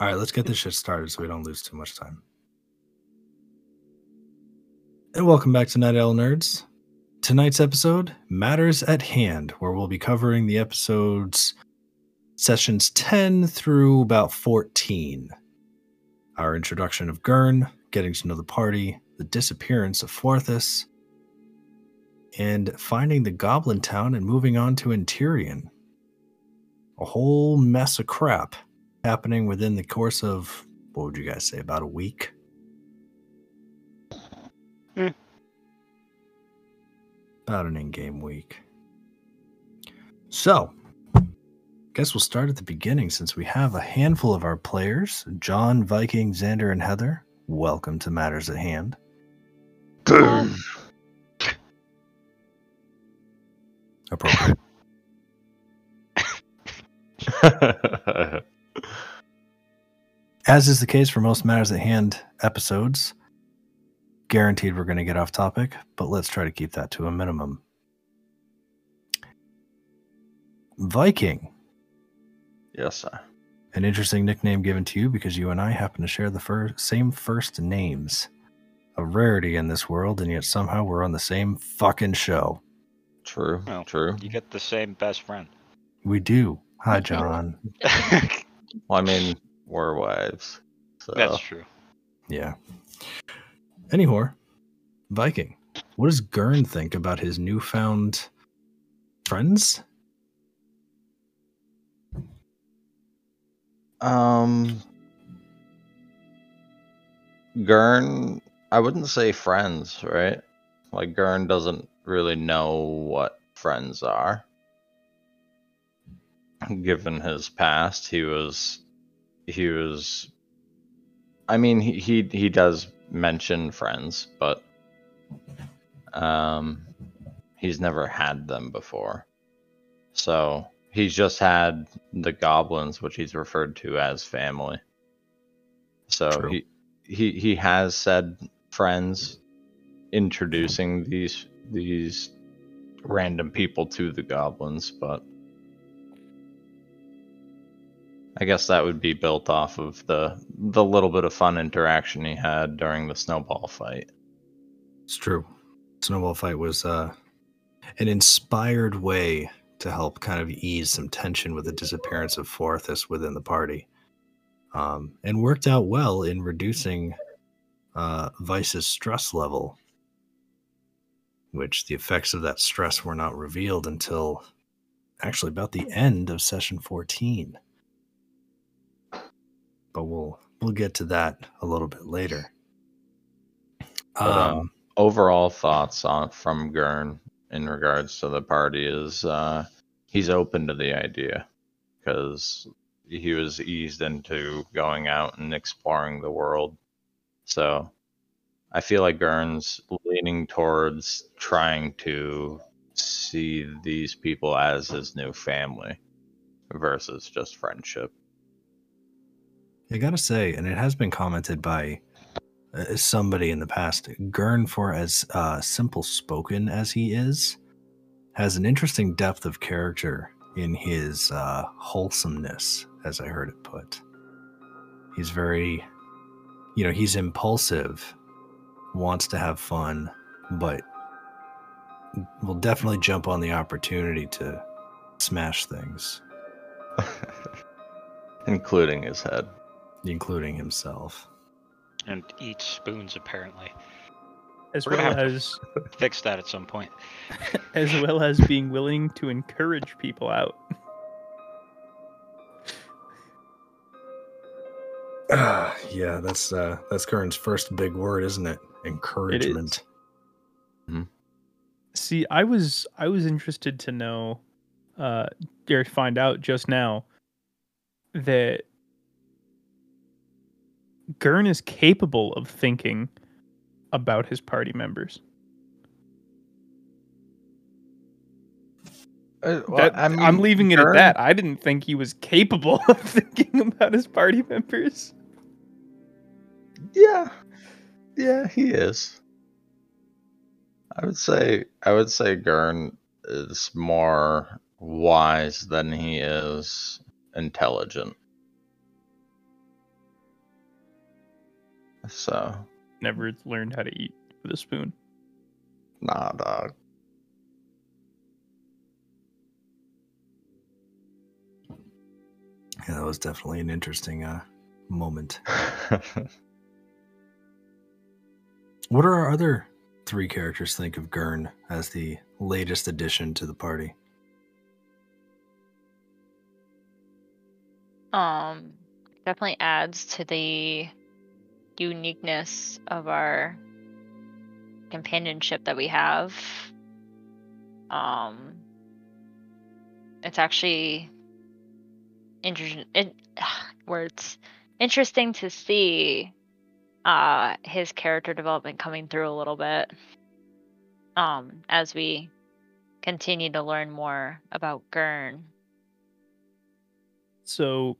All right, let's get this shit started so we don't lose too much time. And welcome back to Night Owl Nerds. Tonight's episode, Matters at Hand, where we'll be covering the episodes sessions 10 through about 14. Our introduction of Gurn, getting to know the party, the disappearance of Forthus, and finding the Goblin Town and moving on to Interion. A whole mess of crap happening within the course of, what would you guys say, about a week? Hmm. About an in game week. So, guess we'll start at the beginning since we have a handful of our players John, Viking, Xander, and Heather. Welcome to Matters at Hand. Appropriate. As is the case for most Matters at Hand episodes, guaranteed we're going to get off topic, but let's try to keep that to a minimum. Viking, yes, sir. an interesting nickname given to you because you and I happen to share the fir- same first names. A rarity in this world, and yet somehow we're on the same fucking show. True. Well, True. You get the same best friend. We do. Hi, John. Well, I mean, we're wives. So That's true. Yeah. Anyhow, Viking, what does Gurn think about his newfound friends? Um, Gurn, I wouldn't say friends, right? Like Gurn doesn't really know what friends are. Given his past, he was, he was. I mean, he he, he does mention friends, but um, he's never had them before. So he's just had the goblins, which he's referred to as family. So True. he he he has said friends, introducing these these random people to the goblins, but I guess that would be built off of the the little bit of fun interaction he had during the snowball fight. It's true. Snowball fight was uh, an inspired way to help kind of ease some tension with the disappearance of Forthus within the party, um, and worked out well in reducing uh, Vice's stress level. Which the effects of that stress were not revealed until actually about the end of session 14. But we'll we'll get to that a little bit later. But, um, overall thoughts on from Gurn in regards to the party is uh, he's open to the idea because he was eased into going out and exploring the world. So I feel like Gurn's leaning towards trying to see these people as his new family versus just friendship. I gotta say, and it has been commented by uh, somebody in the past, Gurn, for as uh, simple spoken as he is, has an interesting depth of character in his uh, wholesomeness, as I heard it put. He's very, you know, he's impulsive, wants to have fun, but will definitely jump on the opportunity to smash things, Including his head. Including himself. And eat spoons, apparently. as We're well have as Fix that at some point. as well as being willing to encourage people out. Ah, yeah, that's uh that's Gurn's first big word, isn't it? Encouragement. See, I was I was interested to know, uh, or find out just now that Gurn is capable of thinking about his party members. Uh, that- I'm leaving it at that. I didn't think he was capable of thinking about his party members. Yeah. Yeah, he is. I would say I would say Gurn is more wise than he is intelligent. So Never learned how to eat with a spoon. nah, dog. Yeah, that was definitely an interesting uh, moment. What do our other three characters think of Gurn as the latest addition to the party? Um, definitely adds to the uniqueness of our companionship that we have. Um, it's actually interesting. Words interesting to see uh his character development coming through a little bit um as we continue to learn more about Gurn. So,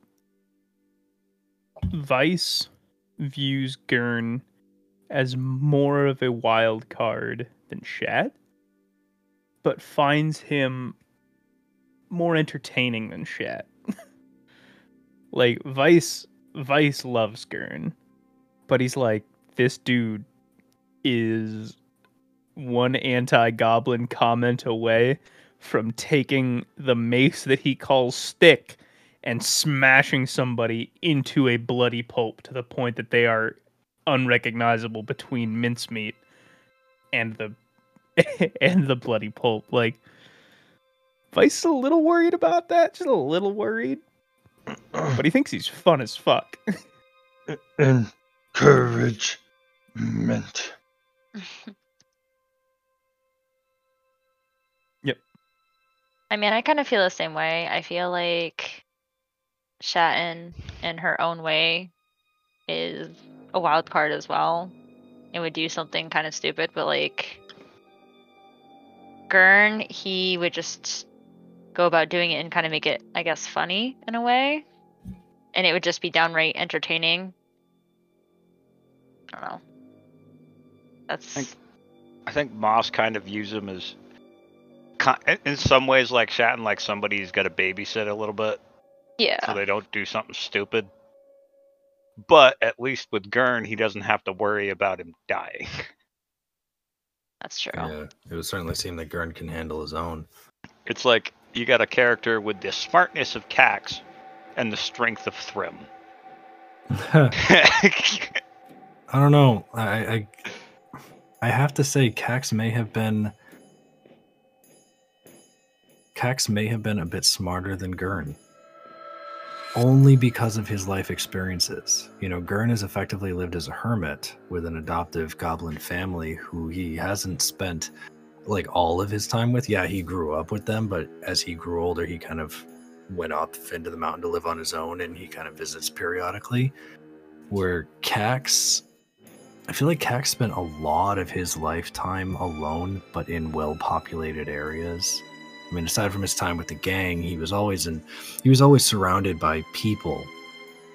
Vice views Gurn as more of a wild card than Shad, but finds him more entertaining than Shad. like Vice, Vice loves Gurn, but he's like, this dude is one anti-goblin comment away from taking the mace that he calls stick and smashing somebody into a bloody pulp to the point that they are unrecognizable between mincemeat and the and the bloody pulp. Like Vice a little worried about that, just a little worried. But he thinks he's fun as fuck. Encouragement. Yep. I mean, I kind of feel the same way. I feel like Shatton, in her own way, is a wild card as well. It would do something kind of stupid, but like Gurn, he would just go about doing it and kind of make it, I guess, funny in a way. And it would just be downright entertaining. I don't know. That's Think- I think Moss kind of views him as, in- some ways, like Shatton, like somebody's got to babysit a little bit yeah. so they don't do something stupid. But at least with Gurn, he doesn't have to worry about him dying. That's true. Yeah, it would certainly seem that Gurn can handle his own. It's like you got a character with the smartness of Cax and the strength of Thrym. I don't know. I, I I have to say, Cax may have been Cax may have been a bit smarter than Gurn. Only because of his life experiences. You know, Gurn has effectively lived as a hermit with an adoptive goblin family who he hasn't spent like all of his time with. Yeah, he grew up with them, but as he grew older, he kind of went up into the mountain to live on his own and he kind of visits periodically. Where Cax I feel like Cax spent a lot of his lifetime alone, but in well-populated areas. I mean, aside from his time with the gang, he was always in, he was always surrounded by people.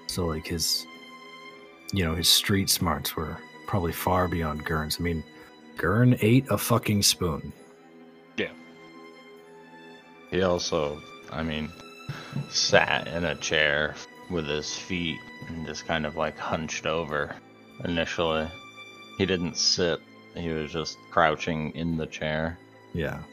So, like his, you know, his street smarts were probably far beyond Gurn's. I mean, Gurn ate a fucking spoon. Yeah. He also, I mean, sat in a chair with his feet and just kind of like hunched over initially. He didn't sit, he was just crouching in the chair. Yeah.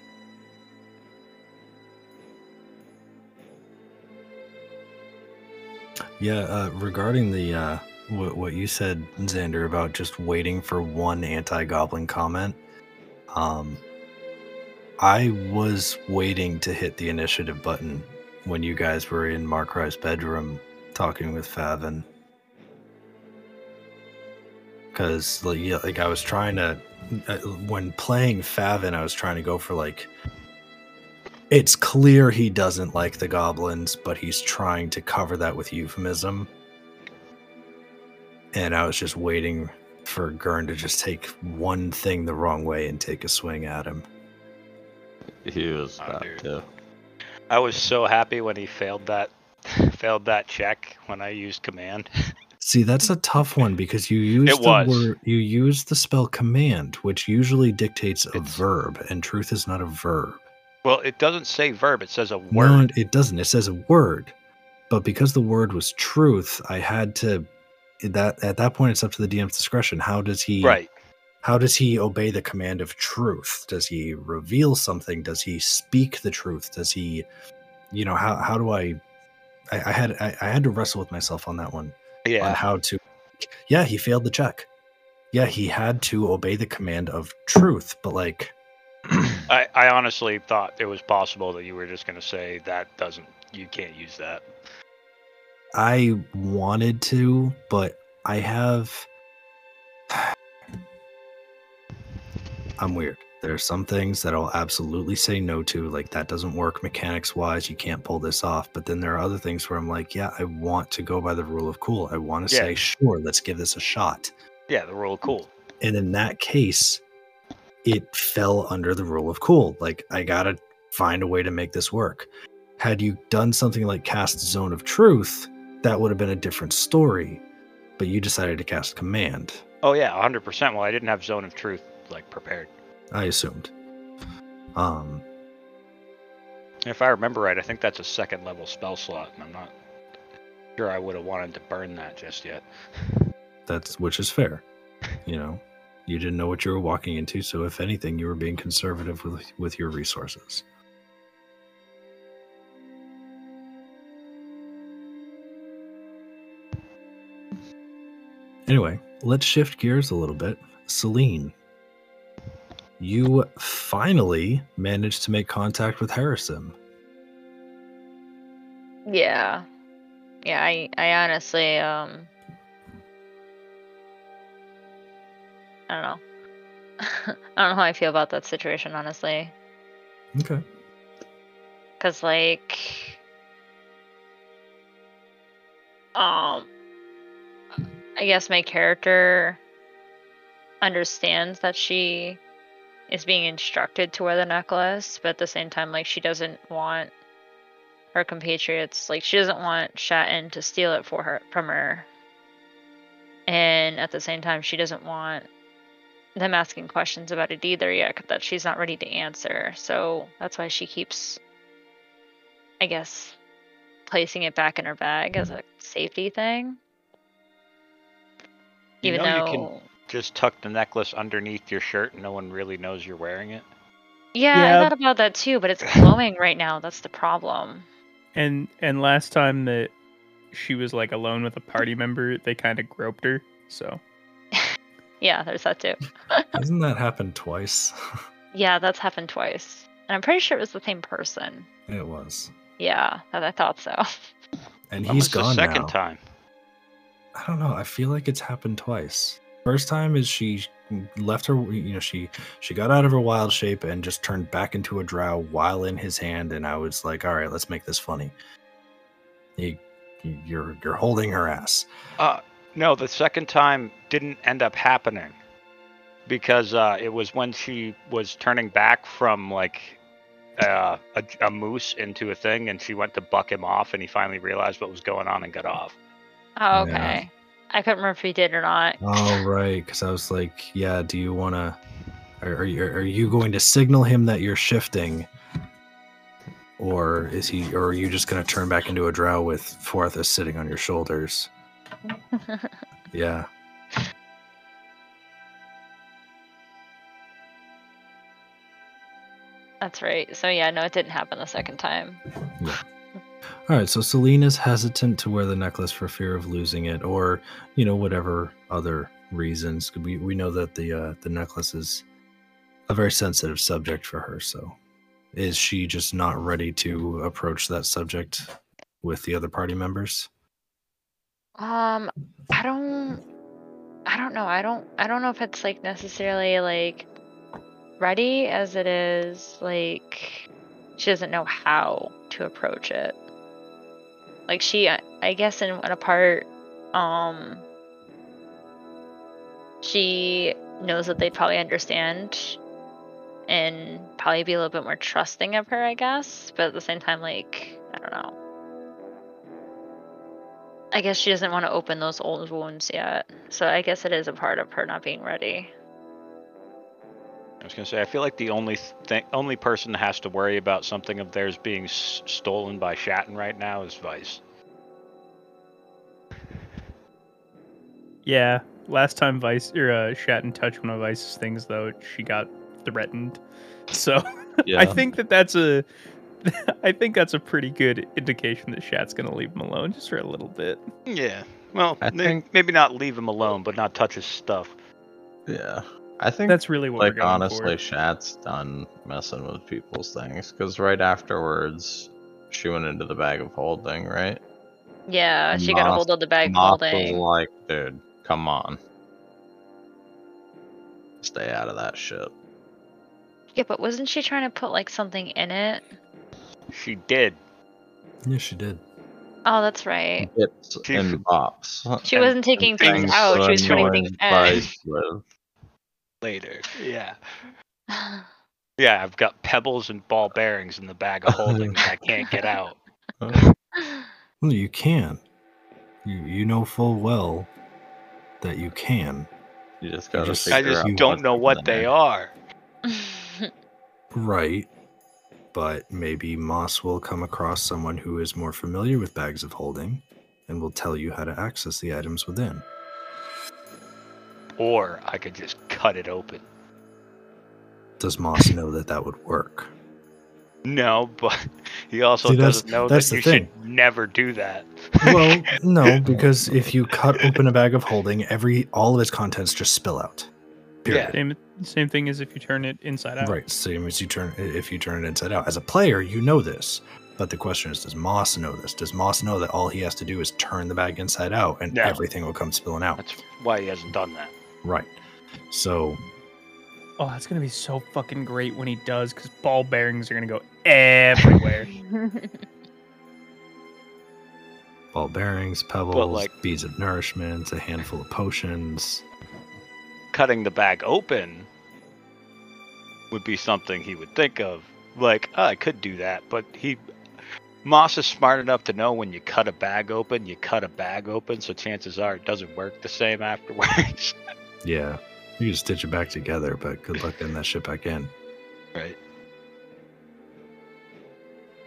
Yeah, uh, regarding the uh, what, what you said, Xander, about just waiting for one anti-goblin comment, um, I was waiting to hit the initiative button when you guys were in Markri's bedroom talking with Favin. Because like, yeah, like I was trying to, uh, when playing Favin, I was trying to go for like it's clear he doesn't like the goblins, but he's trying to cover that with euphemism. And I was just waiting for Gurn to just take one thing the wrong way and take a swing at him. He was Oh, about to. I was so happy when he failed that failed that check when I used command. See, that's a tough one because you use It the was. word you use the spell command, which usually dictates a It's- verb, and truth is not a verb. Well, it doesn't say verb; it says a No, word. it doesn't. It says a word. But because the word was truth, I had to that at that point it's up to the DM's discretion. How does he Right. how does he obey the command of truth? Does he reveal something? Does he speak the truth? Does he you know, how how do I I, I had I, I had to wrestle with myself on that one. On Yeah. how to Yeah, he failed the check. Yeah, he had to obey the command of truth, but like I, I honestly thought it was possible that you were just going to say that doesn't, you can't use that. I wanted to, but I have. I'm weird. There are some things that I'll absolutely say no to, like that doesn't work mechanics wise. You can't pull this off. But then there are other things where I'm like, yeah, I want to go by the rule of cool. I want to Yeah. say, sure, let's give this a shot. Yeah, the rule of cool. And in that case, it fell under the rule of cool. Like, I gotta find a way to make this work. Had you done something like cast Zone of Truth, that would have been a different story. But you decided to cast Command. Oh, yeah, 100%. Well, I didn't have Zone of Truth, like, prepared. I assumed. Um, If I remember right, I think that's a second level spell slot, and I'm not sure I would have wanted to burn that just yet. that's which is fair. You know, you didn't know what you were walking into, so if anything, you were being conservative with with your resources. Anyway, let's shift gears a little bit. Celine, you finally managed to make contact with Harrison. Yeah. Yeah, I I honestly um I don't know. I don't know how I feel about that situation honestly Okay. cuz like um I guess my character understands that she is being instructed to wear the necklace, but at the same time like she doesn't want her compatriots like she doesn't want Shatton to steal it for her from her. And at the same time she doesn't want them asking questions about it either yet that she's not ready to answer. So that's why she keeps I guess placing it back in her bag as a safety thing. You Even know though you can just tuck the necklace underneath your shirt and no one really knows you're wearing it. Yeah, Yeah. I thought about that too, but it's glowing right now. That's the problem. And and last time that she was like alone with a party member, they kind of groped her. So Yeah, there's that too. Hasn't that happened twice? Yeah, that's happened twice. And I'm pretty sure it was the same person. it was. Yeah, I I thought so. And When he's was the gone second now. time? I don't know. I feel like it's happened twice. First time is she left her. You know, she she got out of her wild shape and just turned back into a drow while in his hand. And I was like, all right, let's make this funny. You, you're you're holding her ass. Uh, no, the second time didn't end up happening because uh, it was when she was turning back from like uh, a, a moose into a thing, and she went to buck him off, and he finally realized what was going on and got off. Oh, Yeah. okay. I couldn't remember if he did or not. All right, because I was like, yeah. Do you want to? Are, are you are you going to signal him that you're shifting? Or is he, or are you just gonna turn back into a drow with Forthus sitting on your shoulders? Yeah. That's right. So yeah, no, it didn't happen the second time. Yeah. All right, so Celine is hesitant to wear the necklace for fear of losing it, or you know whatever other reasons. We we know that the uh, the necklace is a very sensitive subject for her. So, is she just not ready to approach that subject with the other party members? Um, I don't, I don't know. I don't, I don't know if it's like necessarily like ready as it is like she doesn't know how to approach it. Like she, I guess in, in a part, um, she knows that they'd probably understand and probably be a little bit more trusting of her, I guess. But at the same time, like I don't know. I guess she doesn't want to open those old wounds yet. So I guess it is a part of her not being ready. I was gonna say, I feel like the only thing, only person that has to worry about something of theirs being s- stolen by Shatton right now is Vice. Yeah, last time Vice or uh, Shatton touched one of Vice's things, though, she got threatened. So Yeah. I think that that's a, I think that's a pretty good indication that Shat's gonna leave him alone just for a little bit. Yeah. Well, I may- think- maybe not leave him alone, but not touch his stuff. yeah. I think That's really what like we're going honestly, for. Shat's done messing with people's things because right afterwards, she went into the bag of holding, right? yeah, she got a hold of the bag Moss holding. was like, dude, come on, stay out of that shit. Yeah, but wasn't she trying to put like something in it? She did. Yeah, she did. Oh, that's right. Bits She- and bops. She wasn't taking and things out. She was to putting things in. Later. Yeah. Yeah, I've got pebbles and ball bearings in the bag of holding that I can't get out. Well, you can. You you know full well that you can. You just gotta just- I figure just out don't what's know what they there. are. Right. But maybe Moss will come across someone who is more familiar with bags of holding and will tell you how to access the items within. Or I could just cut it open. Does Moss know that that would work? No, but he also See, doesn't know that the you thing. should never do that. Well, no, because if you cut open a bag of holding, every all of its contents just spill out. Period. Same, same thing as if you turn it inside out. Right. Same as you turn if you turn it inside out. As a player, you know this. But the question is, does Moss know this? Does Moss know that all he has to do is turn the bag inside out and No. everything will come spilling out? That's why he hasn't done that. Right. So Oh, that's gonna be so fucking great when he does, because ball bearings are gonna go everywhere. ball bearings, pebbles, like- beads of nourishment, a handful of potions. Cutting the bag open would be something he would think of. Like, oh, I could do that, but he Moss is smart enough to know when you cut a bag open, you cut a bag open, so chances are it doesn't work the same afterwards. Yeah. You can stitch it back together, but good luck getting that shit back in. right.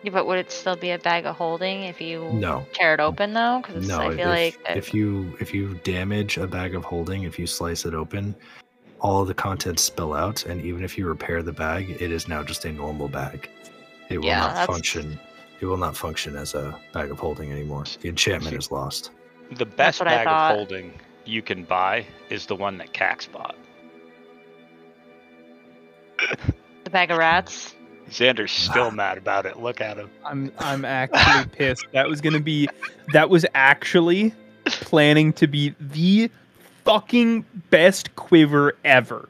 Yeah, but would it still be a bag of holding if you No. tear it open though? Because No, I feel if, like that- if you if you damage a bag of holding, if you slice it open, all of the contents spill out, and even if you repair the bag, it is now just a normal bag. It will Yeah, not that's- function. It will not function as a bag of holding anymore. The enchantment See- is lost. The best bag of holding you can buy is the one that Cax bought. the bag of rats. Xander's ah. still mad about it. Look at him. I'm I'm actually pissed. That was gonna be that was actually planning to be the fucking best quiver ever.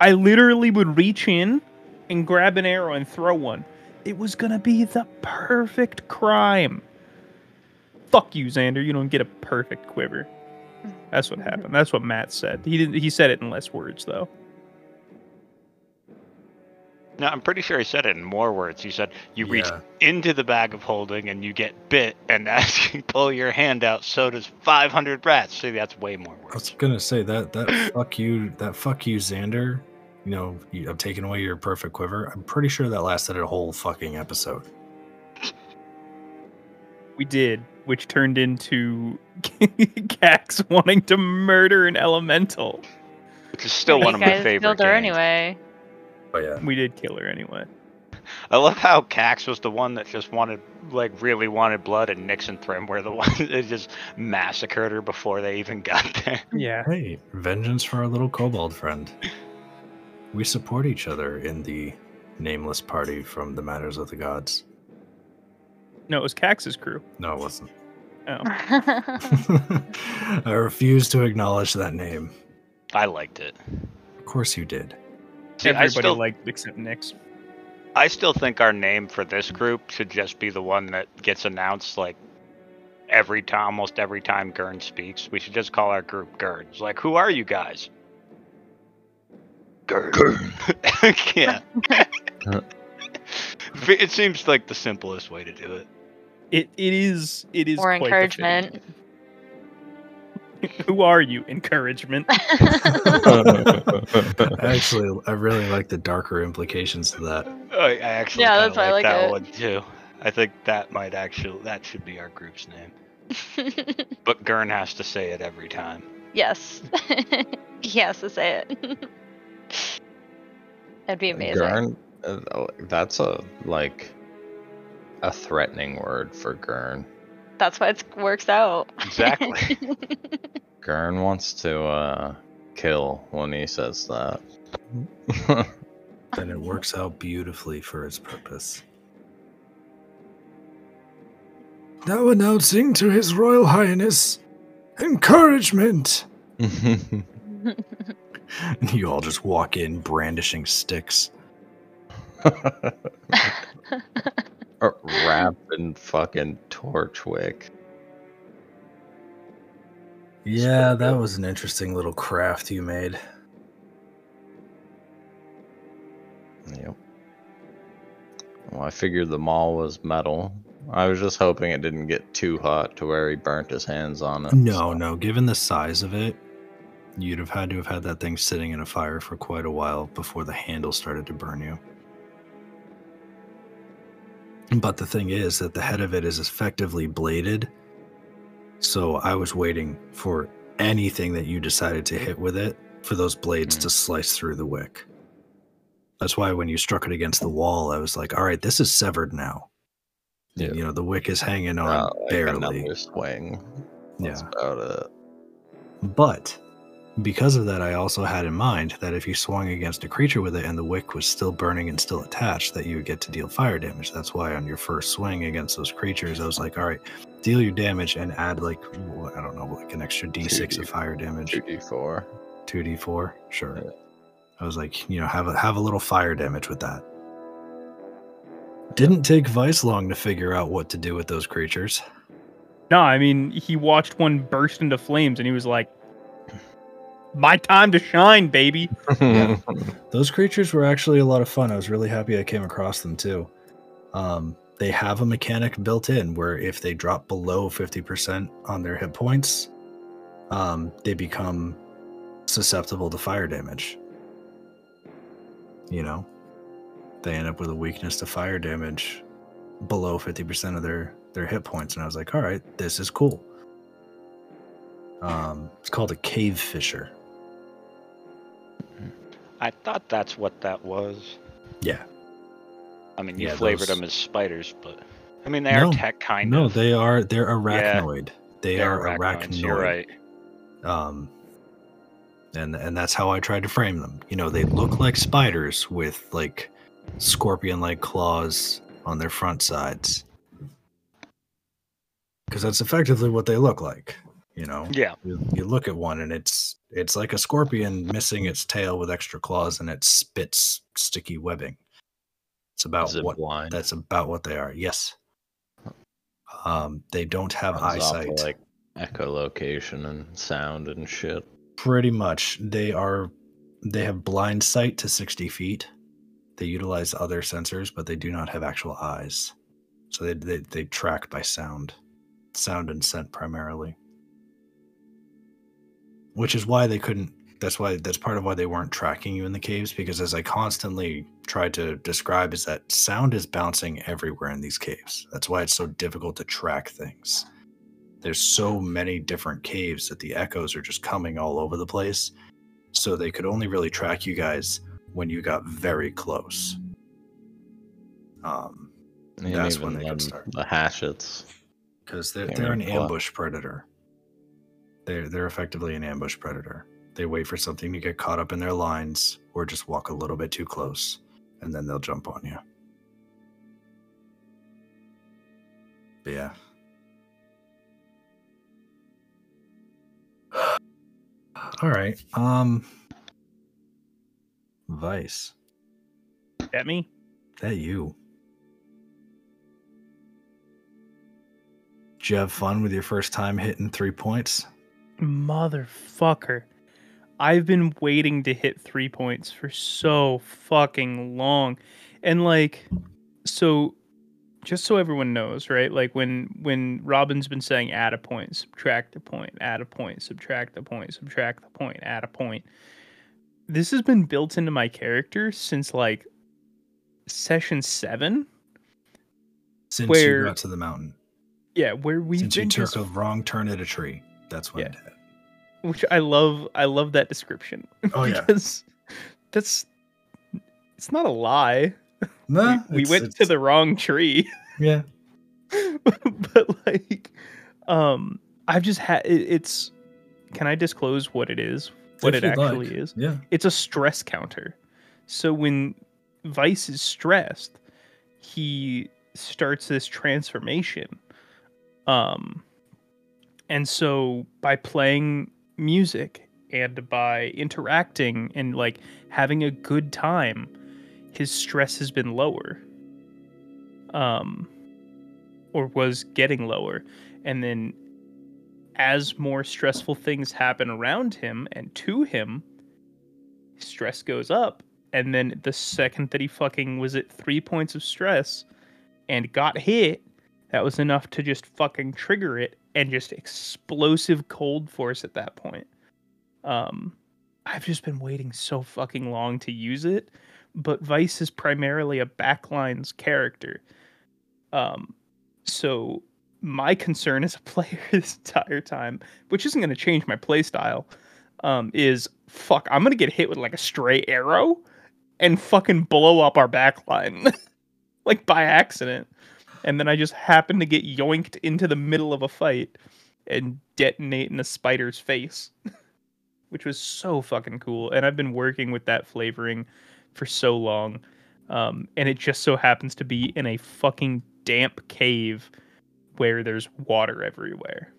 I literally would reach in and grab an arrow and throw one. It was gonna be the perfect crime. Fuck you, Xander. You don't get a perfect quiver. That's what happened. That's what Matt said. He didn't. He said it in less words, though. No, I'm pretty sure he said it in more words. He said you reach Yeah. into the bag of holding and you get bit, and as you pull your hand out, so does 500 rats. See, that's way more words. I was gonna say that that fuck you that fuck you Xander. You know, you, I'm taking away your perfect quiver. I'm pretty sure that lasted a whole fucking episode. We did, which turned into Cax wanting to murder an elemental. Which is still you one of my guys favorite killed her games. anyway. But yeah, We did kill her anyway. I love how Cax was the one that just wanted, like, really wanted blood, and Nix and Thrym were the one that just massacred her before they even got there. Yeah. hey, vengeance for our little kobold friend. We support each other in the nameless party from the Matters of the Gods. No, it was Cax's crew. No, it wasn't. Oh. I refuse to acknowledge that name. I liked it. Of course you did. See, I Everybody still, liked except Nyx. I still think our name for this group should just be the one that gets announced, like, every time, almost every time Gurn speaks. We should just call our group Gurns. Like, who are you guys? Gurn. yeah. Uh. it seems like the simplest way to do it. It it is it is or quite encouragement. fitting. Who are you? Encouragement. Actually, I really like the darker implications of that. I, I actually Yeah, that's why I like like that it. one too. I think that might actually that should be our group's name. but Gurn has to say it every time. yes. he has to say it. That'd be amazing. Gurn, uh, oh, that's a like a threatening word for Gurn. That's why it works out. Exactly. Gurn wants to uh, kill when he says that. then it works out beautifully for its purpose. Now announcing to His Royal Highness encouragement. you all just walk in brandishing sticks. Wrapped in fucking Torchwick. Yeah, that was an interesting little craft you made. Yep. Well, I figured the maul was metal. I was just hoping it didn't get too hot to where he burnt his hands on it. No, so. no. Given the size of it, you'd have had to have had that thing sitting in a fire for quite a while before the handle started to burn you. But the thing is that the head of it is effectively bladed. So I was waiting for anything that you decided to hit with it for those blades mm. to slice through the wick. That's why when you struck it against the wall, I was like, all right, this is severed now. Yeah. You know, the wick is hanging on uh, barely. swing. That's yeah. about it. But because of that, I also had in mind that if you swung against a creature with it and the wick was still burning and still attached, that you would get to deal fire damage. That's why on your first swing against those creatures, I was like, all right, deal your damage and add like, I don't know, like an extra d6 2D, of fire damage. 2d4. 2d4? Sure. Yeah. I was like, you know, have a, have a little fire damage with that. Didn't take Vice long to figure out what to do with those creatures. No, I mean, he watched one burst into flames and he was like, my time to shine, baby. yeah. Those creatures were actually a lot of fun. I was really happy I came across them too. Um, they have a mechanic built in where if they drop below 50% on their hit points, um, they become susceptible to fire damage. You know, they end up with a weakness to fire damage below 50% of their, their hit points. And I was like, all right, this is cool. Um, it's called a cave fisher. I thought that's what that was. Yeah. I mean, you yeah, flavored those... them as spiders, but I mean, they no, are tech kind no, of. No, they are. They're arachnoid. Yeah, they are arachnoid. arachnoid. You're right. Um, and and that's how I tried to frame them. You know, they look like spiders with like scorpion-like claws on their front sides, because that's effectively what they look like. You know, yeah. You, you look at one and it's it's like a scorpion missing its tail with extra claws and it spits sticky webbing. It's about what blind? that's about what they are. Yes. Um, they don't have eyesight. like echolocation and sound and shit. Pretty much, they are. They have blind sight to sixty feet. They utilize other sensors, but they do not have actual eyes. So they they, they track by sound, sound and scent primarily which is why they couldn't that's why that's part of why they weren't tracking you in the caves because as i constantly tried to describe is that sound is bouncing everywhere in these caves. That's why it's so difficult to track things. There's so many different caves that the echoes are just coming all over the place so they could only really track you guys when you got very close. Um and that's when they could start the hatchets. Because they're, they're an ambush predator they're they're effectively an ambush predator. They wait for something to get caught up in their lines or just walk a little bit too close and then they'll jump on you. But yeah. All right. Um Vice. At me? That you. Did you have fun with your first time hitting three points? Motherfucker. I've been waiting to hit three points for so fucking long. And like, so just so everyone knows, right? Like when when Robin's been saying add a point, subtract a point, add a point, subtract a point, subtract the point, add a point. This has been built into my character since like session seven. Since where, you got to the mountain. Yeah, where we Since you took just a wrong turn at a tree, that's when. Yeah. which I love. I love that description. Oh, yeah. because that's it's not a lie. Nah, we we it's- went to the wrong tree, yeah. but like, um, I've just had it, it's. Can I disclose what it is? What If it actually like. is? Yeah. It's a stress counter. So when Vice is stressed, he starts this transformation. Um and so by playing music and by interacting and like having a good time, his stress has been lower. Um or was getting lower. And then as more stressful things happen around him and to him, stress goes up. And then the second that he fucking was at three points of stress and got hit, that was enough to just fucking trigger it and just explosive cold force at that point. Um, I've just been waiting so fucking long to use it, but Vice is primarily a backlines character. Um, so my concern as a player this entire time, which isn't going to change my playstyle, um, is fuck, I'm going to get hit with like a stray arrow and fucking blow up our backline like by accident. And then I just happen to get yoinked into the middle of a fight and detonate in a spider's face, which was so fucking cool. And I've been working with that flavoring for so long. Um, and it just so happens to be in a fucking damp cave where there's water everywhere.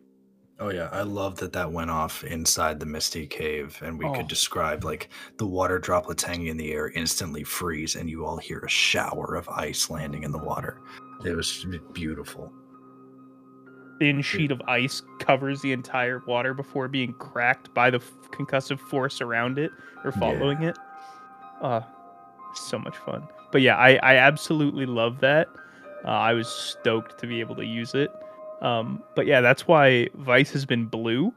Oh yeah, I love that that went off inside the Misty Cave, and we Oh. could describe like the water droplets hanging in the air instantly freeze, and you all hear a shower of ice landing in the water. It was beautiful. Thin sheet of ice covers the entire water before being cracked by the f- concussive force around it or Yeah. following it. Uh, so much fun. But yeah, I, I absolutely love that. Uh, I was stoked to be able to use it. Um, but yeah, that's why Vice has been blue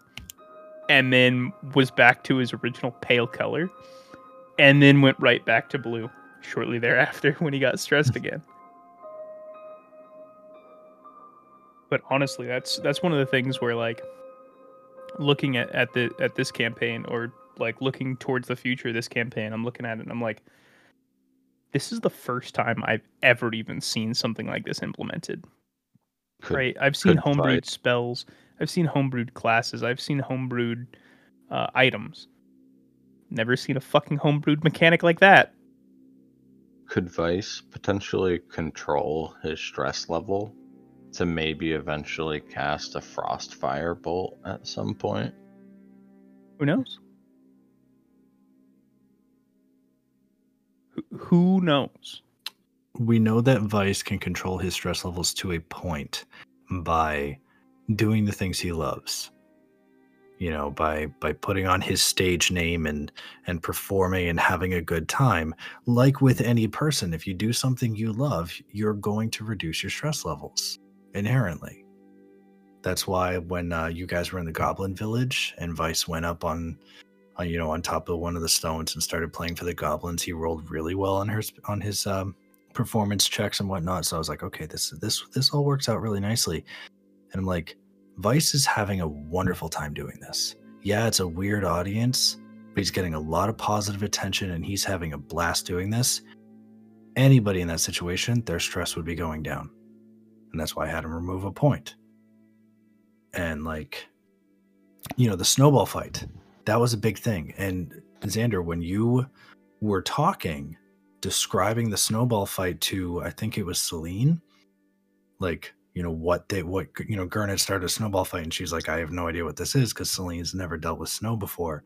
and then was back to his original pale color and then went right back to blue shortly thereafter when he got stressed again. But honestly, that's that's one of the things where like looking at, at the at this campaign or like looking towards the future of this campaign, I'm looking at it and I'm like, this is the first time I've ever even seen something like this implemented. Could- right? I've seen homebrewed fight. spells, I've seen homebrewed classes, I've seen homebrewed uh, items. Never seen a fucking homebrewed mechanic like that. Could Vice potentially control his stress level to maybe eventually cast a frost fire bolt at some point? Who knows? Who- Who knows? We know that Vice can control his stress levels to a point by doing the things he loves. You know, by by putting on his stage name and and performing and having a good time. Like with any person, if you do something you love, you're going to reduce your stress levels inherently. That's why when uh, you guys were in the Goblin Village and Vice went up on, uh, you know, on top of one of the stones and started playing for the goblins, he rolled really well on her on his um, performance checks and whatnot. So I was like, okay, this this this all works out really nicely. And I'm like, Vice is having a wonderful time doing this. Yeah, it's a weird audience, but he's getting a lot of positive attention and he's having a blast doing this. Anybody in that situation, their stress would be going down. And that's why I had him remove a point. And like, you know, the snowball fight, that was a big thing. And Xander, when you were talking, describing the snowball fight to I think it was Celine, like you know what they what you know had started a snowball fight and she's like I have no idea what this is because Celine's never dealt with snow before.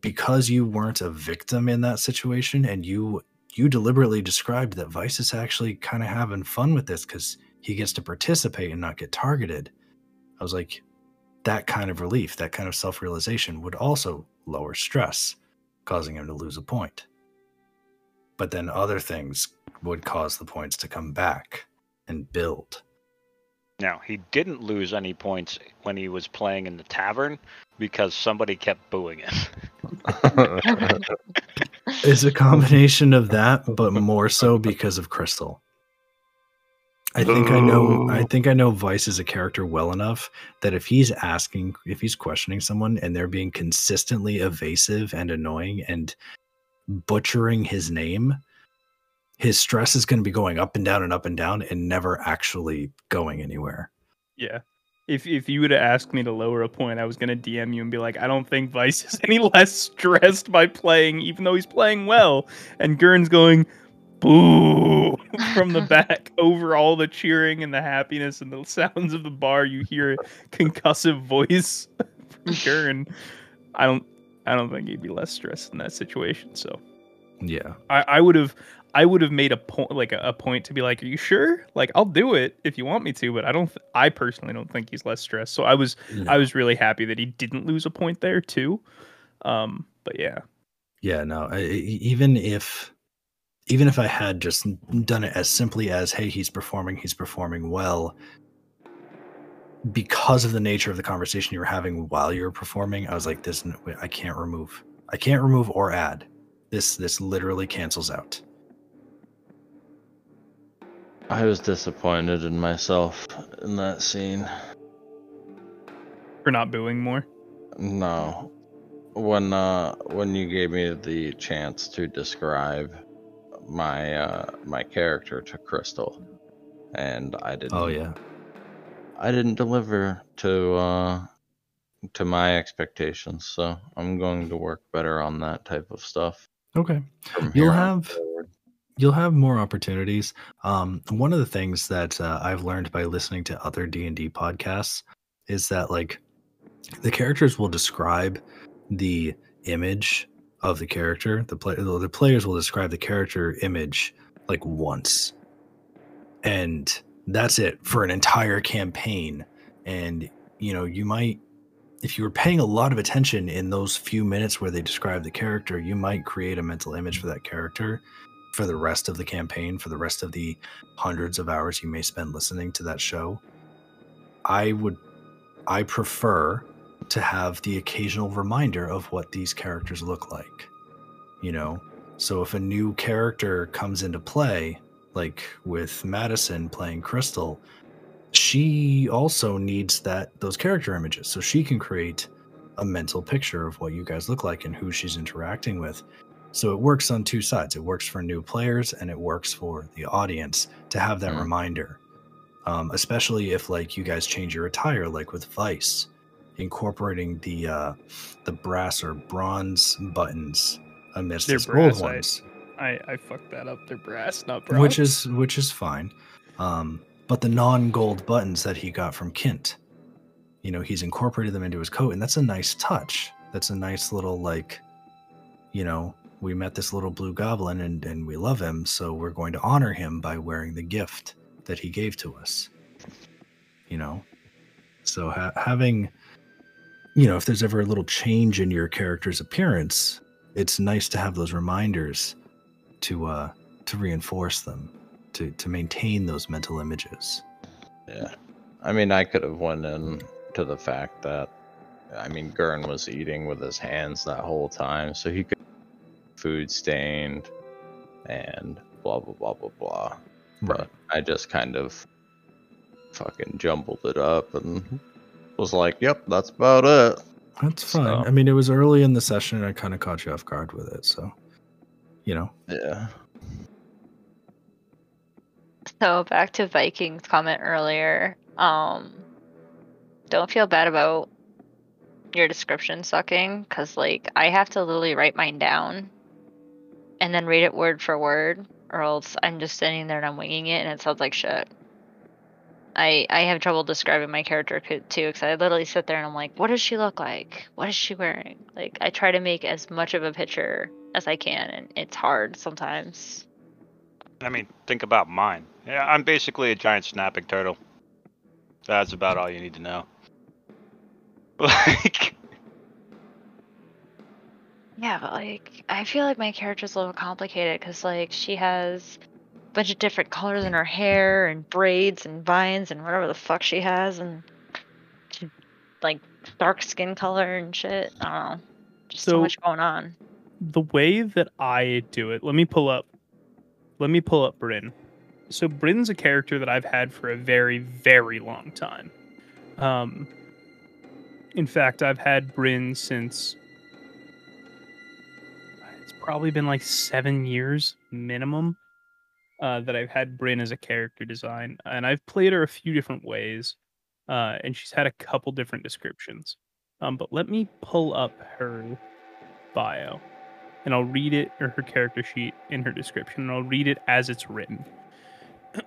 Because you weren't a victim in that situation and you you deliberately described that Vice is actually kind of having fun with this because he gets to participate and not get targeted. I was like, that kind of relief, that kind of self realization would also lower stress, causing him to lose a point but then other things would cause the points to come back and build. Now, he didn't lose any points when he was playing in the tavern because somebody kept booing him. It's a combination of that, but more so because of Crystal. I think I know. I think I know Vice as a character well enough that if he's asking, if he's questioning someone, and they're being consistently evasive and annoying and butchering his name, his stress is going to be going up and down and up and down, and never actually going anywhere. Yeah. If if you would have asked me to lower a point, I was gonna DM you and be like, I don't think Vice is any less stressed by playing, even though he's playing well. And Gurn's going, boo from the back over all the cheering and the happiness and the sounds of the bar. You hear a concussive voice from Gurn. I don't I don't think he'd be less stressed in that situation. So Yeah. I, I would have I would have made a point like a, a point to be like, Are you sure? Like I'll do it if you want me to, but I don't th- I personally don't think he's less stressed. So I was I was really happy that he didn't lose a point there too. Um but yeah. Yeah, no. I- even if even if I had just done it as simply as hey, he's performing, he's performing well because of the nature of the conversation you were having while you were performing, I was like this I can't remove. I can't remove or add. This this literally cancels out. I was disappointed in myself in that scene. For not booing more. No. When uh when you gave me the chance to describe my uh my character to Crystal and I didn't Oh yeah. I didn't deliver to uh to my expectations, so I'm going to work better on that type of stuff. Okay. You'll here on have- forward. You'll have more opportunities. Um, one of the things that uh, I've learned by listening to other D and D podcasts is that like the characters will describe the image of the character. The play the players will describe the character image like once, and that's it for an entire campaign. And you know, you might if you were paying a lot of attention in those few minutes where they describe the character, you might create a mental image for that character for the rest of the campaign, for the rest of the hundreds of hours you may spend listening to that show. I would, I prefer to have the occasional reminder of what these characters look like. You know, so if a new character comes into play, like with Madison playing Crystal, she also needs that those character images so she can create a mental picture of what you guys look like and who she's interacting with. So it works on two sides. It works for new players and it works for the audience to have that Mm. reminder. Um, especially if like you guys change your attire, like with Vice, incorporating the uh, the brass or bronze buttons amidst They're his gold ones I, I fucked that up. They're brass, not bronze. which is which is fine. Um, but the non-gold buttons that he got from Kint, you know, he's incorporated them into his coat, and that's a nice touch. That's a nice little like, you know, we met this little blue goblin and and we love him, so we're going to honor him by wearing the gift that he gave to us. You know, so ha- having, you know, if there's ever a little change in your character's appearance, it's nice to have those reminders to uh to reinforce them to to maintain those mental images Yeah. I mean, I could have went in to the fact that, I mean, Gurn was eating with his hands that whole time, so he could food stained and blah blah blah blah blah. But I just kind of fucking jumbled it up and was like, "Yep, that's about it." that's fine So- i mean it was early in the session and i kind of caught you off guard with it so you know Yeah. So back to Viking's comment earlier. Um, don't feel bad about your description sucking, cause like I have to literally write mine down, and then read it word for word, or else I'm just sitting there and I'm winging it, and it sounds like shit. I I have trouble describing my character too, cause I literally sit there and I'm like, what does she look like? What is she wearing? Like I try to make as much of a picture as I can, and it's hard sometimes. I mean, think about mine. Yeah, I'm basically a giant snapping turtle. That's about all you need to know. Like, Yeah, but like I feel like my character's a little complicated because like she has a bunch of different colors in her hair and braids and vines and whatever the fuck she has and she like dark skin color and shit. I don't know. Just so, So- much going on. the way that I do it. Let me pull up. Let me pull up Bryn. so Bryn's a character that I've had for a very, very long time. Um, in fact, I've had Bryn since probably been like seven years minimum uh, that I've had Bryn as a character design, and I've played her a few different ways, uh, and she's had a couple different descriptions. Um, but let me pull up her bio, and I'll read it or her character sheet in her description, and I'll read it as it's written.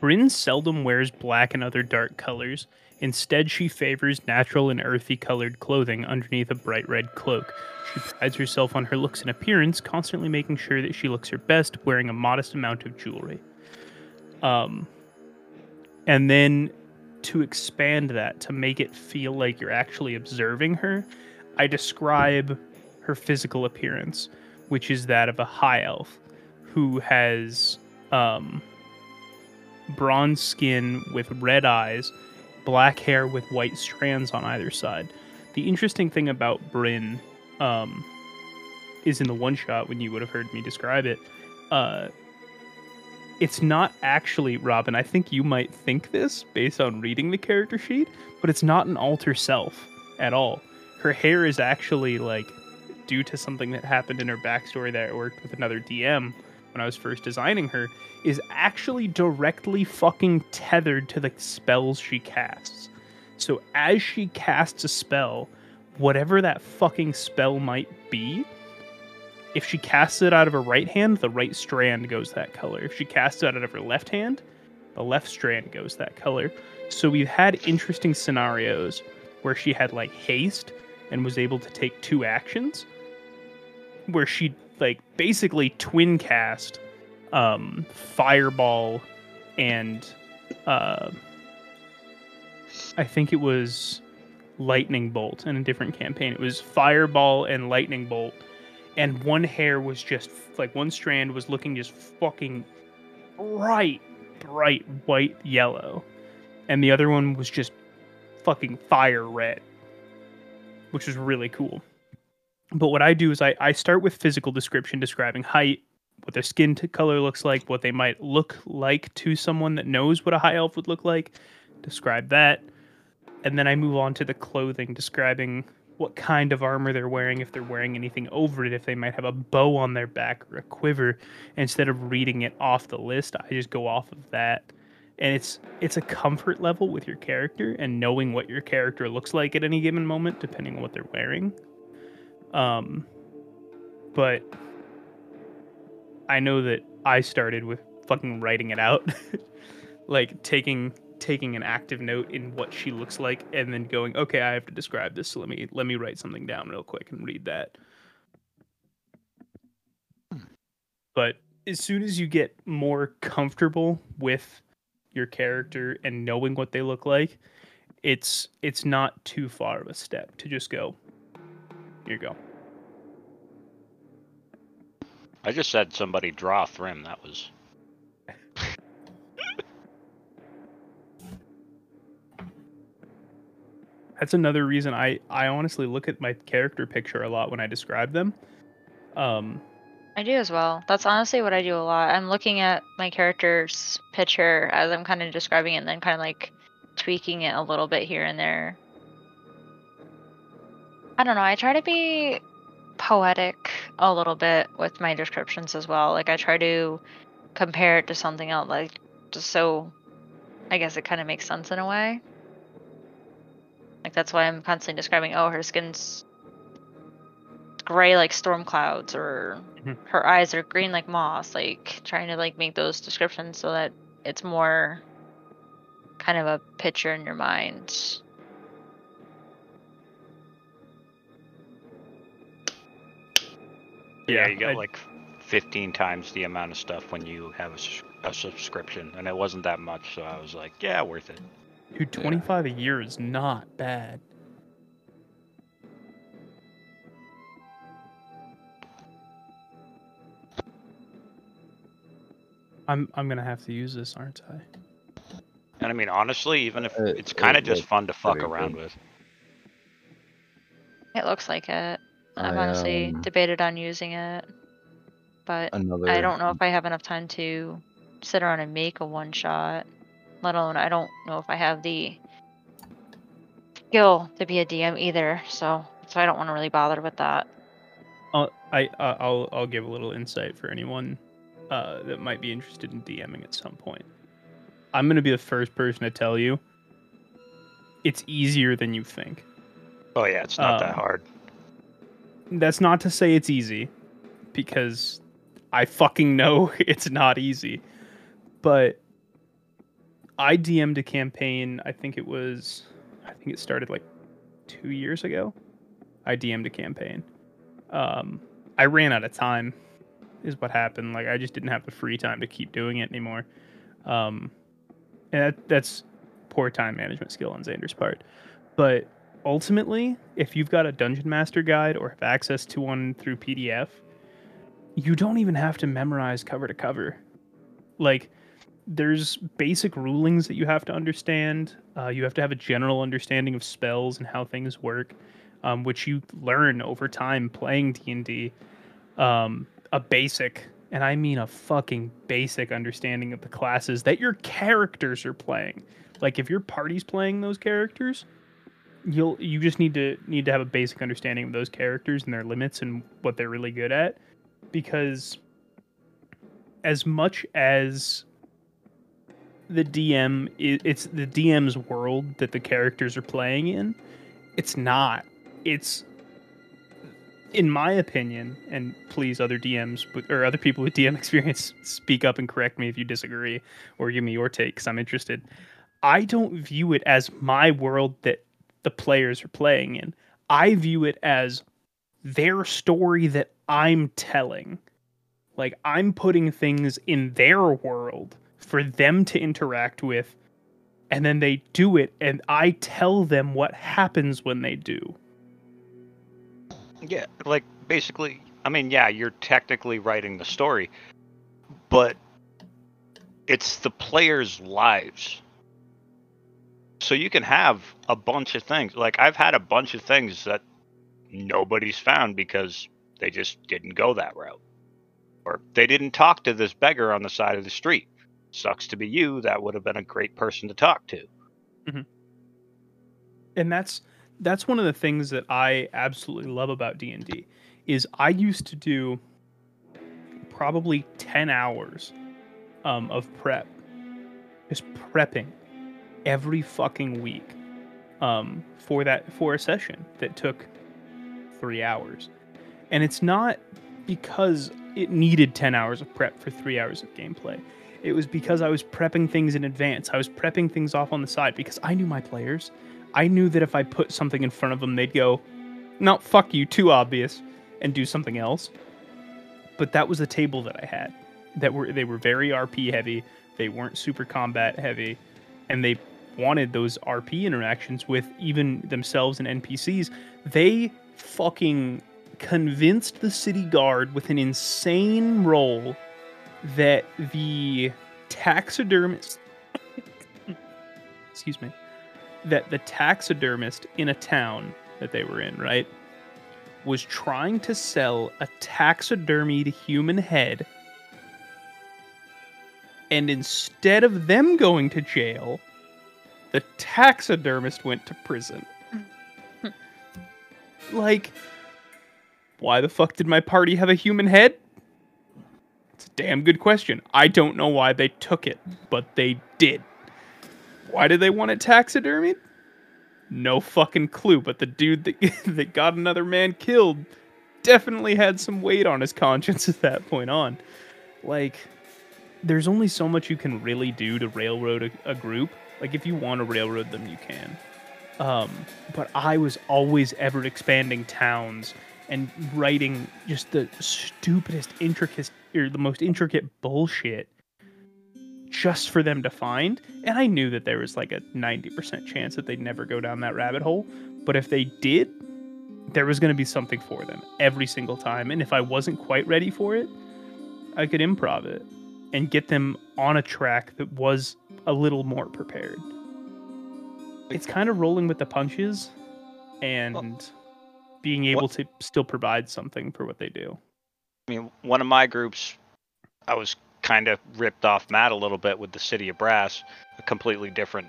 Bryn seldom wears black and other dark colors. Instead, she favors natural and earthy colored clothing underneath a bright red cloak. She prides herself on her looks and appearance, constantly making sure that she looks her best, wearing a modest amount of jewelry. Um, and then to expand that, to make it feel like you're actually observing her, I describe her physical appearance, which is that of a high elf who has um, bronze skin with red eyes, black hair with white strands on either side. The interesting thing about Bryn um, is in the one shot when you would have heard me describe it. Uh, it's not actually Robin. I think you might think this based on reading the character sheet, but it's not an alter self at all. Her hair is actually like due to something that happened in her backstory that worked with another DM when I was first designing her, is actually directly fucking tethered to the spells she casts. So as she casts a spell, whatever that fucking spell might be, if she casts it out of her right hand, the right strand goes that color. If she casts it out of her left hand, the left strand goes that color. So we've had interesting scenarios where she had like haste and was able to take two actions where she like basically twin cast um, fireball and uh, I think it was lightning bolt in a different campaign. It was fireball and lightning bolt, and one hair was just like one strand was looking just fucking bright, bright white yellow, and the other one was just fucking fire red, which was really cool. But what I do is I, I start with physical description describing height, what their skin color looks like, what they might look like to someone that knows what a high elf would look like, describe that. And then I move on to the clothing, describing what kind of armor they're wearing, if they're wearing anything over it, if they might have a bow on their back or a quiver. Instead of reading it off the list, I just go off of that. And it's it's a comfort level with your character and knowing what your character looks like at any given moment, depending on what they're wearing. Um, but I know that I started with fucking writing it out, like taking taking an active note in what she looks like, and then going, okay, I have to describe this. So let me let me write something down real quick and read that. But as soon as you get more comfortable with your character and knowing what they look like, it's it's not too far of a step to just go, here you go. I just said somebody draw Thrym. That was. That's another reason I I honestly look at my character picture a lot when I describe them. Um, I do as well. That's honestly what I do a lot. I'm looking at my character's picture as I'm kind of describing it and then kind of like tweaking it a little bit here and there. I don't know. I try to be poetic a little bit with my descriptions as well. Like I try to compare it to something else, like just so I guess it kind of makes sense in a way. Like that's why I'm constantly describing, oh, her skin's gray like storm clouds, or mm-hmm. her eyes are green like moss. Like trying to like make those descriptions so that it's more kind of a picture in your mind. Yeah, you get I, like 15 times the amount of stuff when you have a, a, subscription, and it wasn't that much, so I was like, yeah, worth it. Dude, 25 yeah. a year is not bad. I'm I'm gonna have to use this, aren't I? And I mean, honestly, even if it's kind of just fun to fuck around with. It looks like it. I've honestly um, debated on using it. but Another. I don't know if I have enough time to sit around and make a one shot. Let alone, I don't know if I have the skill to be a DM either. So, so I don't want to really bother with that. I'll, I uh, I'll I'll give a little insight for anyone uh, that might be interested in DMing at some point. I'm gonna be the first person to tell you it's easier than you think. Oh yeah, it's not that Um, hard. That's not to say it's easy, because I fucking know it's not easy. But I DM'd a campaign. I think it was. I think it started like two years ago. I DM'd a campaign. Um, I ran out of time, is what happened. Like I just didn't have the free time to keep doing it anymore. Um, and that, that's poor time management skill on Xander's part. But ultimately, if you've got a dungeon master guide or have access to one through PDF, you don't even have to memorize cover to cover. Like, there's basic rulings that you have to understand. Uh, you have to have a general understanding of spells and how things work, um, which you learn over time playing D and D. Um, a basic, and I mean a fucking basic understanding of the classes that your characters are playing. Like, if your party's playing those characters, you'll you just need to need to have a basic understanding of those characters and their limits and what they're really good at. Because as much as the DM it's the DM's world that the characters are playing in it's not. It's in my opinion and please other DMs or other people with DM experience speak up and correct me if you disagree or give me your take cuz I'm interested. I don't view it as my world that the players are playing in. I view it as their story that I'm telling. Like I'm putting things in their world for them to interact with and then they do it and I tell them what happens when they do. Yeah, like basically, I mean, yeah, you're technically writing the story, but it's the players' lives. So you can have a bunch of things. Like I've had a bunch of things that nobody's found because they just didn't go that route. Or they didn't talk to this beggar on the side of the street. Sucks to be you, that would have been a great person to talk to. and that's that's one of the things that I absolutely love about D&D is I used to do probably 10 hours um, of prep just prepping every fucking week um, for that for a session that took 3 hours and it's not because it needed 10 hours of prep for 3 hours of gameplay it was because I was prepping things in advance I was prepping things off on the side because I knew my players I knew that if I put something in front of them, they'd go, "No, fuck you, too obvious," and do something else. But that was a table that I had. That were they were very RP heavy. They weren't super combat heavy, and they wanted those RP interactions with even themselves and NPCs. They fucking convinced the city guard with an insane role that the taxidermist excuse me that the taxidermist in a town that they were in, right, was trying to sell a taxidermied human head. And instead of them going to jail, the taxidermist went to prison. like, why the fuck did my party have a human head? It's a damn good question. I don't know why they took it, but they did. Why did they want it taxidermied? No fucking clue, but the dude that, that got another man killed definitely had some weight on his conscience at that point on. Like, there's only so much you can really do to railroad a, a group. Like, if you want to railroad them, you can. Um, but I was always ever expanding towns and writing just the stupidest, intricate, or the most intricate bullshit just for them to find. And I knew that there was like a 90% chance that they'd never go down that rabbit hole. But if they did, there was going to be something for them every single time. And if I wasn't quite ready for it, I could improv it and get them on a track that was a little more prepared. It's kind of rolling with the punches and being able to still provide something for what they do. I mean, one of my groups, I was kind of ripped off Matt a little bit with the City of Brass, a completely different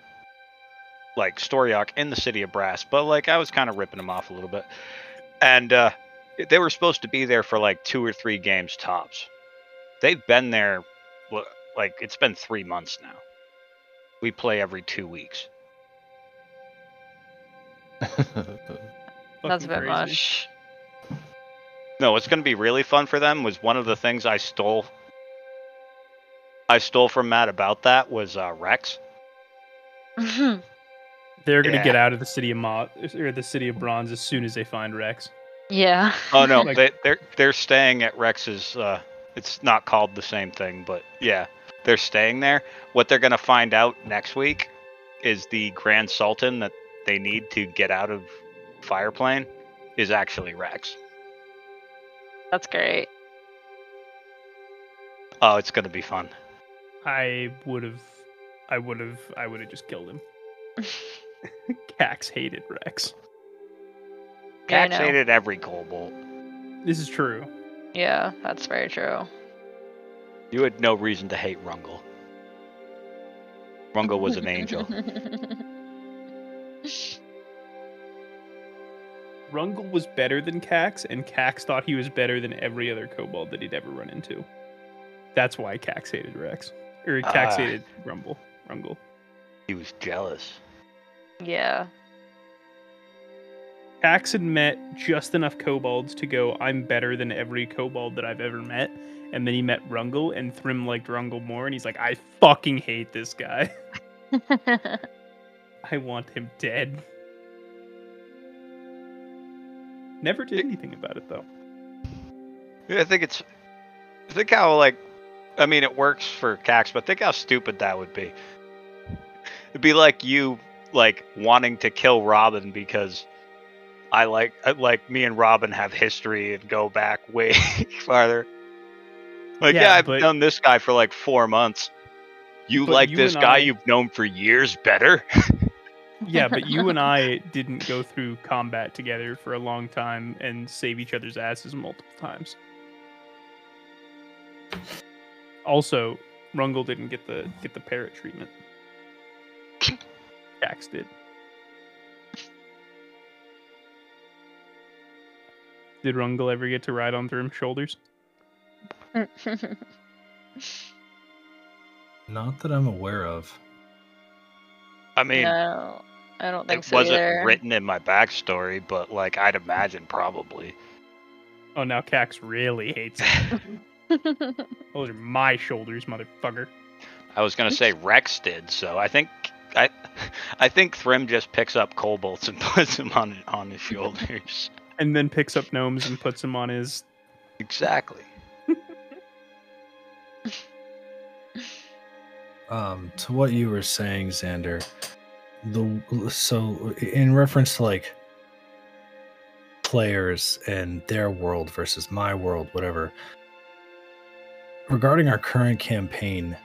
like story arc in the City of Brass, but like I was kind of ripping them off a little bit, and uh, they were supposed to be there for like two or three games tops. They've been there, like it's been three months now. We play every two weeks. That's a bit much. No, what's going to be really fun for them was one of the things I stole. I stole from Matt about that was uh, Rex. They're going to yeah. get out of the city of Mo- or the city of Bronze as soon as they find Rex. Yeah. Oh no, like, they, they're they're staying at Rex's. Uh, it's not called the same thing, but yeah, they're staying there. What they're going to find out next week is the Grand Sultan that they need to get out of Fireplane is actually Rex. That's great. Oh, it's gonna be fun. I would have, I would have, I would have just killed him. Cax hated Rex. Cax hated every Kobold. This is true. Yeah, that's very true. You had no reason to hate Rungle. Rungle was an angel. Rungle was better than Cax, and Cax thought he was better than every other kobold that he'd ever run into. That's why Cax hated Rex. Or Cax uh, hated Rumble. Rungle. He was jealous. Yeah. Cax had met just enough kobolds to go, I'm better than every kobold that I've ever met. And then he met Rungle, and Thrym liked Rungle more, and he's like, I fucking hate this guy. I want him dead. Never did anything about it though. Yeah, I think it's. Think how like, I mean, it works for Cax, but think how stupid that would be. It'd be like you like wanting to kill Robin because I like like me and Robin have history and go back way farther. Like, yeah, yeah I've but, known this guy for like four months. You like you this guy I, you've known for years better? yeah, but you and I didn't go through combat together for a long time and save each other's asses multiple times. Also, Rungle didn't get the get the parrot treatment. Cax did. Did Rungle ever get to ride on Thrym's shoulders? Not that I'm aware of. I mean, no, I don't think so. it so. wasn't either. written in my backstory, but like I'd imagine probably. Oh, now Cax really hates Those are my shoulders, motherfucker. I was gonna say Rex did, so I think I, I think Thrym just picks up kobolds and puts them on on his shoulders. And then picks up gnomes and puts them on his. Exactly. Um, to what you were saying, Xander, the so in reference to like players and their world versus my world, whatever. Regarding our current campaign,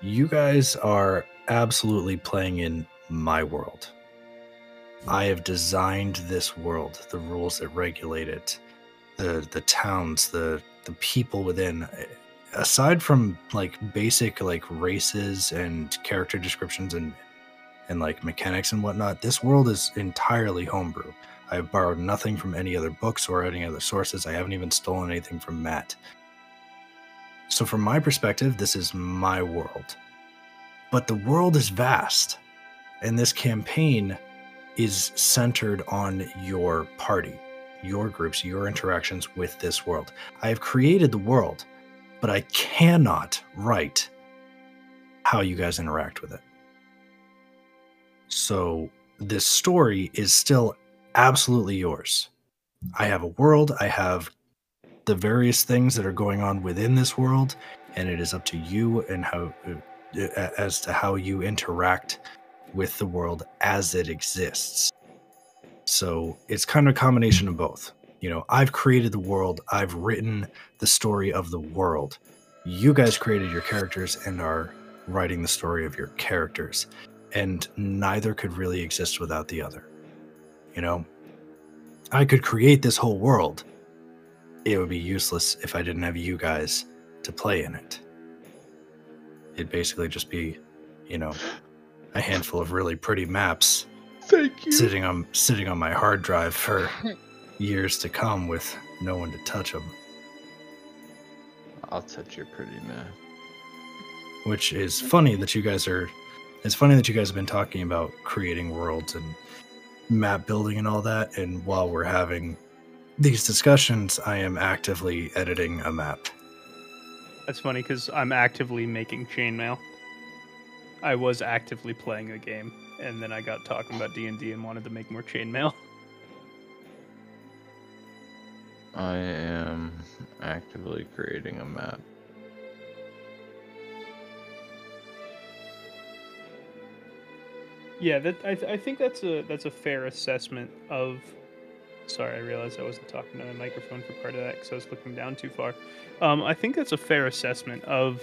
you guys are absolutely playing in my world. I have designed this world, the rules that regulate it, the the towns, the the people within aside from like basic like races and character descriptions and and like mechanics and whatnot, this world is entirely homebrew. I've borrowed nothing from any other books or any other sources. I haven't even stolen anything from Matt. So, from my perspective, this is my world. But the world is vast, and this campaign is centered on your party, your groups, your interactions with this world. I have created the world but I cannot write how you guys interact with it. So this story is still absolutely yours. I have a world, I have the various things that are going on within this world, and it is up to you and how uh, as to how you interact with the world as it exists. So it's kind of a combination of both you know, I've created the world, I've written the story of the world. You guys created your characters and are writing the story of your characters. And neither could really exist without the other. You know, I could create this whole world, it would be useless if I didn't have you guys to play in it. It'd basically just be, you know, a handful of really pretty maps Thank you. sitting on sitting on my hard drive for years to come with no one to touch them. I'll touch your pretty map. Which is funny that you guys are. It's funny that you guys have been talking about creating worlds and map building and all that. And while we're having these discussions, I am actively editing a map. That's funny because I'm actively making chainmail. I was actively playing a game, and then I got talking about D and D and wanted to make more chainmail. I am actively creating a map. Yeah, that I, th- I think that's a that's a fair assessment of. Sorry, I realized I wasn't talking to my microphone for part of that because I was looking down too far. Um, I think that's a fair assessment of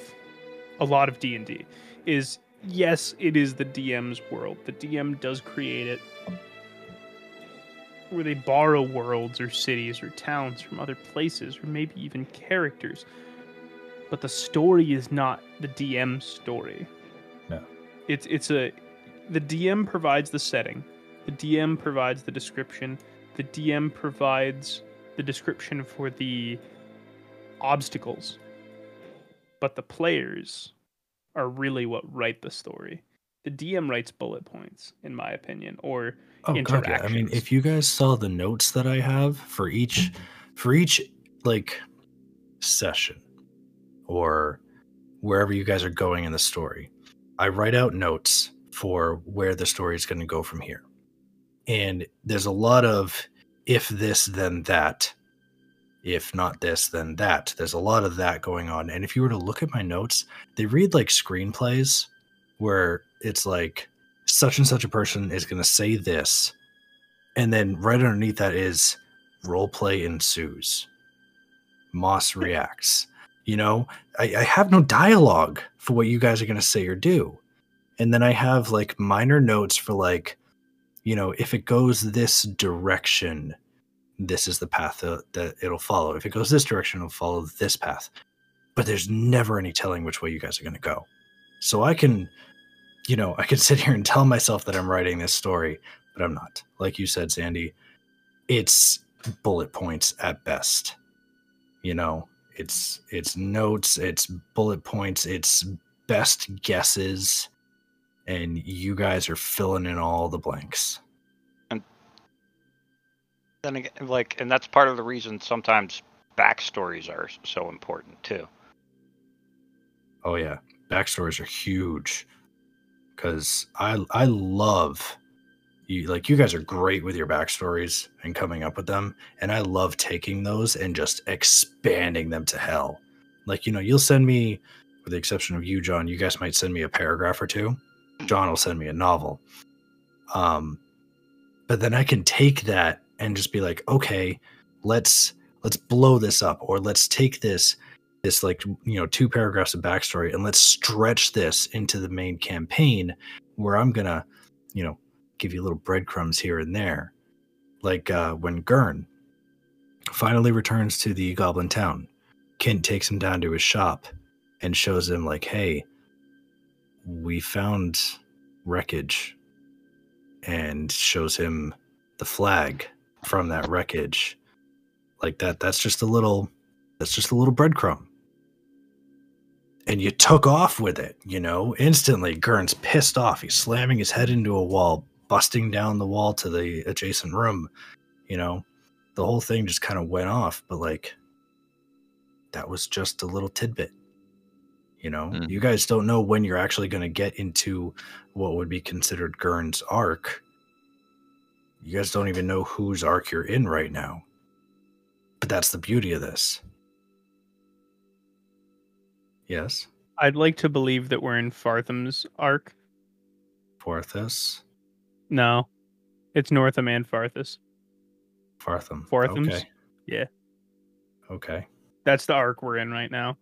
a lot of D and D. Is yes, it is the DM's world. The DM does create it, where they borrow worlds or cities or towns from other places, or maybe even characters. But the story is not the DM's story. No. It's it's a the DM provides the setting. The DM provides the description. The DM provides the description for the obstacles. But the players are really what write the story. The DM writes bullet points, in my opinion, or Oh god, yeah. I mean, if you guys saw the notes that I have for each for each like session or wherever you guys are going in the story, I write out notes for where the story is going to go from here. And there's a lot of if this then that. If not this then that. There's a lot of that going on. And if you were to look at my notes, they read like screenplays where it's like such and such a person is going to say this. And then right underneath that is roleplay ensues. Moss reacts. You know I, I have no dialogue for what you guys are going to say or do. And then i have like minor notes for like you know if it goes this direction this is the path that, that it'll follow. If it goes this direction it'll follow this path. But there's never any telling which way you guys are going to go. So i can you know, I could sit here and tell myself that I'm writing this story, but I'm not. Like you said, Sandy, it's bullet points at best. You know, it's it's notes, it's bullet points, it's best guesses, and you guys are filling in all the blanks. And then again, like, and that's part of the reason sometimes backstories are so important too. Oh yeah, backstories are huge because I I love you. Like you guys are great with your backstories and coming up with them, and I love taking those and just expanding them to hell. Like you know, you'll send me, with the exception of you, John. You guys might send me a paragraph or two. John will send me a novel. Um, but then I can take that and just be like, okay, let's let's blow this up, or let's take this this like you know two paragraphs of backstory and let's stretch this into the main campaign where i'm gonna you know give you little breadcrumbs here and there. Like uh when gurn finally returns to the goblin town kent takes him down to his shop and shows him like hey we found wreckage and shows him the flag from that wreckage. Like that that's just a little that's just a little breadcrumb and you took off with it, you know, instantly. Gurn's pissed off. He's slamming his head into a wall, busting down the wall to the adjacent room. You know, the whole thing just kind of went off, but like, that was just a little tidbit. You know, Mm. you guys don't know when you're actually going to get into what would be considered Gurn's arc. You guys don't even know whose arc you're in right now. But that's the beauty of this. Yes. I'd like to believe that we're in Fartham's arc. Porthos. No, it's Northam and Farthus. Fartham. Fartham's? Okay. Yeah. Okay. That's the arc we're in right now.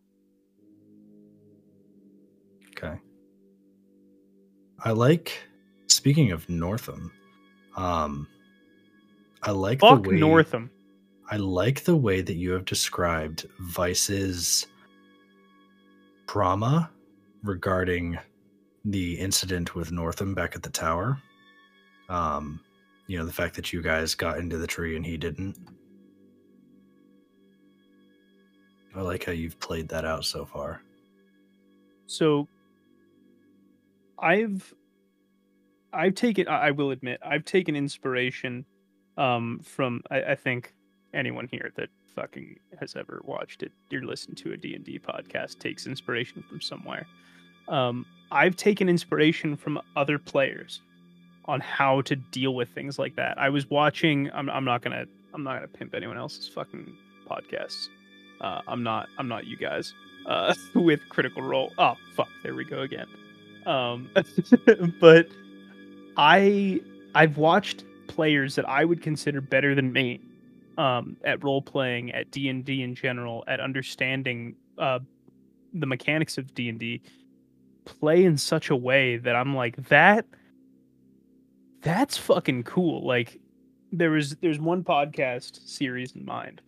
Okay. I like speaking of Northam, um I like Fuck the way Northam. I like the way that you have described Vice's trauma regarding the incident with Northam back at the tower. Um, you know, the fact that you guys got into the tree and he didn't. I like how you've played that out so far. So I've I've taken I will admit I've taken inspiration um from I, I think anyone here that fucking has ever watched it or listened to a D&D podcast takes inspiration from somewhere. Um I've taken inspiration from other players on how to deal with things like that. I was watching I'm I'm not going to I'm not going to pimp anyone else's fucking podcasts. Uh, I'm not I'm not you guys. Uh, with critical role. Oh fuck, there we go again. Um, but I I've watched players that I would consider better than me um, at role playing, at D and D in general, at understanding uh, the mechanics of D and D, play in such a way that I'm like that. That's fucking cool. Like there was there's one podcast series in mind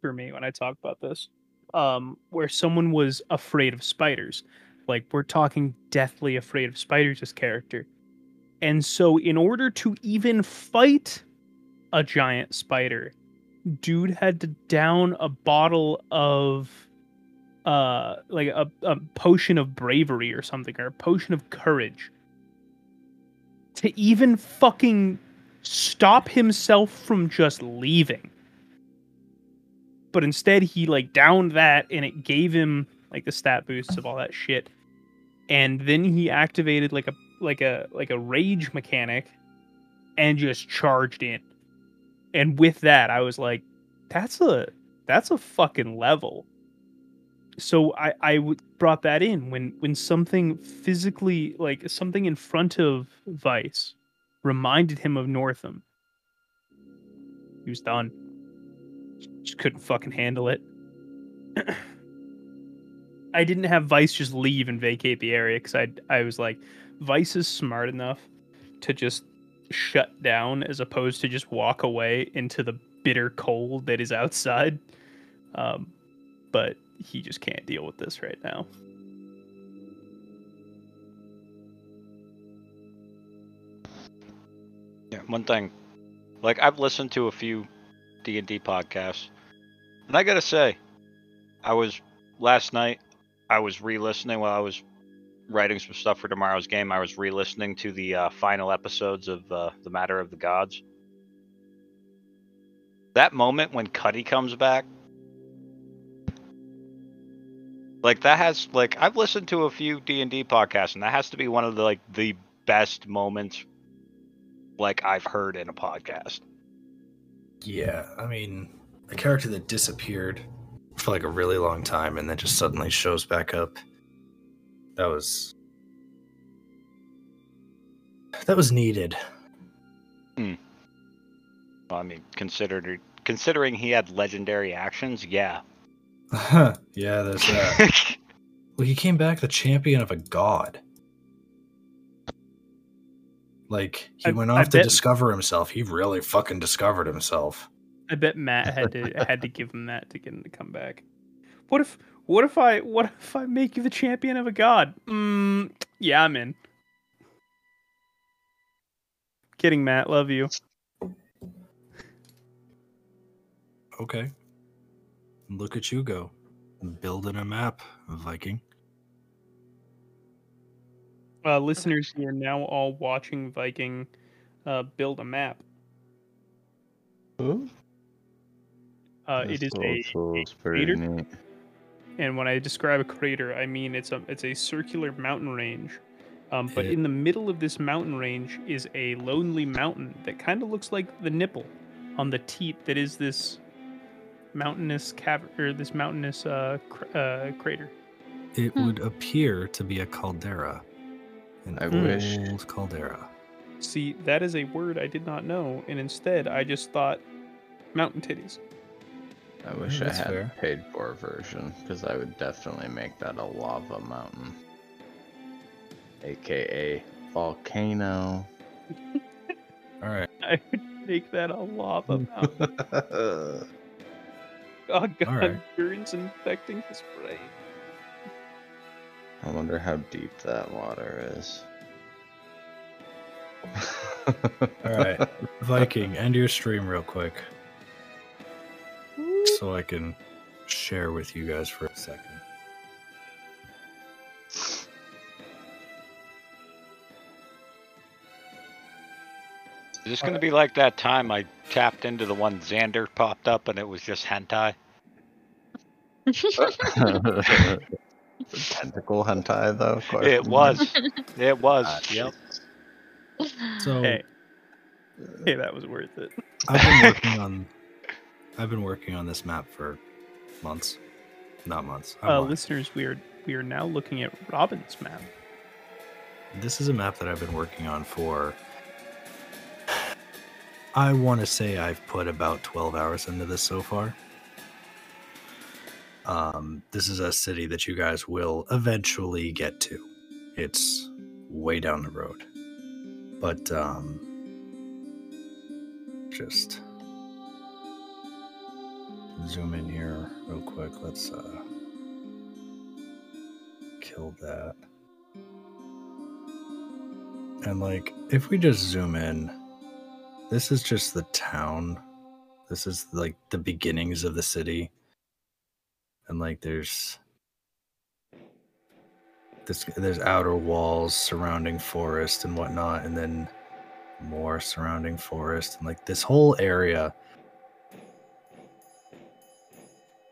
for me when I talk about this, um, where someone was afraid of spiders. Like we're talking deathly afraid of spiders as character. And so in order to even fight a giant spider, dude had to down a bottle of uh like a, a potion of bravery or something or a potion of courage to even fucking stop himself from just leaving. But instead he like downed that and it gave him like the stat boosts of all that shit. And then he activated like a like a like a rage mechanic and just charged in and with that i was like that's a that's a fucking level. So i i brought that in when when something physically like something in front of vice reminded him of northam. He was done. Just couldn't fucking handle it. I didn't have Vice just leave and vacate the area because I I was like, Vice is smart enough to just shut down as opposed to just walk away into the bitter cold that is outside. Um, but he just can't deal with this right now. Yeah, one thing, like I've listened to a few D and D podcasts, and I gotta say, I was last night. I was re-listening while I was writing some stuff for tomorrow's game. I was re-listening to the uh, final episodes of uh, the Matter of the Gods. That moment when Cuddy comes back, like that has like I've listened to a few D and D podcasts, and that has to be one of the like the best moments like I've heard in a podcast. Yeah, I mean, a character that disappeared for like a really long time and then just suddenly shows back up. That was that was needed. Hmm. Well, I mean, considered considering he had legendary actions, yeah. yeah, there's that. well, he came back the champion of a god. Like he I, went off I to bet... discover himself. He really fucking discovered himself. I bet Matt had to had to give him that to get him to come back. What if what if I what if I make you the champion of a god? Mm, yeah, I'm in. Kidding, Matt. Love you. Okay. Look at you go. Building a map, Viking. Uh, listeners, you're now all watching Viking uh, build a map. Ooh. Uh, it is a, a crater. Neat. And when I describe a crater, I mean it's a it's a circular mountain range. Um, but in the middle of this mountain range is a lonely mountain that kind of looks like the nipple on the teat that is this mountainous cavern or this mountainous uh, cr- uh, crater. It hmm. would appear to be a caldera. An I wish caldera. See, that is a word I did not know, and instead I just thought mountain titties. I wish I had fair. paid for version because I would definitely make that a lava mountain, aka volcano. All right. I would Make that a lava mountain. oh god, right. burns infecting his brain. I wonder how deep that water is. All right, Viking, end your stream real quick, so I can share with you guys for a second. Is this going to be like that time I tapped into the one Xander popped up and it was just hentai? Tentacle hentai though. It was. It was. Ah, yep. So Hey. Hey, that was worth it. I've been working on I've been working on this map for months. Not months. Uh, listeners, we are we are now looking at Robin's map. This is a map that I've been working on for I want to say I've put about 12 hours into this so far. Um, this is a city that you guys will eventually get to. It's way down the road. But um just zoom in here real quick. Let's uh kill that. And like, if we just zoom in, this is just the town. This is like the beginnings of the city. And like, there's this, there's outer walls surrounding forest and whatnot, and then more surrounding forest, and like this whole area.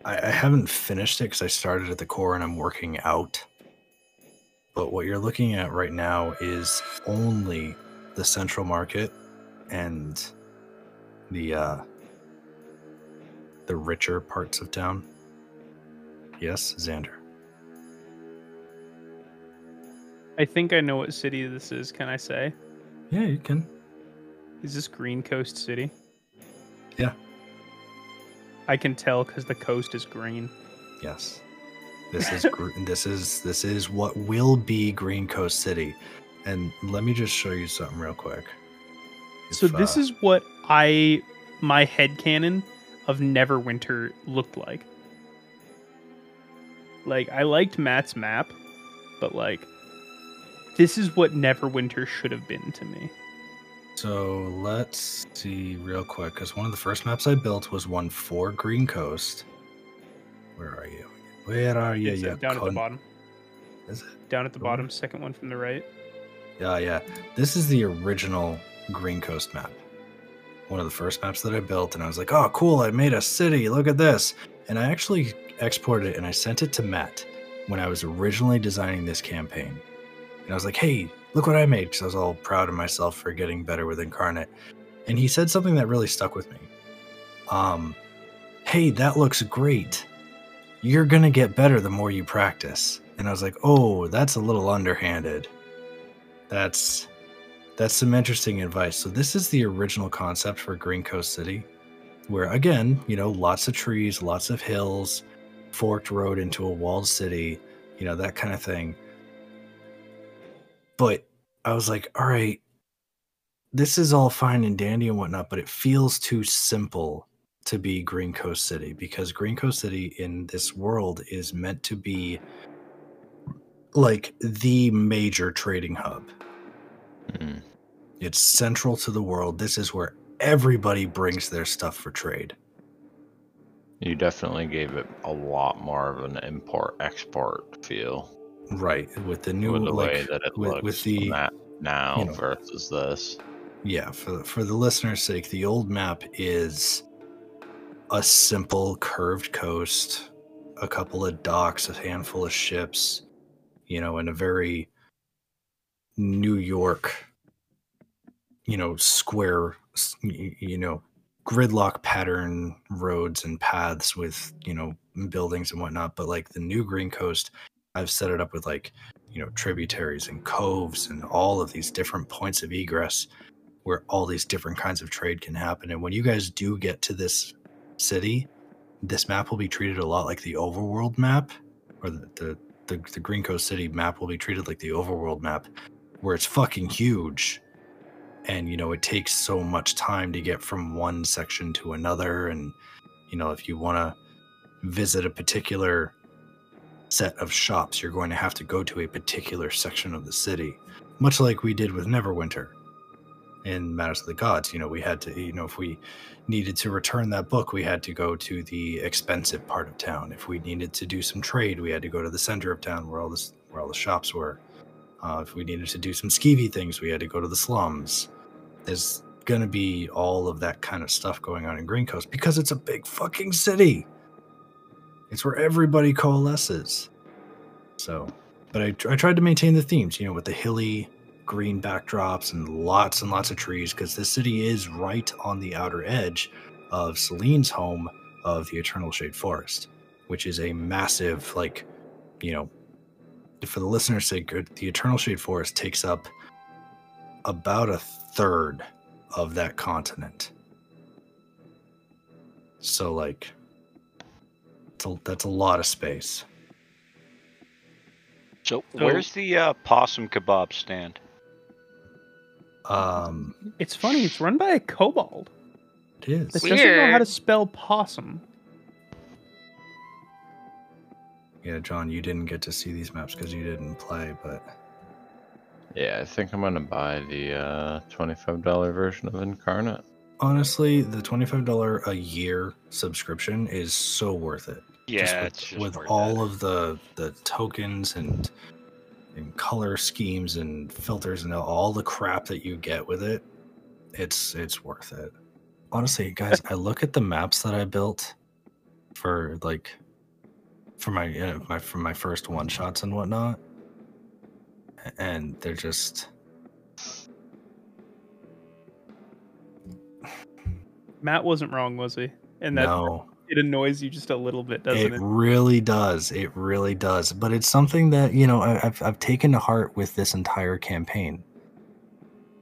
I, I haven't finished it because I started at the core and I'm working out. But what you're looking at right now is only the central market and the uh the richer parts of town. Yes, Xander. I think I know what city this is. Can I say? Yeah, you can. Is this Green Coast City? Yeah. I can tell because the coast is green. Yes. This is gr- this is this is what will be Green Coast City. And let me just show you something real quick. so this uh, is what I my headcanon of Neverwinter looked like. Like I liked Matt's map, but like this is what Neverwinter should have been to me. So let's see real quick, because one of the first maps I built was one for Green Coast. Where are you? Where are you? It's, uh, down at the bottom. Is it? Down at the bottom, second one from the right. Yeah, yeah. This is the original Green Coast map. One of the first maps that I built, and I was like, oh, cool, I made a city. Look at this. And I actually exported it and I sent it to Matt when I was originally designing this campaign. And I was like, hey, look what I made. Because I was all proud of myself for getting better with Inkarnate. And he said something that really stuck with me. Um, hey, that looks great. You're going to get better the more you practice. And I was like, oh, that's a little underhanded. That's that's some interesting advice. So this is the original concept for Green Coast City, where again, you know, lots of trees, lots of hills, forked road into a walled city, you know, that kind of thing. But I was like, all right, this is all fine and dandy and whatnot, but it feels too simple to be Green Coast City because Green Coast City in this world is meant to be like the major trading hub. Mm. It's central to the world. This is where everybody brings their stuff for trade. You definitely gave it a lot more of an import export feel Right. With the new with the like way that it with, looks with the now you know. versus this. yeah, for for the listener's sake, the old map is a simple curved coast, a couple of docks, a handful of ships, you know, and a very New York, you know, square, you know, gridlock pattern roads and paths with, you know, buildings and whatnot. But like the new Green Coast, I've set it up with like, you know, tributaries and coves and all of these different points of egress where all these different kinds of trade can happen. And when you guys do get to this city, this map will be treated a lot like the overworld map, or the the, the, the Green Coast City map will be treated like the overworld map, where it's fucking huge. and you know it takes so much time to get from one section to another and you know if you want to visit a particular set of shops you're going to have to go to a particular section of the city much like we did with neverwinter in matters of the gods you know we had to you know if we needed to return that book we had to go to the expensive part of town if we needed to do some trade we had to go to the center of town where all this where all the shops were uh, if we needed to do some skeevy things, we had to go to the slums. There's gonna be all of that kind of stuff going on in Green Coast because it's a big fucking city. It's where everybody coalesces. So, but I, I tried to maintain the themes, you know, with the hilly green backdrops and lots and lots of trees because the city is right on the outer edge of Celine's home of the Eternal Shade Forest, which is a massive, like, you know, for the listener's sake, the Eternal Shade Forest takes up about a third of that continent. So, like, a, that's a lot of space. So, so where's the uh, possum kebab stand? Um, it's funny. It's run by a kobold. It is. That doesn't know how to spell possum. Yeah, John, you didn't get to see these maps because you didn't play, but yeah, I think I'm gonna buy the uh, twenty-five dollar version of Inkarnate. Honestly, the twenty-five dollar a year subscription is so worth it. Yeah, just with, with all of the the tokens and and color schemes and filters and all the crap that you get with it, it's it's worth it. Honestly, guys, I look at the maps that I built for like for my uh, my for my first one shots and whatnot, and they're just. Matt wasn't wrong, was he? And that no. It annoys you just a little bit, doesn't it? It really does. It really does. But it's something that you know I've I've taken to heart with this entire campaign.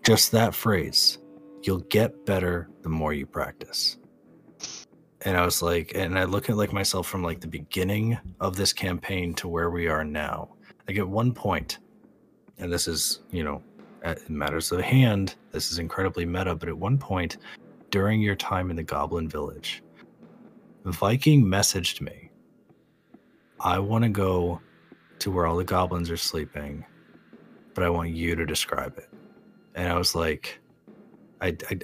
Just that phrase, you'll get better the more you practice and I was like, and I look at like myself from like the beginning of this campaign to where we are now. Like at one point, and this is, you know, matters of hand, this is incredibly meta, but at one point during your time in the Goblin Village, Viking messaged me, I want to go to where all the goblins are sleeping, but I want you to describe it. And I was like, I, I,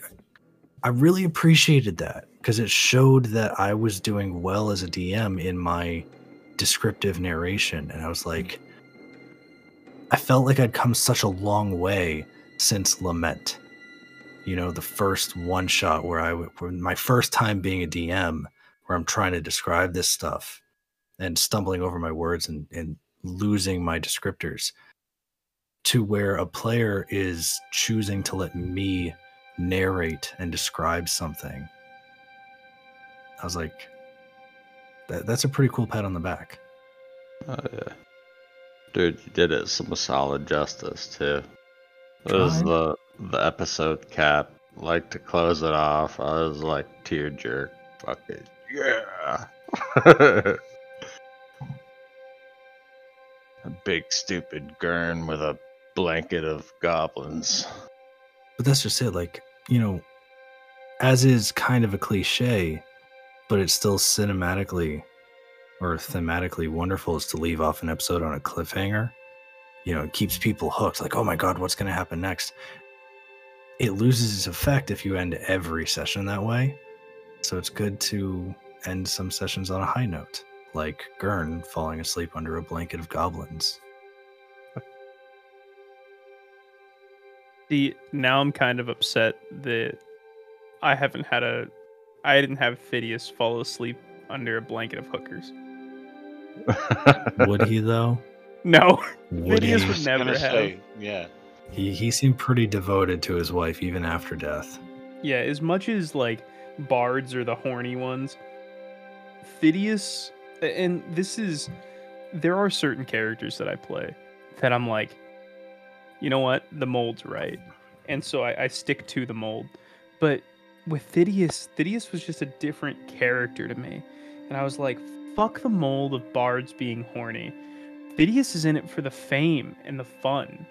I really appreciated that because it showed that I was doing well as a DM in my descriptive narration. And I was like, I felt like I'd come such a long way since Lament. You know, the first one shot where I, my first time being a DM, where I'm trying to describe this stuff and stumbling over my words and, and losing my descriptors, to where a player is choosing to let me narrate and describe something I was like, that, that's a pretty cool pat on the back. Oh yeah, dude, you did it some solid justice too. It was the the episode cap. Like to close it off. I was like tear jerk. Fuck it, yeah. a big stupid gurn with a blanket of goblins. But that's just it. Like you know, as is kind of a cliche, but it's still cinematically or thematically wonderful is to leave off an episode on a cliffhanger. You know, it keeps people hooked. Like, oh my god, what's going to happen next? It loses its effect if you end every session that way. So it's good to end some sessions on a high note, like Gurn falling asleep under a blanket of goblins. See, now I'm kind of upset that I haven't had a I didn't have Phidias fall asleep under a blanket of hookers. would he though? No, would Phidias he? would never have. Say, yeah, he he seemed pretty devoted to his wife even after death. Yeah, as much as like bards are the horny ones, Phidias, and this is there are certain characters that I play that I'm like, you know what, the mold's right, and so I, I stick to the mold. But with Phidias, Phidias was just a different character to me. And I was like, fuck the mold of bards being horny. Phidias is in it for the fame and the fun.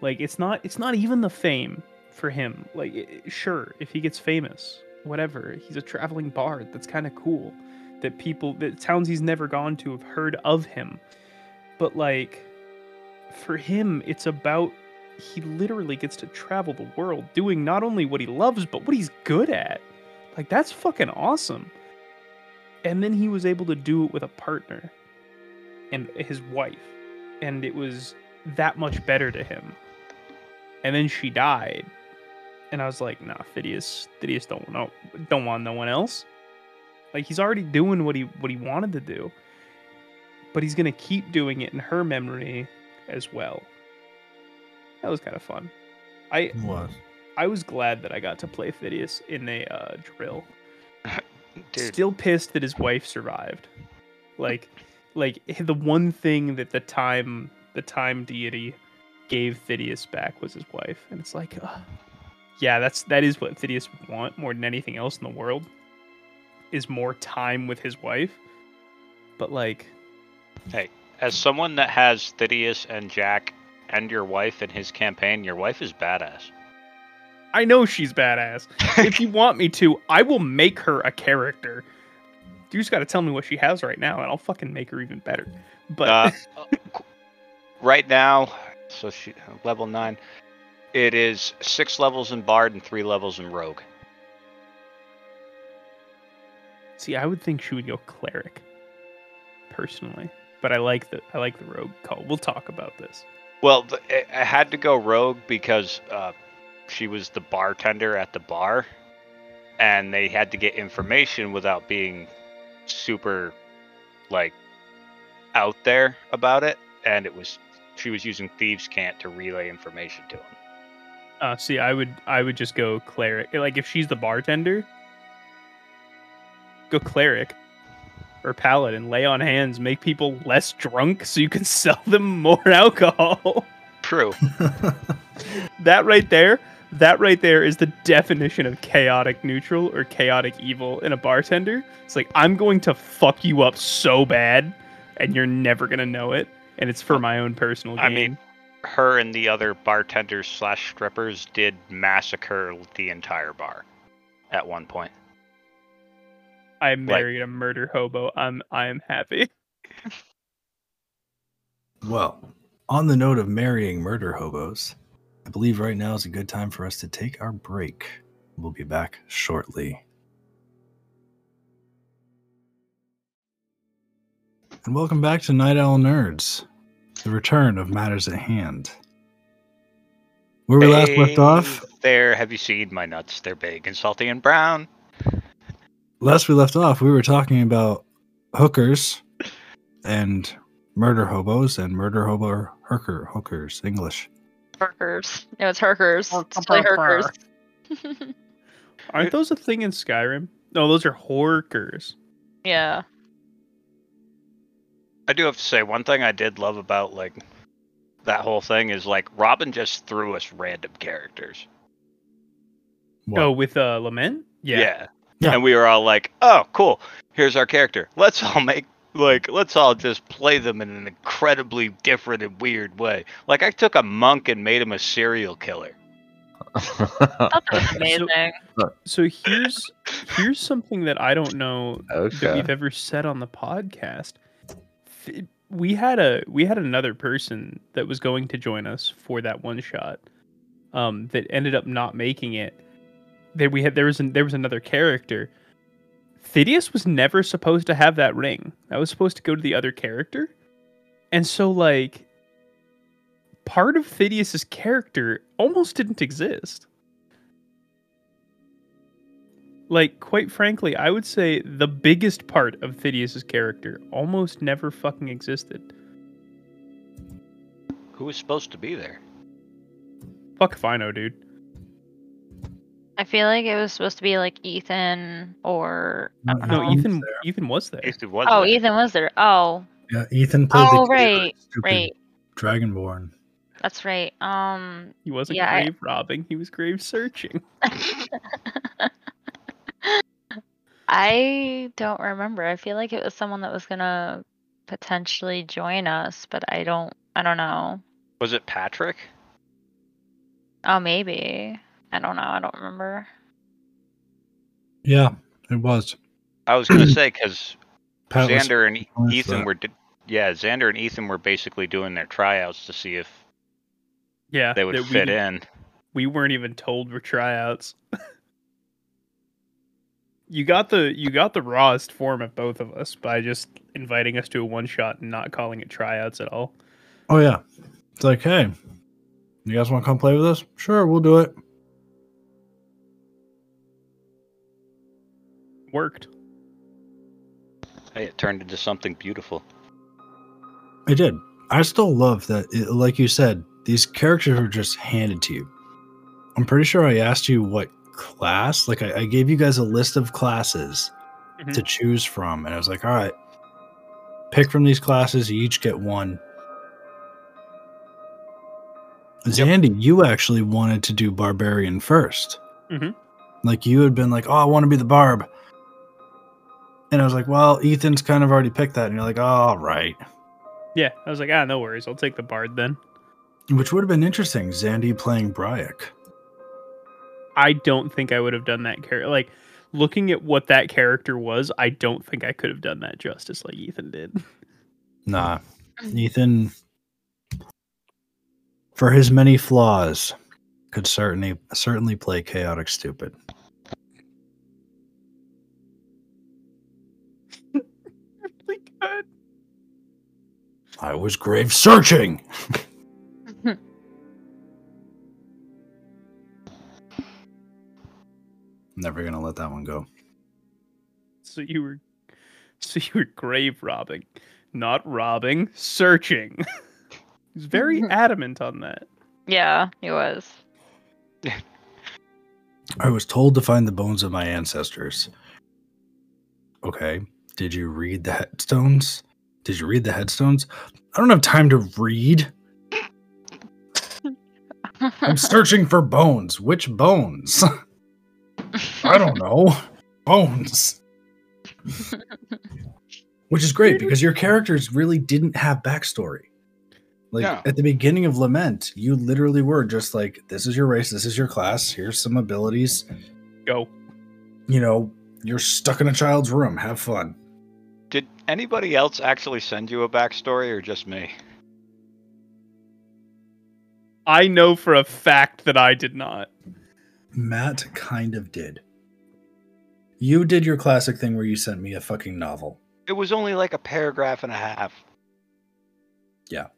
Like it's not it's not even the fame for him. Like, i- sure, if he gets famous, whatever, he's a traveling bard. That's kind of cool. That people, that towns he's never gone to have heard of him. But, like, for him, it's about he literally gets to travel the world doing not only what he loves, but what he's good at. Like, that's fucking awesome. And then he was able to do it with a partner and his wife. And it was that much better to him. And then she died. And I was like, nah, Phidias, Phidias don't know don't want no one else. Like he's already doing what he what he wanted to do. But he's gonna keep doing it in her memory as well. That was kind of fun. I What? I was glad that I got to play Phidias in a uh, drill. Dude, Still pissed that his wife survived. Like, like the one thing that the time the time deity gave Phidias back was his wife, and it's like, uh, yeah, that's that is what Phidias would want more than anything else in the world, is more time with his wife. But like, hey, as someone that has Phidias and Jack and your wife in his campaign, your wife is badass. I know she's badass. if you want me to, I will make her a character. You just got to tell me what she has right now, and I'll fucking make her even better. But Uh, right now, so she level nine. It is six levels in Bard and three levels in Rogue. See, I would think she would go cleric, personally. But I like the I like the rogue call. We'll talk about this. Well, I I had to go Rogue because uh, she was the bartender at the bar, and they had to get information without being super, like, out there about it. And it was she was using thieves' cant to relay information to him. Uh, see, I would I would just go cleric. Like if she's the bartender, go cleric or paladin. Lay on hands, make people less drunk, so you can sell them more alcohol. True. that right there, that right there is the definition of chaotic neutral or chaotic evil in a bartender. It's like I'm going to fuck you up so bad, and you're never gonna know it, and it's for uh, my own personal gain. I mean, her and the other bartenders slash strippers did massacre the entire bar at one point. I married a murder hobo. I'm I am happy. Well, on the note of marrying murder hobos, I believe right now is a good time for us to take our break. We'll be back shortly. And welcome back to Night Owl Nerds, the return of matters at hand. Where we last left off, There, have you seen my nuts? They're big and salty and brown. Last we left off, we were talking about hookers and murder hobos and murder hobo hooker hookers English. Herkers. No, it's Herkers. It's really Herkers. Aren't those a thing in Skyrim? No, those are horkers. yeah. I do have to say one thing I did love about like that whole thing is like Robin just threw us random characters. What? Oh, with uh Lament? Yeah. Yeah. And we were all like, "Oh, cool. Here's our character. Let's all make like let's all just play them in an incredibly different and weird way." Like I took a monk and made him a serial killer. I thought that was amazing. So here's here's something that I don't know that okay. we've ever said on the podcast. We had a we had another person that was going to join us for that one shot, um, that ended up not making it. There we had there was an, there was another character. Phidias was never supposed to have that ring. That was supposed to go to the other character, and so like part of Phidias's character almost didn't exist. Like, quite frankly, I would say the biggest part of Phidias's character almost never fucking existed. Who was supposed to be there? Fuck if I know, dude. I feel like it was supposed to be like Ethan or I No, know. Ethan. Ethan was there. Ethan was Oh, there. Ethan was there. Oh, Yeah, Ethan played Oh, the right, right. Dragonborn. That's right. Um, He wasn't Yeah, I- grave robbing. He was grave searching. I don't remember. I feel like it was someone that was gonna potentially join us, but I don't. I don't know. Was it Patrick? Oh, maybe. I don't know. I don't remember. Yeah, it was. I was gonna say because Xander and Ethan that. were, yeah, Xander and Ethan were basically doing their tryouts to see if Yeah, they would that we fit in. We weren't even told we're tryouts. you got the you got the rawest form of both of us by just inviting us to a one shot and not calling it tryouts at all. Oh yeah, it's like, hey, you guys want to come play with us? Sure, we'll do it. Worked. Hey, it turned into something beautiful. I did. I still love that. It, like you said, these characters were just handed to you. I'm pretty sure I asked you what class. Like I, I gave you guys a list of classes Mhm. to choose from, and I was like, all right, pick from these classes. You each get one. Zandy, you actually wanted to do barbarian 1st Mhm. Like you had been like, oh, I want to be the barb. And I was like, well, Ethan's kind of already picked that. And you're like, all right. Yeah, I was like, ah, no worries. I'll take the bard then. Which would have been interesting, Zandy playing Bryac. I don't think I would have done that character. Like looking at what that character was, I don't think I could have done that justice like Ethan did. Nah. Ethan, for his many flaws, could certainly certainly play chaotic stupid. I was grave searching. Never gonna let that one go. So you were, so you were grave robbing, not robbing, searching. He's very adamant on that. Yeah, he was. I was told to find the bones of my ancestors. Okay. Did you read the headstones? Did you read the headstones? I don't have time to read. I'm searching for bones. Which bones? I don't know. Bones. Which is great because your characters really didn't have backstory. Like No. at the beginning of Lament, you literally were just like, this is your race, this is your class, here's some abilities. Go. You know, you're stuck in a child's room. Have fun. Did anybody else actually send you a backstory or just me? I know for a fact that I did not. Matt kind of did. You did your classic thing where you sent me a fucking novel. It was only like a paragraph and a half. Yeah.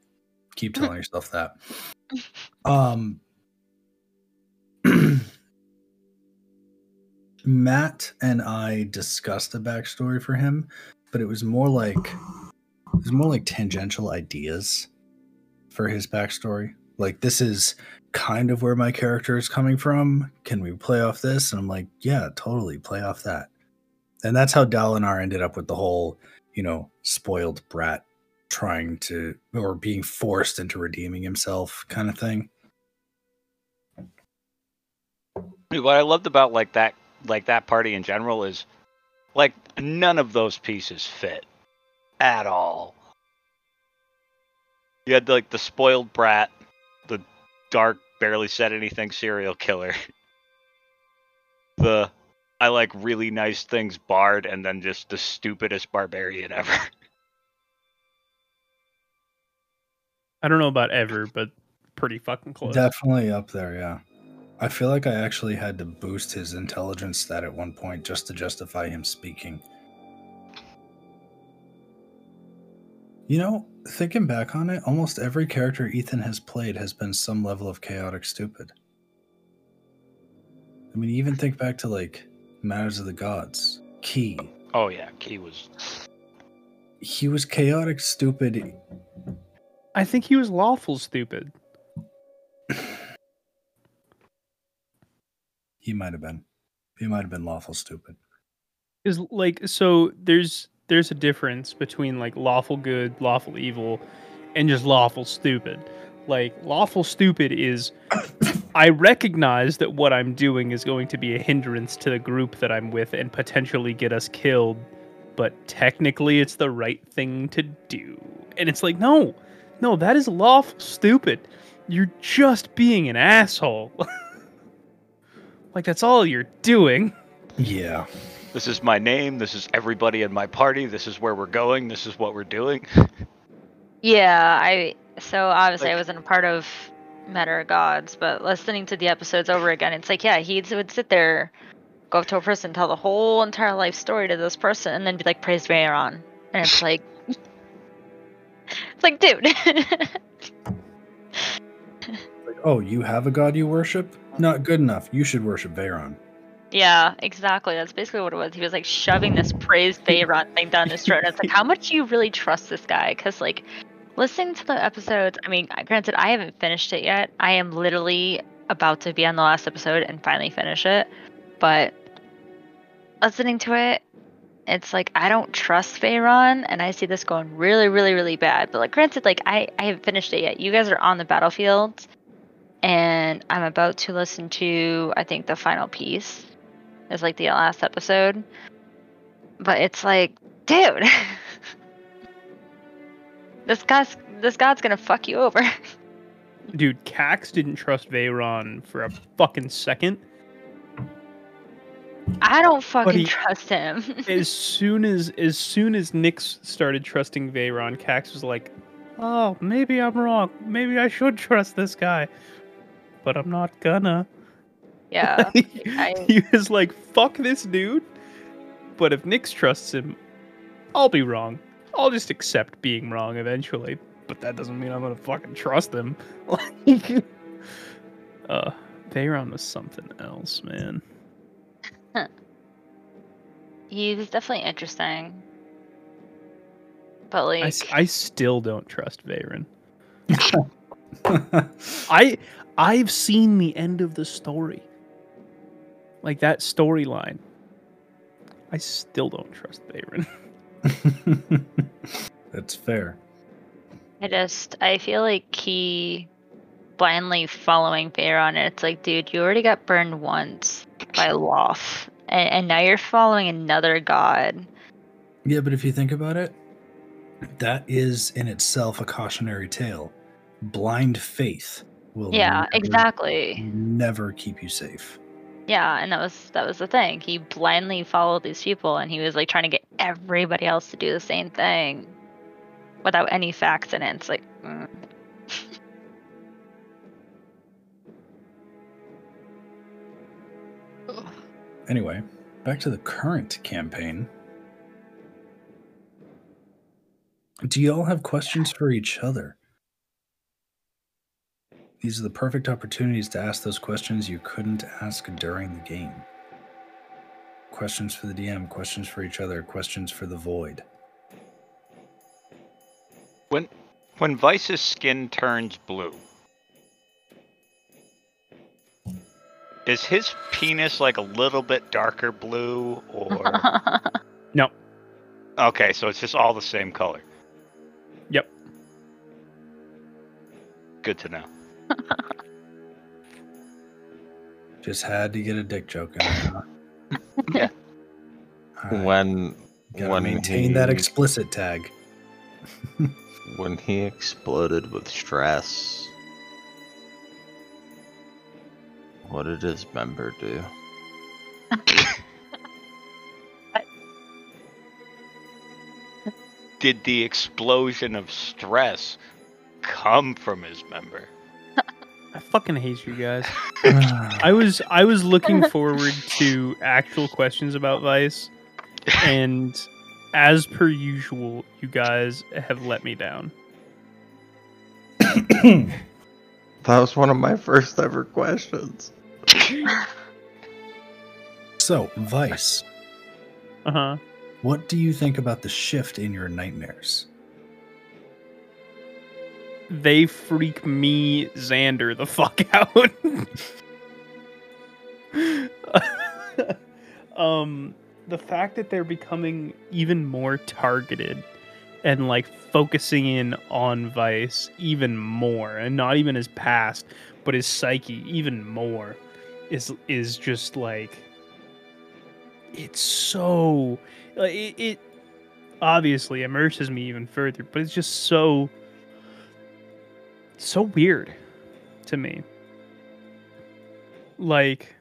Keep telling yourself that. Um Matt and I discussed a backstory for him, but it was more like it was more like tangential ideas for his backstory. Like this is kind of where my character is coming from. Can we play off this? And I'm like, yeah, totally play off that. And that's how Dalinar ended up with the whole, you know, spoiled brat trying to or being forced into redeeming himself kind of thing. What I loved about like that like that party in general is like none of those pieces fit at all. You had like the spoiled brat, the dark, barely said anything serial killer. The I like really nice things bard and then just the stupidest barbarian ever. I don't know about ever, but pretty fucking close. Definitely up there, yeah. I feel like I actually had to boost his intelligence stat at one point just to justify him speaking. You know, thinking back on it, almost every character Ethan has played has been some level of chaotic stupid. I mean, even think back to like Matters of the Gods, Key. Oh yeah, Key was He was chaotic stupid. I think he was lawful stupid. He might have been. He might have been lawful stupid. Is like so there's there's a difference between like lawful good, lawful evil, and just lawful stupid. Like lawful stupid is I recognize that what I'm doing is going to be a hindrance to the group that I'm with and potentially get us killed, but technically it's the right thing to do. And it's like, no, no, that is lawful stupid. You're just being an asshole. Like that's all you're doing. Yeah. This is my name. This is everybody in my party. This is where we're going. This is what we're doing. Yeah, I so obviously I wasn't a part of Matter of Gods, but listening to the episodes over again, it's like yeah, he would sit there, go up to a person, tell the whole entire life story to this person, and then be like, "Praise Veyron," and it's like, it's like, dude, Like, oh, you have a god you worship? Not good enough. You should worship Veyron. yeah, exactly. That's basically what it was. He was like shoving this Praise Veyron thing down his throat. And it's like, how much do you really trust this guy? Because like, listening to the episodes, I mean, granted, I haven't finished it yet. I am literally about to be on the last episode and finally finish it. But listening to it, it's like I don't trust Veyron, and I see this going really, really, really bad. But like, granted, like I I haven't finished it yet. You guys are on the battlefield, and I'm about to listen to I think the final piece is like the last episode. But it's like, dude, this guy's this god's gonna fuck you over. Dude, Cax didn't trust Veyron for a fucking second. I don't fucking he- trust him. As soon as as soon as Nyx started trusting Veyron, Cax was like, "Oh, maybe I'm wrong. Maybe I should trust this guy, but I'm not gonna." yeah. I- he was like, "Fuck this dude." But if Nyx trusts him, I'll be wrong. I'll just accept being wrong eventually. But that doesn't mean I'm gonna fucking trust him. Like, uh, Veyron was something else, man. He was definitely interesting. But like I, s- I still don't trust Veyron. I I've seen the end of the story. Like that storyline. I still don't trust Veyron. That's fair. I just I feel like he blindly following Pharaoh and it's like, dude, you already got burned once by Loth. And, and now you're following another god. Yeah, but if you think about it, that is in itself a cautionary tale. Blind faith will Yeah, never- exactly. never keep you safe. Yeah, and that was that was the thing. He blindly followed these people and he was like trying to get everybody else to do the same thing without any facts in it. It's like mm. Anyway, back to the current campaign. Do you all have questions for each other? These are the perfect opportunities to ask those questions you couldn't ask during the game. Questions for the DM, questions for each other, questions for the void. When when Vice's skin turns blue, is his penis like a little bit darker blue or No. Okay, so it's just all the same color. Yep. Good to know. Just had to get a dick joke in there. huh? Yeah. All right, When gotta when maintain that explicit tag. when he exploded with stress, what did his member do? Did the explosion of stress come from his member? I fucking hate you guys. I was I was looking forward to actual questions about Vice, and as per usual, you guys have let me down. That was one of my first ever questions. so, Vice, Uh huh. what do you think about the shift in your nightmares? They freak me, Xander, the fuck out. um, the fact that they're becoming even more targeted and like focusing in on Vice even more, and not even his past, but his psyche even more, is is just like it's so it, it obviously immerses me even further, but it's just so so weird to me. Like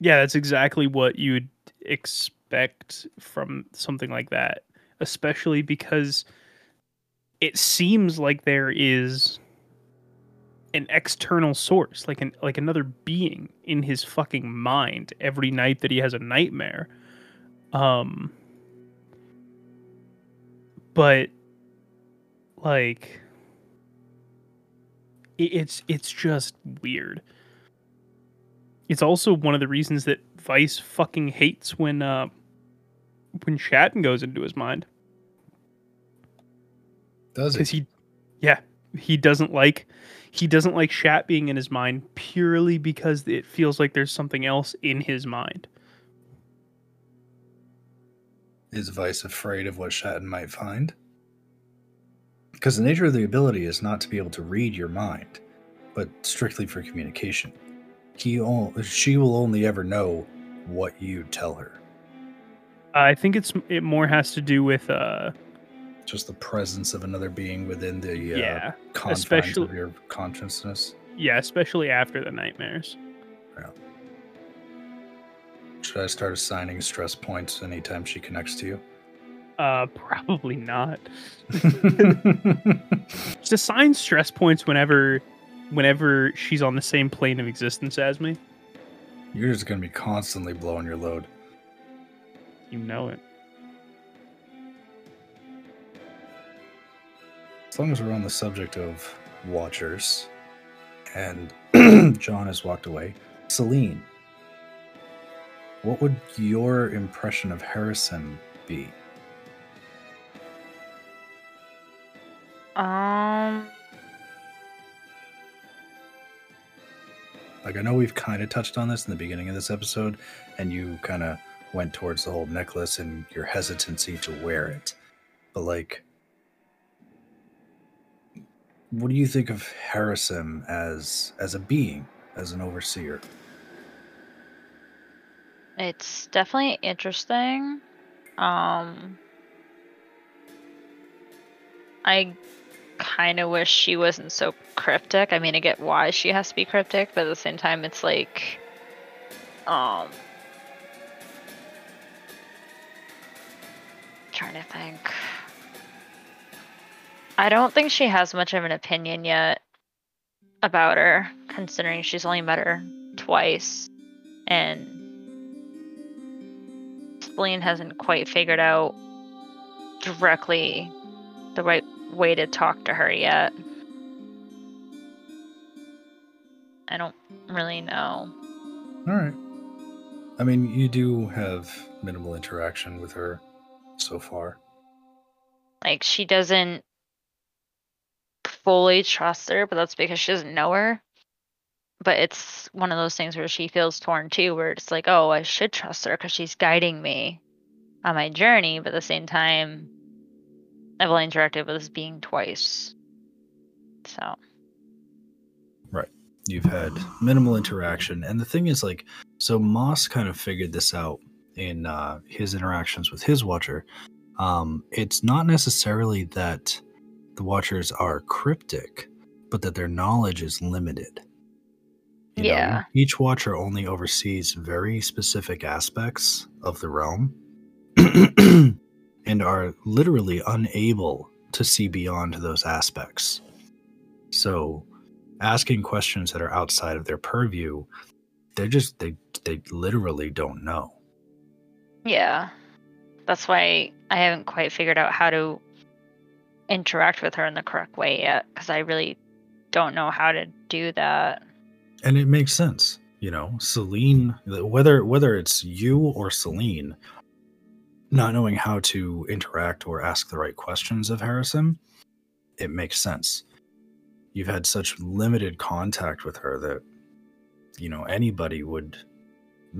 Yeah, that's exactly what you'd expect from something like that, especially because it seems like there is an external source, like an like another being in his fucking mind every night that he has a nightmare. Um but like it's it's just weird. It's also one of the reasons that Vice fucking hates when uh when Shatton goes into his mind. Does Because he yeah, he doesn't like he doesn't like Shat being in his mind purely because it feels like there's something else in his mind. Is Vice afraid of what Shatton might find? Because the nature of the ability is not to be able to read your mind, but strictly for communication. He o- she will only ever know what you tell her. I think it's it more has to do with uh Just the presence of another being within the uh, yeah confines especially- of your consciousness. yeah especially after the nightmares. Should I start assigning stress points anytime she connects to you? Uh probably not. Just assign stress points whenever whenever she's on the same plane of existence as me. You're just going to be constantly blowing your load. You know it. As long as we're on the subject of watchers, and John has walked away, Celine, what would your impression of Harrison be? Um, Like, I know we've kind of touched on this in the beginning of this episode, and you kind of went towards the whole necklace and your hesitancy to wear it. But, like, what do you think of Harrison as as a being, as an overseer? it's definitely interesting. Um, I kind of wish she wasn't so cryptic. I mean, I get why she has to be cryptic, but at the same time, it's like, um, trying to think. I don't think she has much of an opinion yet about her, considering she's only met her twice, and Spleen hasn't quite figured out directly way to talk to her yet. I don't really know. All right. I mean, you do have minimal interaction with her so far. Like she doesn't fully trust her, but that's because she doesn't know her. But it's one of those things where she feels torn too, where it's like, oh, I should trust her because she's guiding me on my journey. But at the same time, I've only interacted with this being twice. So Right. You've had minimal interaction. And the thing is, like, so Moss kind of figured this out in uh, his interactions with his Watcher. Um, it's not necessarily that the Watchers are cryptic, but that their knowledge is limited. You know, Yeah. each Watcher only oversees very specific aspects of the realm and are literally unable to see beyond those aspects. So, asking questions that are outside of their purview, they're just they they literally don't know. Yeah. That's why I haven't quite figured out how to interact with her in the correct way yet because I really don't know how to do that. And it makes sense, you know. Celine, whether whether it's you or Celine, not knowing how to interact or ask the right questions of Harrison, it makes sense. You've had such limited contact with her that you know anybody would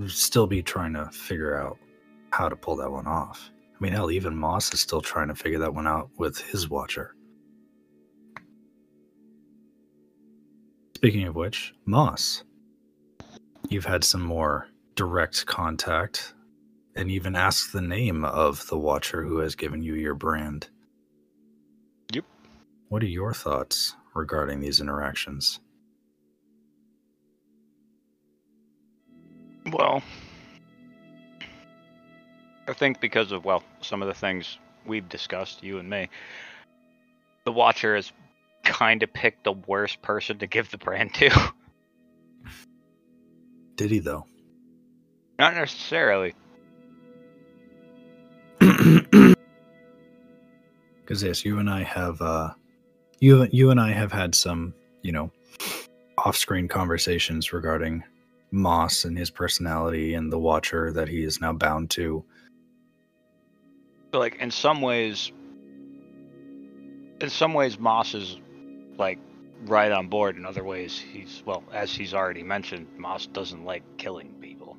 still be trying to figure out how to pull that one off. I mean, hell, even Moss is still trying to figure that one out with his watcher. Speaking of which, Moss, you've had some more direct contact and even ask the name of the watcher who has given you your brand. Yep. What are your thoughts regarding these interactions? Well, I think because of well, some of the things we've discussed, you and me, the Watcher has kind of picked the worst person to give the brand to. Did he though? Not necessarily. Because yes, you and I have uh, you you and I have had some you know off-screen conversations regarding Moss and his personality and the Watcher that he is now bound to. like in some ways, in some ways, Moss is like right on board. In other ways, he's well, as he's already mentioned, Moss doesn't like killing people.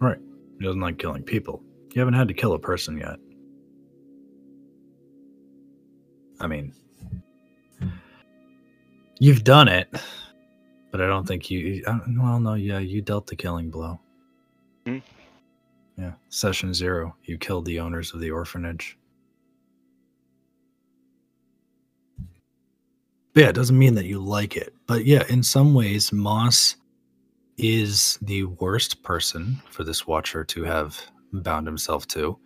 Right. He doesn't like killing people. You haven't had to kill a person yet. I mean, you've done it, but I don't think you. I, well, no, yeah, you dealt the killing blow. Hmm. Yeah, session zero. You killed the owners of the orphanage. But yeah, it doesn't mean that you like it. But yeah, in some ways, Moss is the worst person for this watcher to have bound himself to.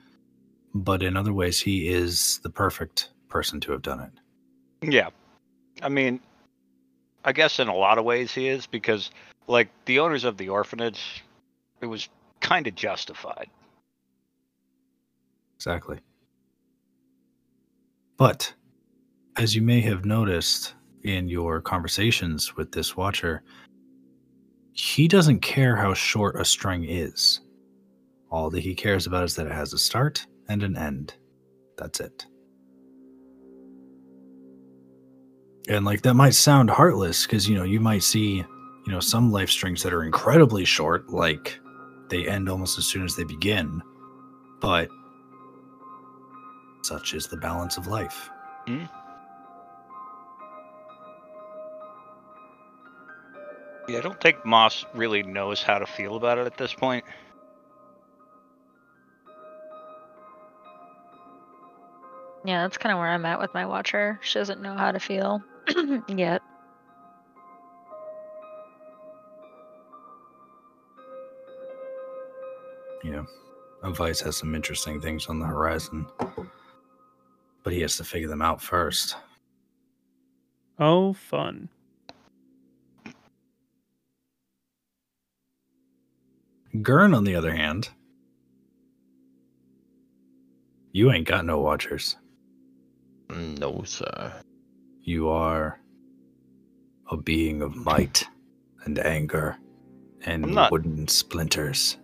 But in other ways, he is the perfect person to have done it. Yeah. I mean, I guess in a lot of ways he is because, like, the owners of the orphanage, it was kind of justified. Exactly. But as you may have noticed in your conversations with this watcher, he doesn't care how short a string is. All that he cares about is that it has a start and an end. That's it. And like that might sound heartless because you know you might see you know some life strings that are incredibly short, like they end almost as soon as they begin. But such is the balance of life. Hmm? Yeah, I don't think Moss really knows how to feel about it at this point. Yeah, that's kind of where I'm at with my watcher. She doesn't know how to feel yet. Yeah. Vice has some interesting things on the horizon. But he has to figure them out first. Oh, fun. Gurn, on the other hand, you ain't got no watchers. Mm, no, sir. You are a being of might and anger and not- wooden splinters.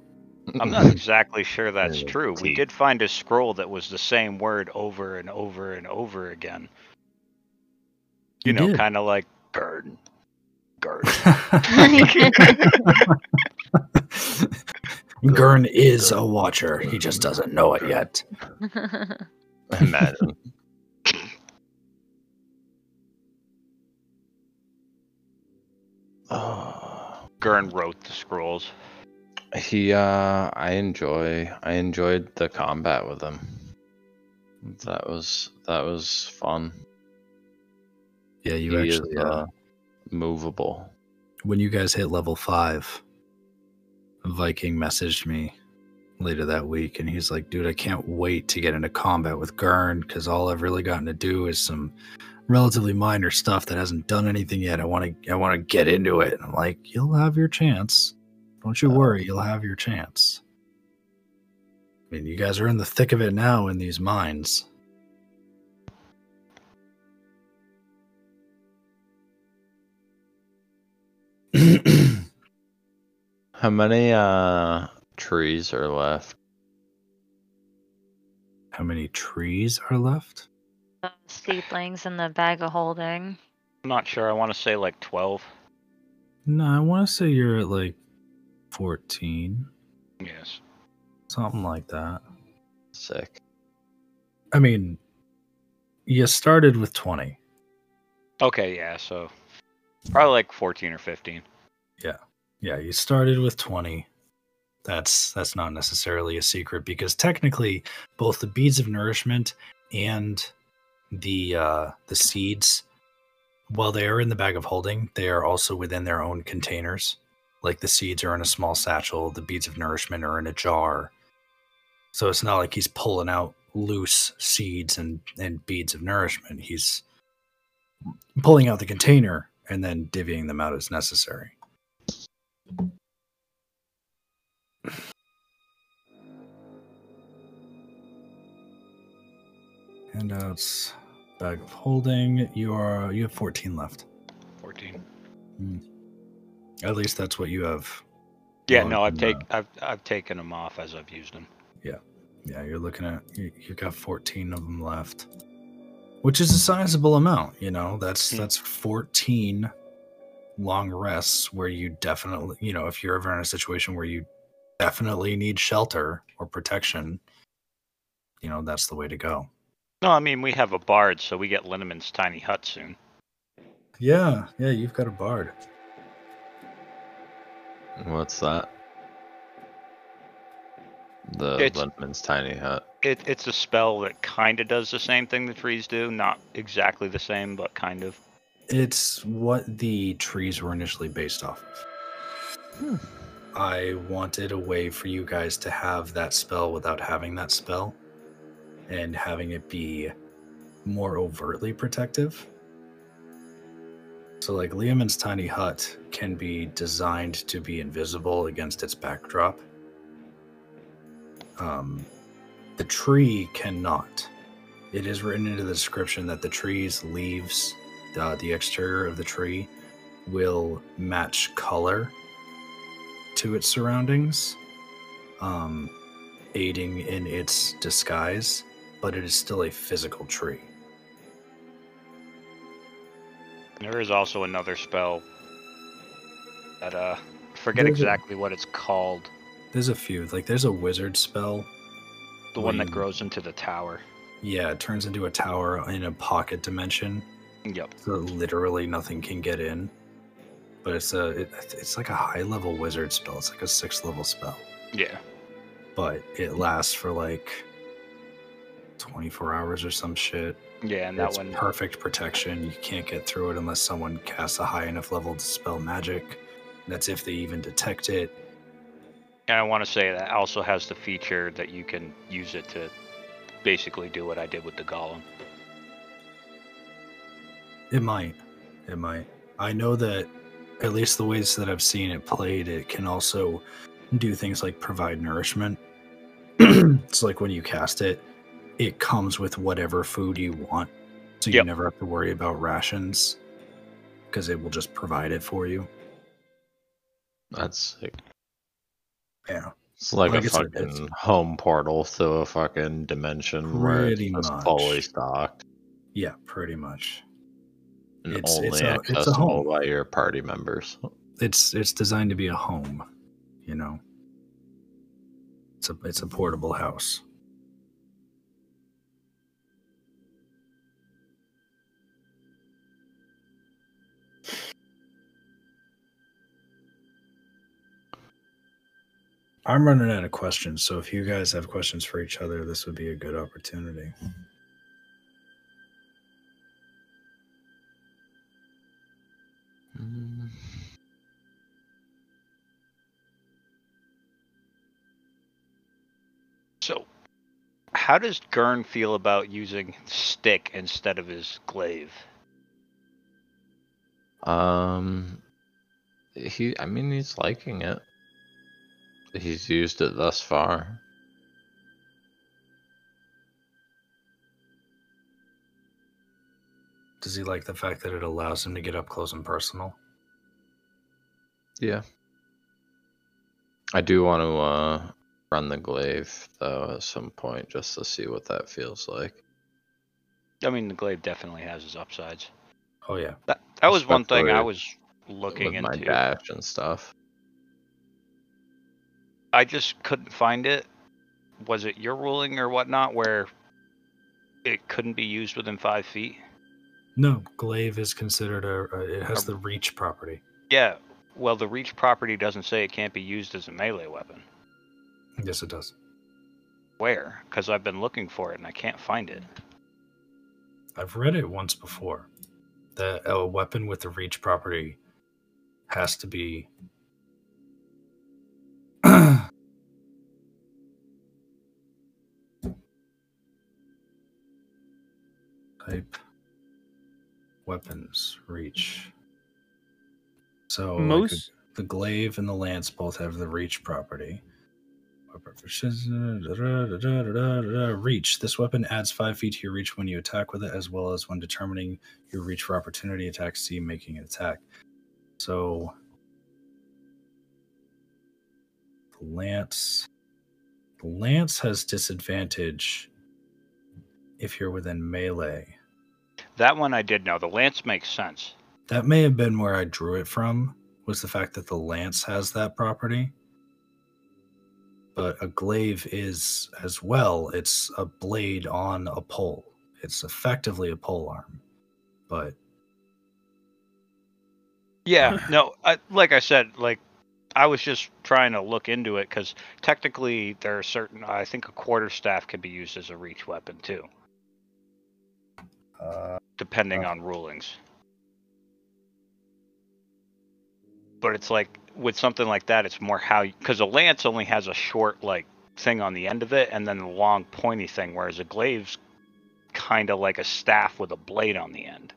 I'm not exactly sure that's Yeah, true. We did find a scroll that was the same word over and over and over again. You, You know, kind of like Gurn. Gurn. Gurn is a watcher. He just doesn't know it yet. Imagine. Oh. Gurn wrote the scrolls. He uh I enjoy I enjoyed the combat with him. That was that was fun. Yeah, you he actually. is uh, uh, movable. when you guys hit level five, Viking messaged me later that week and he's like, dude, I can't wait to get into combat with Gurn because all I've really gotten to do is some relatively minor stuff that hasn't done anything yet. I want to I want to get into it. And I'm like, you'll have your chance. Don't you worry, you'll have your chance. I mean, you guys are in the thick of it now in these mines. How many uh trees are left? How many trees are left? The Seedlings in the bag of holding. I'm not sure. I want to say like 12. No, I want to say you're at like 14, Yes. something like that. Sick. I mean, you started with 20. Okay, yeah, so probably like 14 or 15. Yeah, Yeah, you started with 20. That's that's not necessarily a secret because technically both the beads of nourishment and the uh the seeds while they are in the bag of holding, they are also within their own containers Like the seeds are in a small satchel, the beads of nourishment are in a jar. So it's not like he's pulling out loose seeds and, and beads of nourishment. He's pulling out the container and then divvying them out as necessary. Handouts, bag of holding. You are you have 14 left. 14. At least that's what you have. Yeah, no, I've no. take I've I've taken them off as I've used them. Yeah, Yeah, you're looking at you, you got 14 of them left, which is a sizable amount. You know, that's Hmm. that's 14 long rests where you definitely, you know, if you're ever in a situation where you definitely need shelter or protection, you know, that's the way to go. No, I mean we have a bard, so we get Linneman's tiny hut soon. Yeah, yeah, you've got a bard. What's that? The It's- Lindman's tiny hut. It, it's a spell that kind of does the same thing the trees do, not exactly the same, but kind of. It's what the trees were initially based off of. Hmm. I wanted a way for you guys to have that spell without having that spell and having it be more overtly protective. So, like Leomund's tiny hut can be designed to be invisible against its backdrop. Um, the tree cannot. It is written into the description that the tree's leaves, uh, the exterior of the tree, will match color to its surroundings, um, aiding in its disguise, but it is still a physical tree. There is also another spell that uh forget There's a- exactly what it's called. There's a few, like there's a wizard spell. The one that Wait. grows into the tower. Yeah, it turns into a tower in a pocket dimension, Yep. so literally nothing can get in. But it's a, it, it's like a high level wizard spell. It's like a sixth level spell. Yeah. but it lasts for like 24 hours or some shit. Yeah, and that it's one perfect protection. You can't get through it unless someone casts a high enough level to spell magic. That's if they even detect it. and I want to say that also has the feature that you can use it to basically do what I did with the golem. It might. It might. I know that at least the ways that I've seen it played, it can also do things like provide nourishment. it's like when you cast it, it comes with whatever food you want. So you Yep. never have to worry about rations because it will just provide it for you. That's sick. Yeah. It's like, a I said, it's- fucking home portal to a fucking dimension where it's Pretty just much. fully stocked Yeah, pretty much. and It's- only it's a- it's a home. by your party members. It's it's designed to be a home, you know. It's a it's a portable house. I'm running out of questions, so if you guys have questions for each other, this would be a good opportunity. Mm. So, how does Gurn feel about using stick instead of his glaive? Um, he. I mean, he's liking it. He's used it thus far. Does he like the fact that it allows him to get up close and personal? Yeah. I do want to uh run the glaive though at some point just to see what that feels like. I mean, the glaive definitely has its upsides. Oh yeah. That that was one thing I was looking with my into. dash and stuff. I just couldn't find it. Was it your ruling or whatnot where it couldn't be used within five feet? No, glaive is considered a. a it has A- the reach property. Yeah. Well, the reach property doesn't say it can't be used as a melee weapon. Yes, it does. Where? Because I've been looking for it and I can't find it. I've read it once before. That a weapon with the reach property has to be Type. Weapons. Reach. So like Most the glaive and the lance both have the reach property. Reach. This weapon adds five feet to your reach when you attack with it, as well as when determining your reach for opportunity attacks. See making an attack. So, the lance. The lance has disadvantage if you're within melee. That one I did know. The lance makes sense. That may have been where I drew it from. Was the fact that the lance has that property but a glaive is as well. It's a blade on a pole. It's effectively a pole arm, but yeah, no, I, like I said, like I was just trying to look into it because technically there are certain. I think a quarter staff can be used as a reach weapon too, uh, depending uh, on rulings. But it's like with something like that, it's more how because a lance only has a short like thing on the end of it, and then the long pointy thing, whereas a glaive's kind of like a staff with a blade on the end.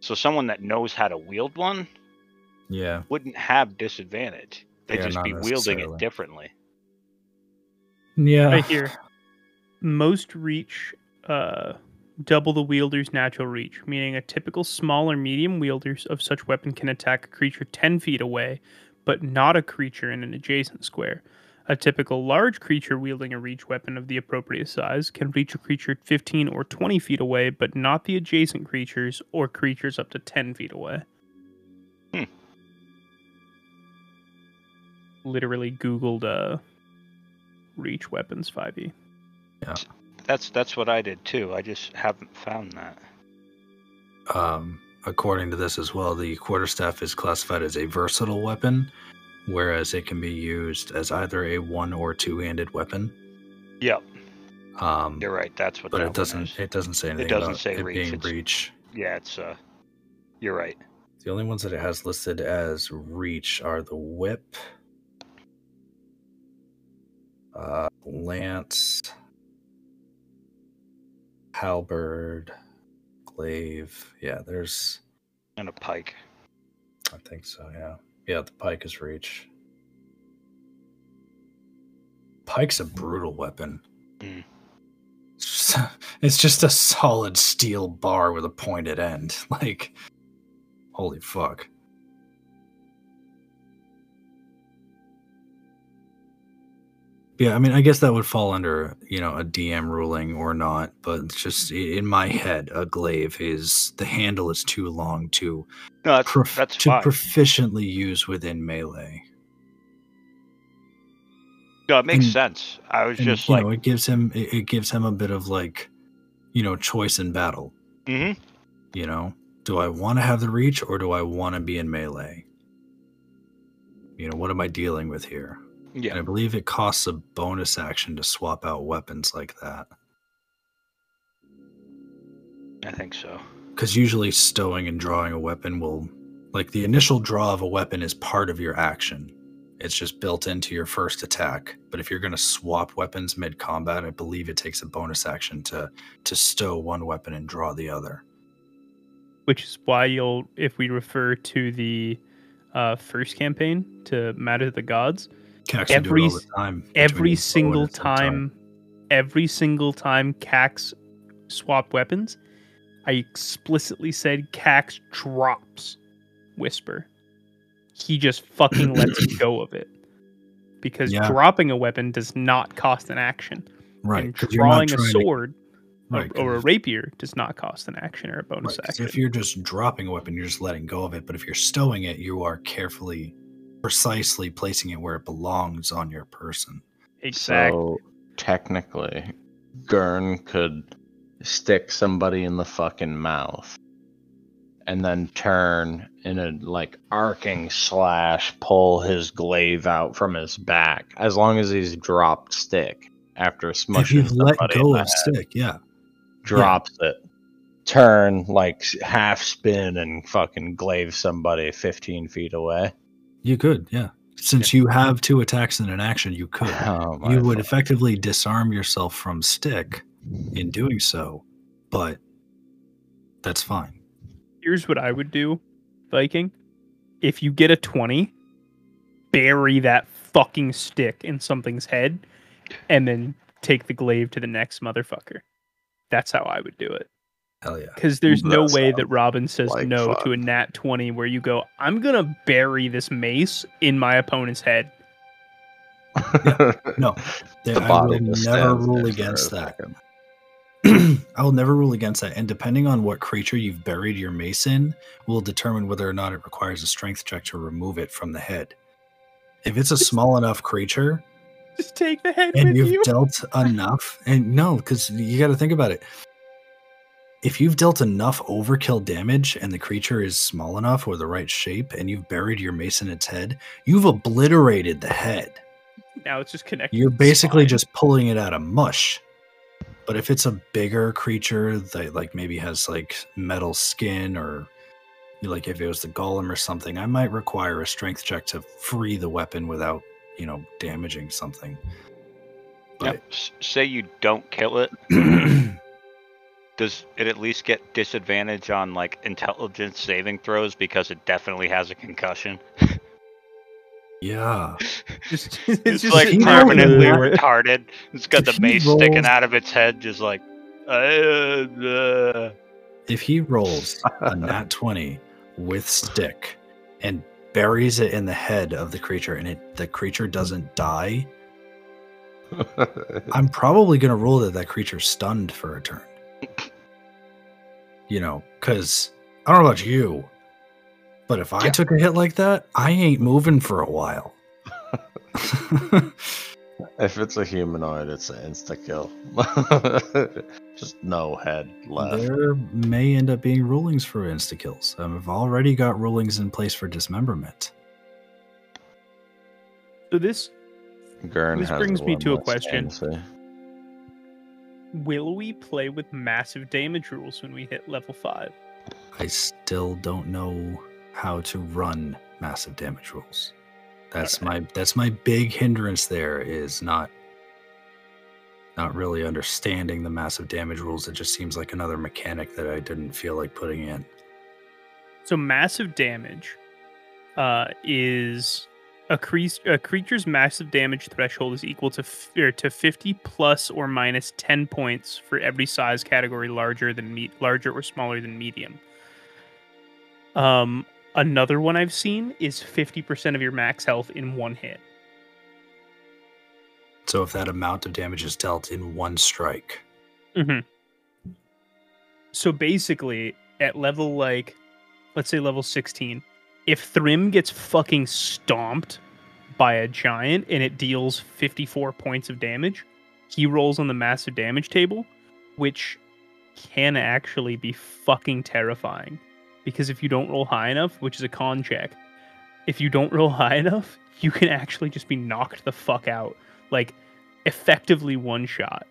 So someone that knows how to wield one yeah, wouldn't have disadvantage. They'd Yeah, just be wielding it differently. yeah. right here. Most reach uh, double the wielder's natural reach, meaning a typical small or medium wielders of such weapon can attack a creature 10 feet away, but not a creature in an adjacent square. A typical large creature wielding a reach weapon of the appropriate size can reach a creature 15 or 20 feet away, but not the adjacent creatures or creatures up to 10 feet away. Hmm. Literally Googled uh, reach weapons E. 5e. That's that's what I did too. I just haven't found that. Um, according to this as well, the quarterstaff is classified as a versatile weapon, whereas it can be used as either a one or two-handed weapon. Yep, Um, you're right. That's what. but that it doesn't. It doesn't say anything It doesn't about say it reach, it's- reach. Yeah, it's uh. You're right. The only ones that it has listed as reach are the whip, uh, lance, halberd, glaive. Yeah, there's. And a pike. I think so. Yeah, yeah. The pike is reach. Pike's a brutal weapon. Mm. It's just, it's just a solid steel bar with a pointed end. Like, holy fuck. Yeah, I mean, I guess that would fall under, you know, a DM ruling or not, but it's just i- in my head, a glaive is the handle is too long to No, that's prof- that's to fine. proficiently use within melee. no, it makes and- sense. I was And, just you like, know, it gives him it, it gives him a bit of like, you know, choice in battle. hmm You know, do I want to have the reach or do I want to be in melee? You know, what am I dealing with here? Yeah, And I believe it costs a bonus action to swap out weapons like that. I think so. Because usually stowing and drawing a weapon will, like, the initial draw of a weapon is part of your action. It's just built into your first attack. But if you're going to swap weapons mid combat, I believe it takes a bonus action to to stow one weapon and draw the other. which is why you'll if we refer to the uh, first campaign to matter to the gods Cax Every will do it all the time. every between bow and single own time every single time cax swap weapons i explicitly said cax drops whisper he just fucking lets go of it because Yeah. dropping a weapon does not cost an action Right. and drawing a trying to- sword or- right, or, a rapier does not cost an action or a bonus right, action If you're just dropping a weapon, you're just letting go of it. But if you're stowing it, you are carefully, precisely placing it where it belongs on your person. exactly So technically, Gurn could stick somebody in the fucking mouth and then turn in a like arcing slash pull his glaive out from his back as long as he's dropped stick after smushing if you've let somebody in go the of head, stick, yeah. drops it turn like half spin and fucking glaive somebody 15 feet away You could, yeah. Since you have two attacks in an action, you could. oh you would fuck. effectively disarm yourself from stick in doing so, but That's fine. Here's what I would do, Viking. If you get a 20, bury that fucking stick in something's head and then take the glaive to the next motherfucker. That's how I would do it. Hell yeah. Because there's no That way that Robin says like no fun. to a nat 20 where you go, I'm going to bury this mace in my opponent's head. No, The There- I will never rule against that. I will never rule against that. And depending on what creature you've buried your mace in, will determine whether or not it requires a strength check to remove it from the head. If it's a small enough creature Just take the head and with you've you. dealt enough, and no, because you got to think about it. If you've dealt enough overkill damage and the creature is small enough or the right shape, and you've buried your mace in its head, you've obliterated the head. now it's just connected. You're basically just pulling it out of mush. But if it's a bigger creature that like maybe has like metal skin or like if it was the golem or something, I might require a strength check to free the weapon without, you know, damaging something. Yep. Say you don't kill it. But Does it at least get disadvantage on like intelligence saving throws because it definitely has a concussion? yeah. Just, It's, it's just like he permanently rolled- retarded. It's got the if he mace sticking out of its head, just like. Uh, uh. If he rolls a nat 20 with stick and buries it in the head of the creature and it the creature doesn't die, I'm probably gonna rule that that creature's stunned for a turn. You know, because I don't know about you, but if I Yeah. took a hit like that, I ain't moving for a while. if it's a humanoid, it's an insta kill. Just no head left. there may end up being rulings for insta kills. Um, I've already got rulings in place for dismemberment. so this Gurn This brings me to a question. fancy. Will we play with massive damage rules when we hit level five? I still don't know how to run massive damage rules. That's my that's my big hindrance there is not not really understanding the massive damage rules. It just seems like another mechanic that I didn't feel like putting in. So massive damage uh, is a, a creature's massive damage threshold is equal to f- or to 50 plus or minus 10 points for every size category larger than me- larger or smaller than medium. Um, another one I've seen is 50% of your max health in one hit. So if that amount of damage is dealt in one strike, Mm-hmm. So basically, at level like, let's say level 16, if Thrym gets fucking stomped by a giant and it deals 54 points of damage, he rolls on the massive damage table, which can actually be fucking terrifying. Because if you don't roll high enough, which is a con check, if you don't roll high enough, you can actually just be knocked the fuck out. Like, effectively one shot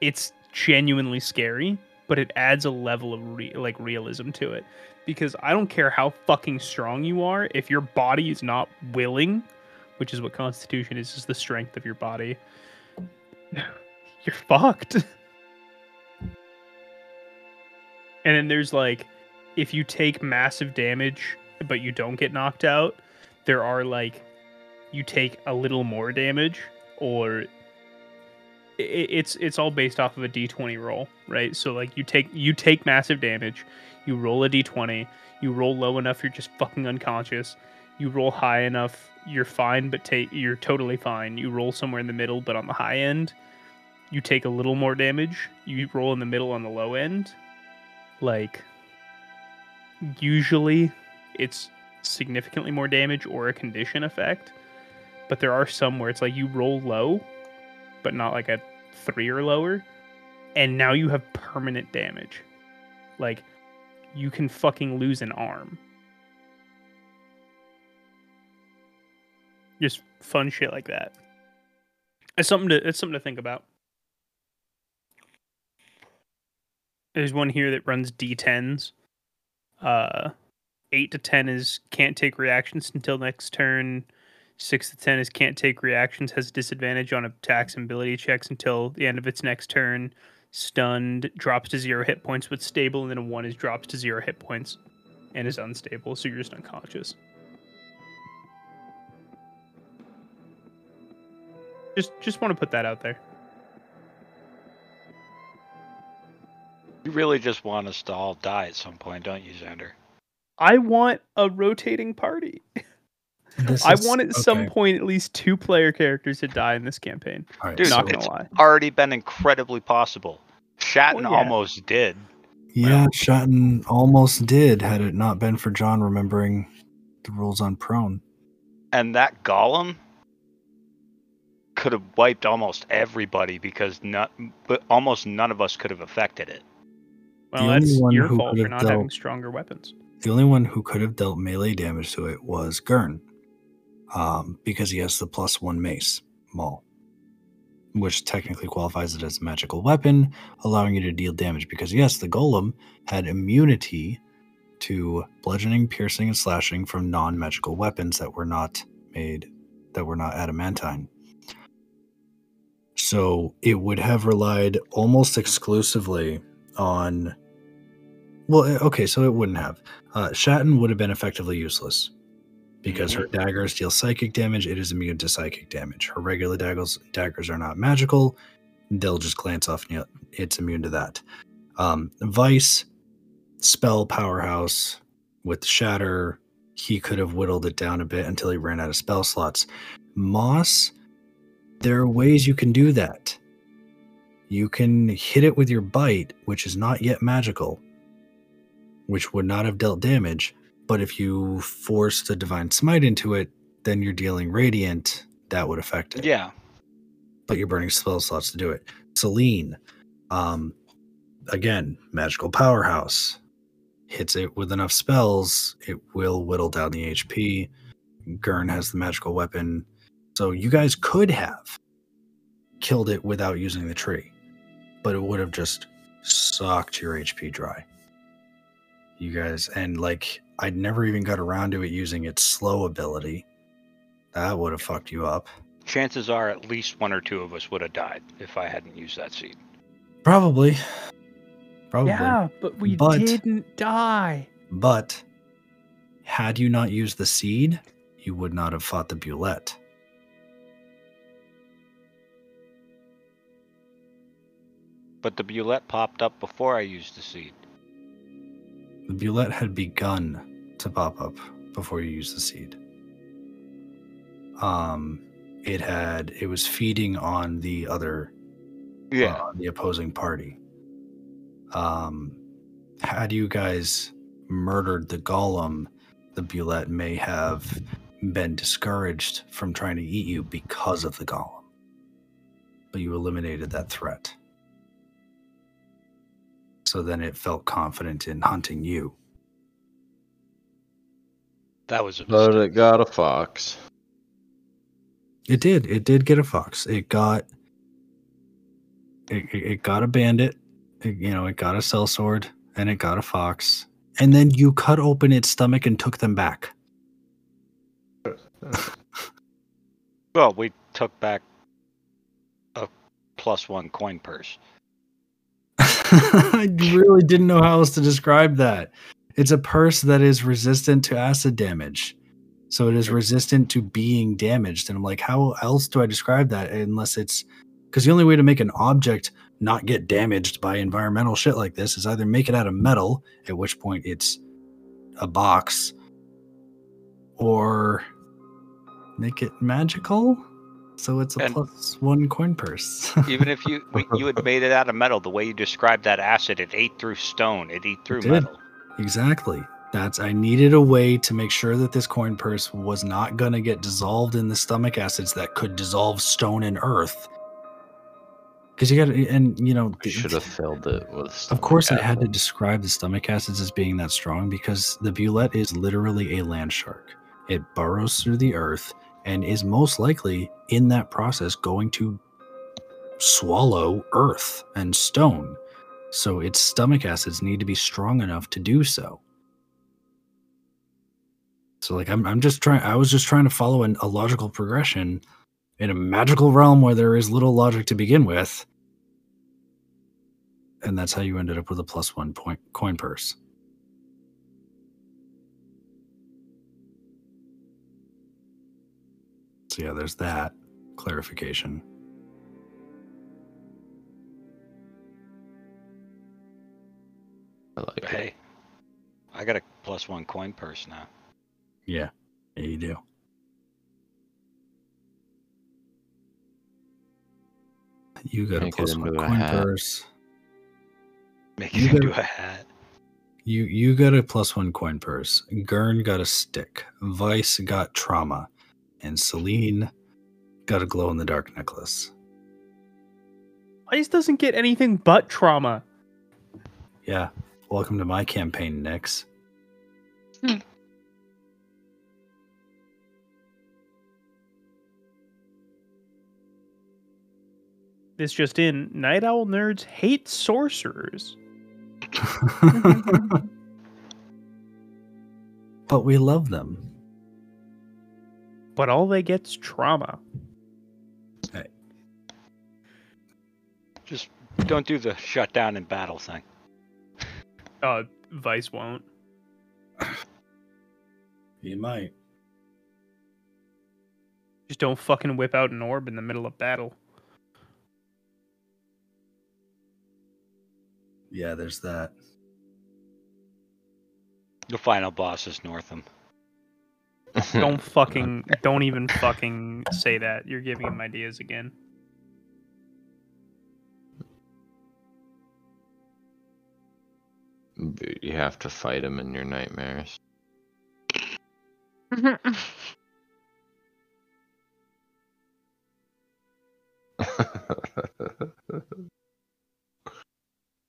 it's genuinely scary, but it adds a level of re- like realism to it. Because I don't care how fucking strong you are, if your body is not willing, which is what Constitution is, is the strength of your body, you're fucked. And then there's like, if you take massive damage but you don't get knocked out, there are like, you take a little more damage, or it's it's all based off of a d20 roll, right? So like you take you take massive damage, you roll a d20, you roll low enough you're just fucking unconscious. You roll high enough you're fine but take you're totally fine. You roll somewhere in the middle but on the high end, you take a little more damage. You roll in the middle on the low end. Like usually it's significantly more damage or a condition effect. But there are some where it's like you roll low but not like a three or lower, and now you have permanent damage. Like, you can fucking lose an arm. Just fun shit like that. It's something to it's something to think about. There's one here that runs D10s. Uh, eight to ten is can't take reactions until next turn. Six to ten is can't take reactions, has disadvantage on attacks and ability checks until the end of its next turn. Stunned, drops to zero hit points with stable, and then a one is drops to zero hit points and is unstable, so you're just unconscious. Just just want to put that out there. You really just want us to all die at some point, don't you, Xander? I want a rotating party. This I is- want at some point at least two player characters to die in this campaign. All right, Dude, Not gonna it's lie. already been incredibly possible. Shatton Well, yeah. almost did. Yeah, Shatton almost did had it not been for John remembering the rules on prone. And that golem could have wiped almost everybody because not, but almost none of us could have affected it. Well, The that's your fault for not dealt- having stronger weapons. The only one who could have dealt melee damage to it was Gurn, um, because he has the plus one mace maul, which technically qualifies it as a magical weapon, allowing you to deal damage. Because yes, the golem had immunity to bludgeoning, piercing, and slashing from non-magical weapons that were not made that were not adamantine. So it would have relied almost exclusively on. Well, eh, okay, so it wouldn't have. Uh, Shatton would have been effectively useless because her daggers deal psychic damage. It is immune to psychic damage. Her regular daggers daggers are not magical. They'll just glance off. And it's immune to that. Um, Vice, spell powerhouse with Shatter. He could have whittled it down a bit until he ran out of spell slots. Moss, there are ways you can do that. You can hit it with your bite, which is not yet magical, which would not have dealt damage. But if you force the divine smite into it, then you're dealing radiant. That would affect it. Yeah. But you're burning spell slots to do it. Celine, um, again, magical powerhouse. Hits it with enough spells, it will whittle down the HP. Gurn has the magical weapon. So you guys could have killed it without using the tree, but it would have just sucked your HP dry. You guys, and like, I'd never even got around to it using its slow ability. That would have fucked you up. Chances are at least one or two of us would have died if I hadn't used that seed. Probably. Probably. Yeah, but we But- didn't die. But had you not used the seed, you would not have fought the Bulette. But the Bulette popped up before I used the seed. The Bulette had begun to pop up before you use the seed. Um, it had it was feeding on the other Yeah. uh, the opposing party. Um, had you guys murdered the golem, the Bulette may have been discouraged from trying to eat you because of the golem. But you eliminated that threat. So then it felt confident in hunting you. That was a But it got a fox. It did. It did get a fox. It got. It, it it got a bandit. It, you know, it got a sell sword and it got a fox. And then you cut open its stomach and took them back. Well, we took back a plus one coin purse. I really didn't know how else to describe that. It's a purse that is resistant to acid damage. So it is resistant to being damaged. And I'm like, how else do I describe that unless it's because the only way to make an object not get damaged by environmental shit like this is either make it out of metal, at which point it's a box, or make it magical. So it's a And- plus one coin purse. Even if you you had made it out of metal, the way you described that acid, it ate through stone. It ate through did. metal. Exactly. That's I needed a way to make sure that this coin purse was not going to get dissolved in the stomach acids that could dissolve stone and earth. Because you got to, and you know, We should have filled it with. of course, I had to describe the stomach acids as being that strong because the bulette is literally a land shark. It burrows through the earth and is most likely in that process going to swallow earth and stone. So its stomach acids need to be strong enough to do so. So like I'm I'm just trying I was just trying to follow an, a logical progression in a magical realm where there is little logic to begin with. and that's how you ended up with a plus one point coin purse. So yeah, there's that clarification. I like it. Hey, I got a plus one coin purse now. Yeah, yeah, you do. You got a Make it plus one coin purse. Make You it into gotta- a hat. You you got a plus one coin purse. Gurn got a stick. Vice got trauma, and Celine got a glow in the dark necklace. Ice doesn't get anything but trauma. Yeah. Welcome to my campaign, Nix. Hmm. This just in: Night Owl nerds hate sorcerers. but we love them. but all they get's trauma. Just don't do the shutdown in battle thing. Uh, Vice won't. You might. Just don't fucking whip out an orb in the middle of battle. Yeah, there's that. The final boss is Northam. Don't fucking, don't even fucking say that. You're giving him ideas again. You have to fight him in your nightmares.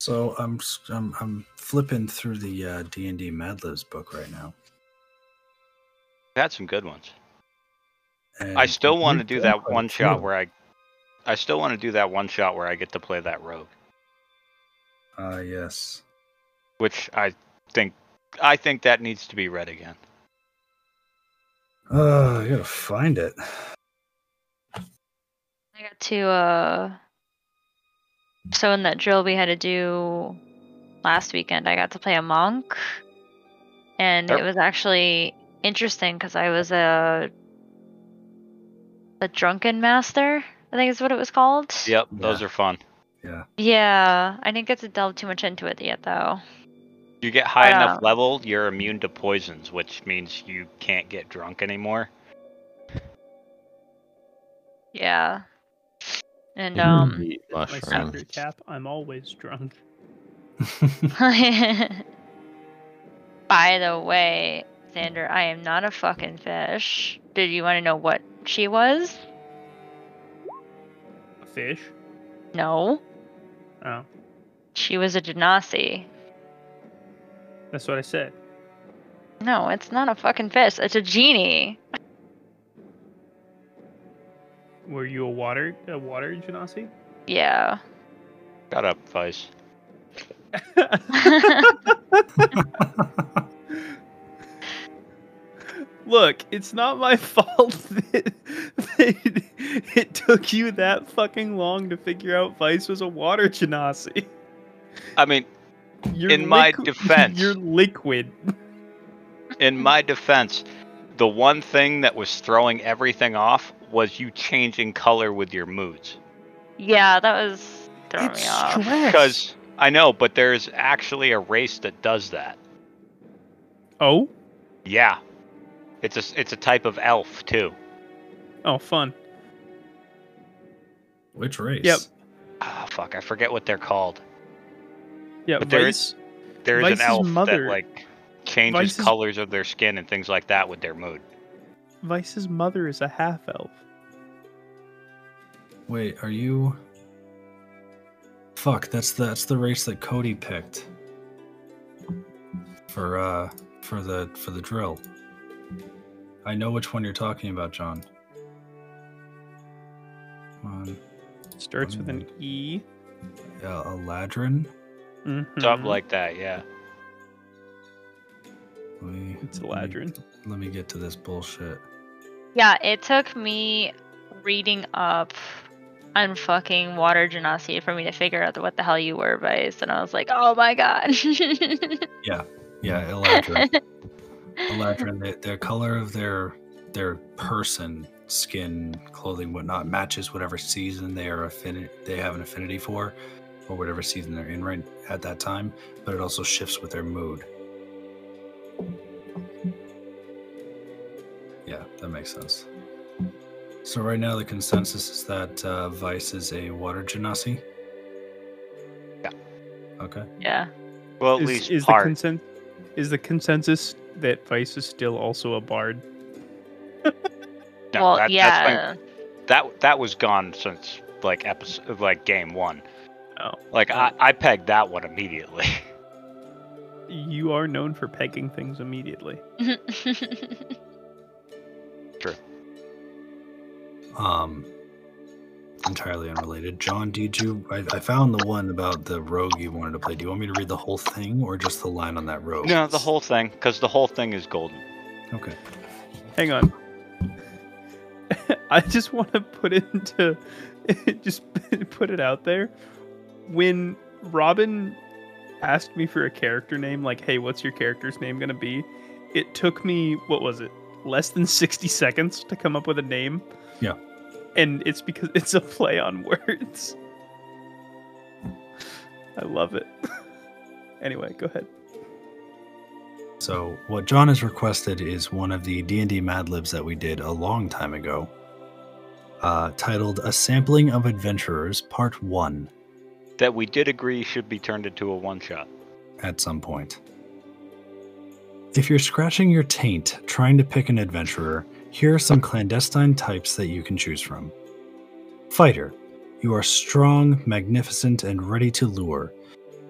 So I'm s- I'm, I'm flipping through the uh, D and D Mad Libs book right now. Had some good ones. and I still want to do that quite a one shot where I. I still want to do that one shot where I get to play that rogue, Ah, yes. Which I think I think that needs to be read again. Oh, I gotta find it. I got to uh so in that drill we had to do last weekend I got to play a monk and Yep. it was actually interesting because I was a a drunken master I think is what it was called Yep, those are fun. Yeah. yeah I didn't get to delve too much into it yet though You get high But, enough level, you're immune to poisons, which means you can't get drunk anymore. yeah and um eat My mushrooms. secret cap. I'm always drunk. By the way, Xander, I am not a fucking fish. Did you want to know what she was? A fish. No. Oh, She was a genasi. That's what I said. No, it's not a fucking fish. It's a genie. Were you a water a water genasi? Yeah. Shut up, Vice. Look, it's not my fault that, that it took you that fucking long to figure out Vice was a water genasi. I mean, You're In my liqu- defense- you're liquid. in my defense, the one thing that was throwing everything off was you changing color with your moods. yeah, that was throwing It's me off. stress. Because I know, but there's actually a race that does that. Oh, Yeah, it's a s- it's a type of elf too. oh, fun. Which race? Yep. Ah, fuck, I forget what they're called. Yeah, But there Vice. There is Vice's an elf mother- that like changes Vice's- colors of their skin and things like that with their mood. Vice's mother is a half elf. Wait, are you? Fuck, that's the, that's the race that Cody picked for uh for the for the drill. I know which one you're talking about, John. Come on, Starts with an E. yeah, a ladrin. Mhm. Something like that, yeah. Me, It's a let me- ladrin. Let me get to this bullshit. Yeah, it took me reading up unfucking water genasi for me to figure out what the hell you were, Vice. And I was like, oh my god. yeah, yeah, Eladrin. Eladrin, the, the color of their their person, skin, clothing, whatnot matches whatever season they are affinity they have an affinity for, or whatever season they're in right at that time. But it also shifts with their mood. Yeah, that makes sense. So right now the consensus is that uh, Vice is a water genasi. Yeah. Okay. Yeah. Well, at is, least is part. the consen- is the consensus that Vice is still also a bard? No, well, that, yeah. That's been, that that was gone since like episode like game one. Oh. Like I, I pegged that one immediately. You are known for pegging things immediately. True. Um, entirely unrelated. John, did you? I, I found the one about the rogue you wanted to play. Do you want me to read the whole thing or just the line on that rogue? no, the whole thing, because the whole thing is golden. Okay. Hang on. I just want to put it into just put it out there. When Robin asked me for a character name, like, "Hey, what's your character's name gonna be?" It took me what was it, less than sixty seconds to come up with a name. Yeah. and it's because it's a play on words. I love it. anyway, go ahead. So what John has requested is one of the D and D Mad Libs that we did a long time ago, uh, titled "A Sampling of Adventurers, Part One." That we did agree should be turned into a one shot. at some point. If you're scratching your taint trying to pick an adventurer, here are some clandestine types that you can choose from. Fighter. You are strong, magnificent, and ready to lure.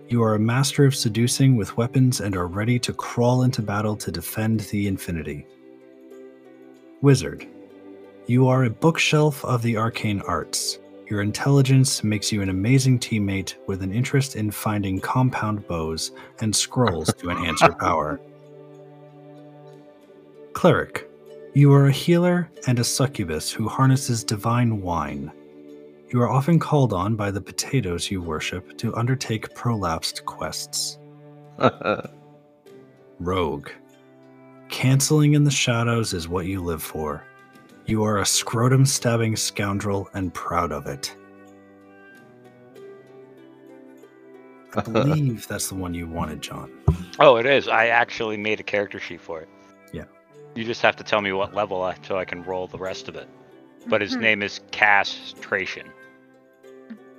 You are a master of seducing with weapons and are ready to crawl into battle to defend the infinity. Wizard. You are a bookshelf of the arcane arts. Your intelligence makes you an amazing teammate with an interest in finding compound bows and scrolls to enhance your power. Cleric. You are a healer and a succubus who harnesses divine wine. You are often called on by the potatoes you worship to undertake prolapsed quests. Rogue. Canceling in the shadows is what you live for. You are a scrotum stabbing scoundrel and proud of it. I believe that's the one you wanted, John. Oh, it is. I actually made a character sheet for it. Yeah. You just have to tell me what level I, so I can roll the rest of it. But his Mhm. name is Castration.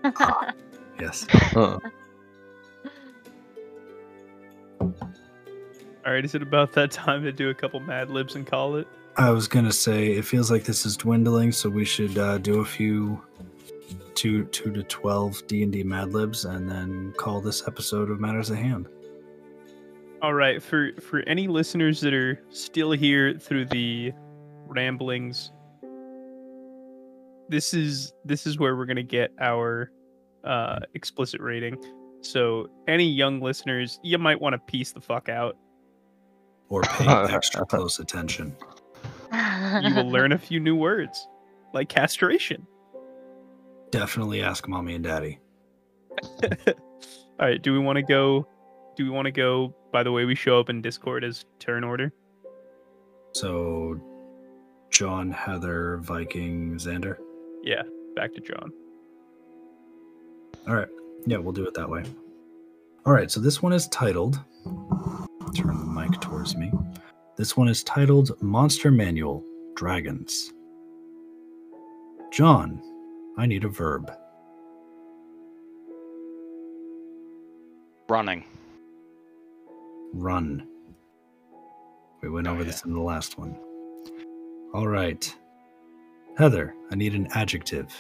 Yes. All right, is it about that time to do a couple Mad Libs and call it? I was gonna say it feels like this is dwindling, so we should uh, do a few two two to twelve D and D Mad Libs, and then call this episode of Matters at Hand. All right, for for any listeners that are still here through the ramblings, this is this is where we're gonna get our uh, explicit rating. So any young listeners, you might want to piece the fuck out. Or pay extra close attention. You will learn a few new words, like castration. Definitely ask mommy and daddy. All right, do we want to go? Do we want to go by the way we show up in Discord as turn order? So, John, Heather, Viking, Xander. Yeah, back to John. All right. Yeah, we'll do it that way. All right. So this one is titled. Turn the mic towards me. This one is titled Monster Manual Dragons. John, I need a verb. Running. Run. We went Oh, over yeah. this in the last one. All right. Heather, I need an adjective.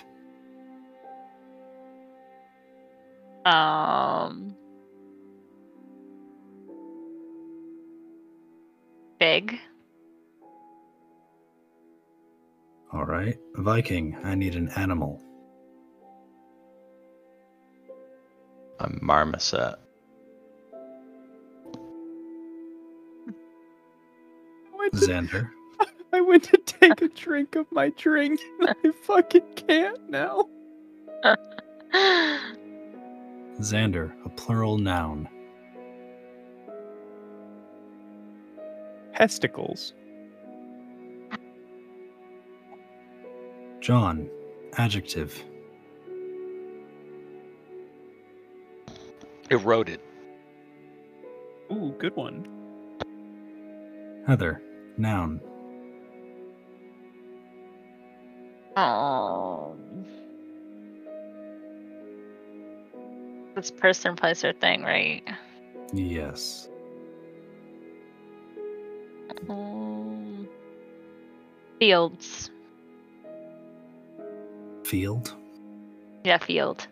um. Big. All right. Viking, I need an animal. A marmoset. I went, to, Xander. I went to take a drink of my drink and I fucking can't now. Xander, a plural noun. Testicles. John, adjective. Eroded. Ooh, good one. Heather, noun. Um, oh. It's person, place, or thing, right? Yes. Fields. Field. Yeah, field.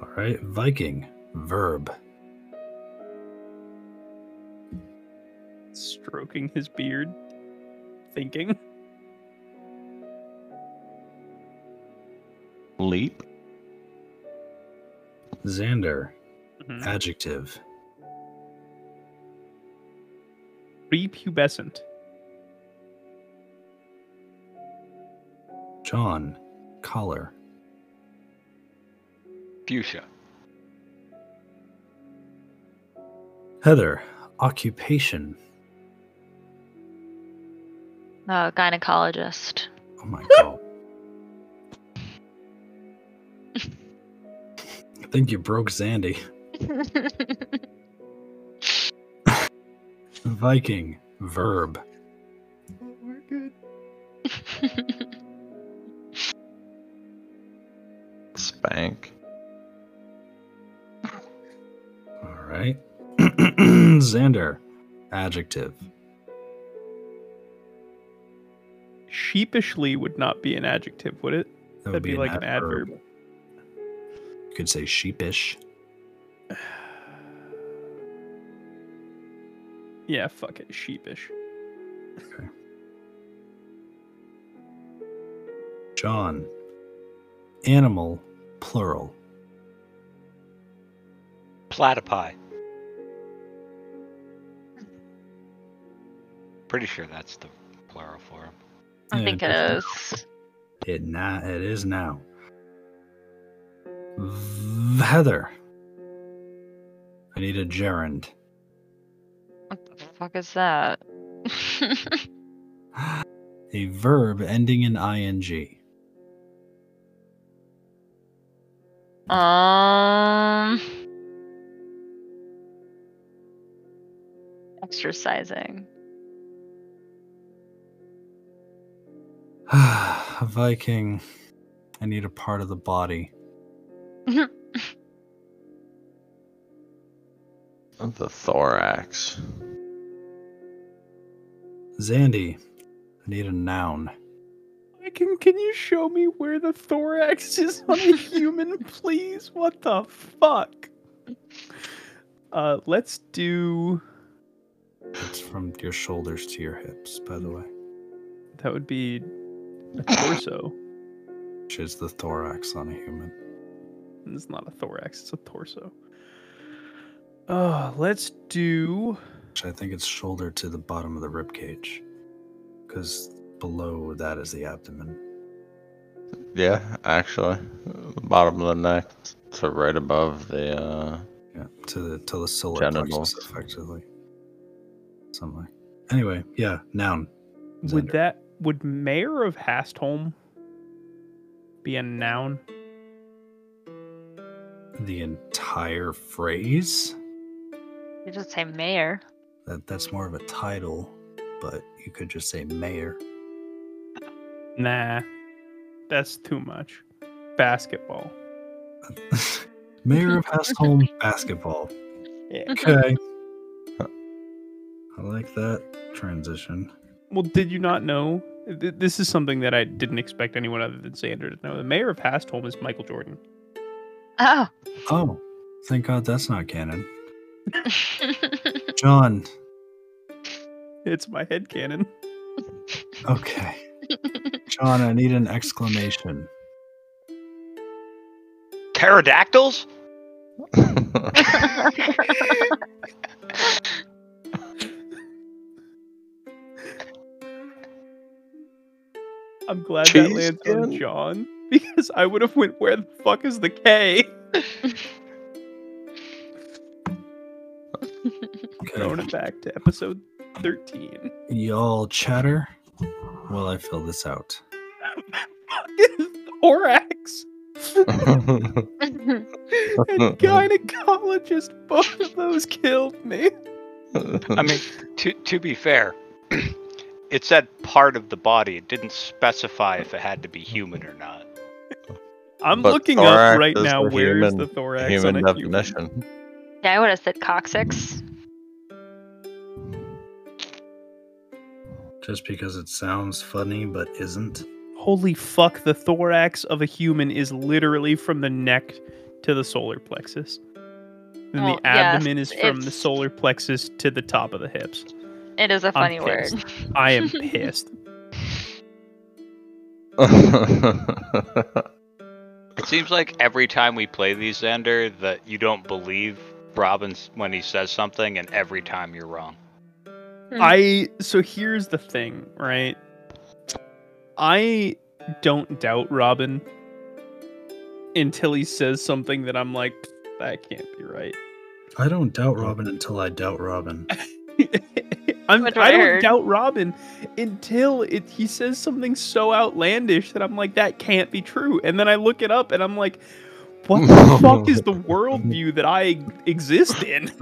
All right. Viking, verb. Stroking his beard. Thinking. Leap. Xander, Mhm. adjective. Prepubescent. John, color. Fuchsia. Heather, occupation. Uh, gynecologist. Oh my god. I think you broke Zandy. Viking, verb. Xander, adjective. Sheepishly would not be an adjective, would it? That That'd be, like an adverb. You could say sheepish. Yeah, fuck it. Sheepish. Okay. John, animal, plural. Platypi. Pretty sure that's the plural form. I Yeah, think it is. It na- It is now. V- Heather. I need a gerund. What the fuck is that? A verb ending in ing. um. Exercising. Viking. I need a part of the body. The thorax. Zandy. I need a noun. Can can you show me where the thorax is on a human, please? What the fuck? Uh, let's do. It's from your shoulders to your hips, by the way, That would be a torso. which is the thorax on a human. It's not a thorax; it's a torso. Uh, let's do. Which I think it's shoulder to the bottom of the rib cage, because below that is the abdomen. Yeah, actually, the bottom of the neck to right above the. uh Yeah, to the to the solar Genitals. plexus, effectively. Something. Anyway, yeah, noun. Would that would mayor of Hastholm be a noun? the entire phrase? You just say mayor. That that's more of a title, but you could just say mayor. Nah, that's too much. Basketball. mayor of Hastholm basketball. Yeah. Okay. I like that transition. Well, did you not know? Th- This is something that I didn't expect anyone other than Xander to know. The mayor of Hastholm is Michael Jordan. Oh. Oh, thank God that's not canon. John. It's my head canon. Okay. John, I need an exclamation. Pterodactyls? I'm glad that Cheese lands on? John. because I would have went where the fuck is the K? Throwing it back to episode 13. Y'all chatter while I fill this out. Fucking thorax and gynecologist, both of those killed me. I mean, to to be fair, it said part of the body. It didn't specify if it had to be human or not. I'm But looking up right now the where's human- the thorax Human on a human. yeah, I would have said coccyx. Just because it sounds funny but isn't. Holy fuck, the thorax of a human is literally from the neck to the solar plexus. And Well, the abdomen yes, is from the solar plexus to the top of the hips. It is a funny word. I am pissed. It seems like every time we play these, Xander, that you don't believe Robin when he says something, and every time you're wrong. Hmm. I so here's the thing, right? I don't doubt Robin until he says something that I'm like, that can't be right. I don't doubt Robin until I doubt Robin. I'm, I I don't heard. doubt Robin until it, he says something so outlandish that I'm like, that can't be true. And then I look it up and I'm like, what the fuck is the worldview that I exist in?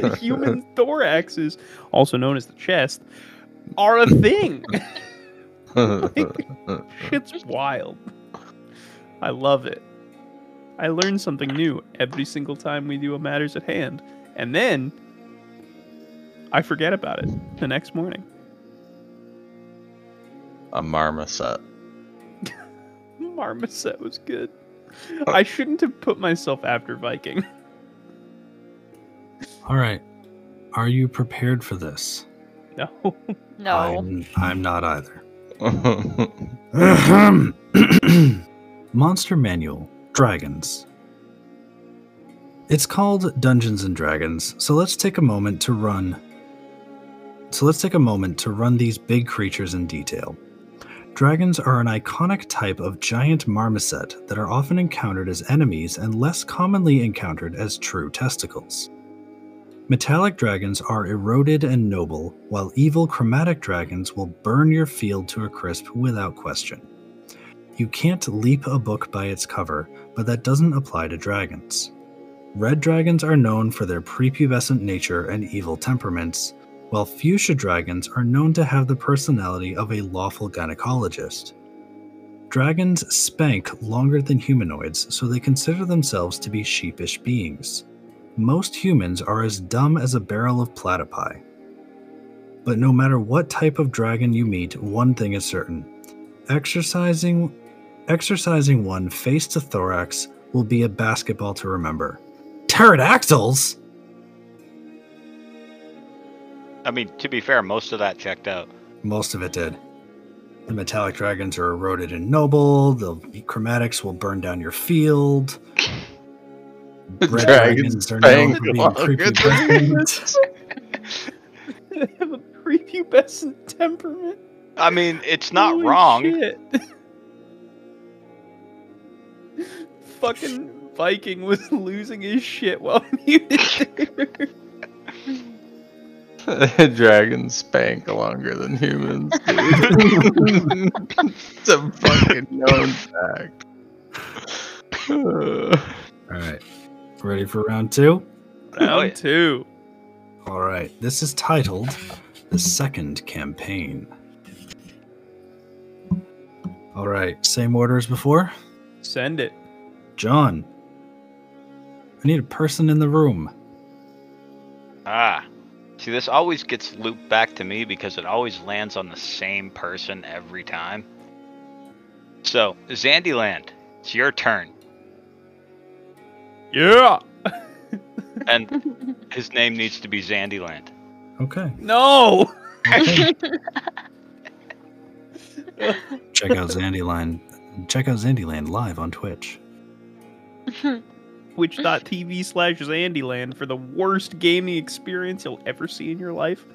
The human thoraxes, also known as the chest, are a thing. Shit's wild. I love it. I learn something new every single time we do a matters at hand. And then I forget about it the next morning. a marmoset. Marmoset was good. Uh, I shouldn't have put myself after Viking. All right. Are you prepared for this? No. no. I'm, I'm not either. Monster Manual Dragons. It's called Dungeons and Dragons, so let's take a moment to run. So let's take a moment to run these big creatures in detail. Dragons are an iconic type of giant marmoset that are often encountered as enemies and less commonly encountered as true testicles. Metallic dragons are eroded and noble, while evil chromatic dragons will burn your field to a crisp without question. You can't leap a book by its cover, but that doesn't apply to dragons. Red dragons are known for their prepubescent nature and evil temperaments, while fuchsia dragons are known to have the personality of a lawful gynecologist. Dragons spank longer than humanoids, so they consider themselves to be sheepish beings. Most humans are as dumb as a barrel of platypi. But no matter what type of dragon you meet, one thing is certain exercising exercising one face to thorax will be a basketball to remember. Pterodactyls? I mean, to be fair, most of that checked out. Most of it did. The metallic dragons are eroded and noble. The chromatics will burn down your field. Red Dragons dragons are known for being longer than prepubescent. they have a prepubescent temperament. I mean, it's not Holy wrong. shit. Fucking Viking was losing his shit while muted there. Dragons spank longer than humans. it's a fucking known fact. All right. Ready for round two? Oh, Round two. All right. This is titled The Second Campaign. All right. Same order as before. Send it. John. I need a person in the room. Ah. See, this always gets looped back to me because it always lands on the same person every time. So, Zandyland, it's your turn. Yeah. And his name needs to be Zandyland. Okay. No. Check out Zandyland. Check out Zandyland live on Twitch. Twitch.tv slash Zandyland for the worst gaming experience you'll ever see in your life.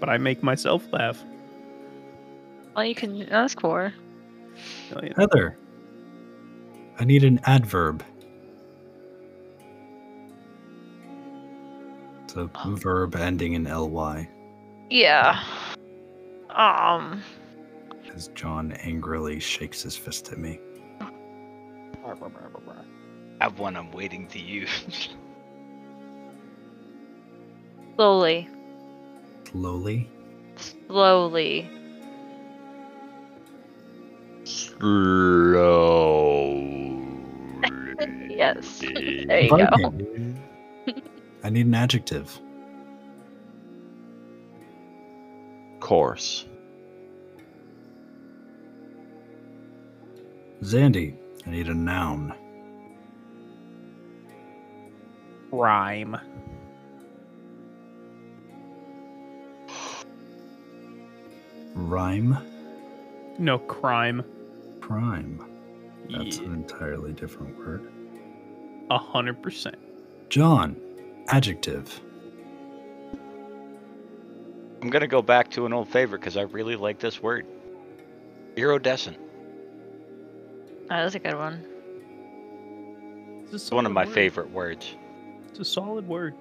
But I make myself laugh. All you can ask for. Hell yeah. Heather, I need an adverb. It's a Oh. verb ending in ly. Yeah. Um. As John angrily shakes his fist at me. Have one I'm waiting to use. Slowly. Slowly. Slowly. Slow. Yes. There you go. I need an adjective. Course. Zandy. I need a noun. Rhyme. Rhyme. No crime. Crime. That's Yeah, an entirely different word. A hundred percent. John. Adjective. I'm gonna go back to an old favorite because I really like this word. Iridescent. That was a good one. It's one of my favorite words. It's a solid word.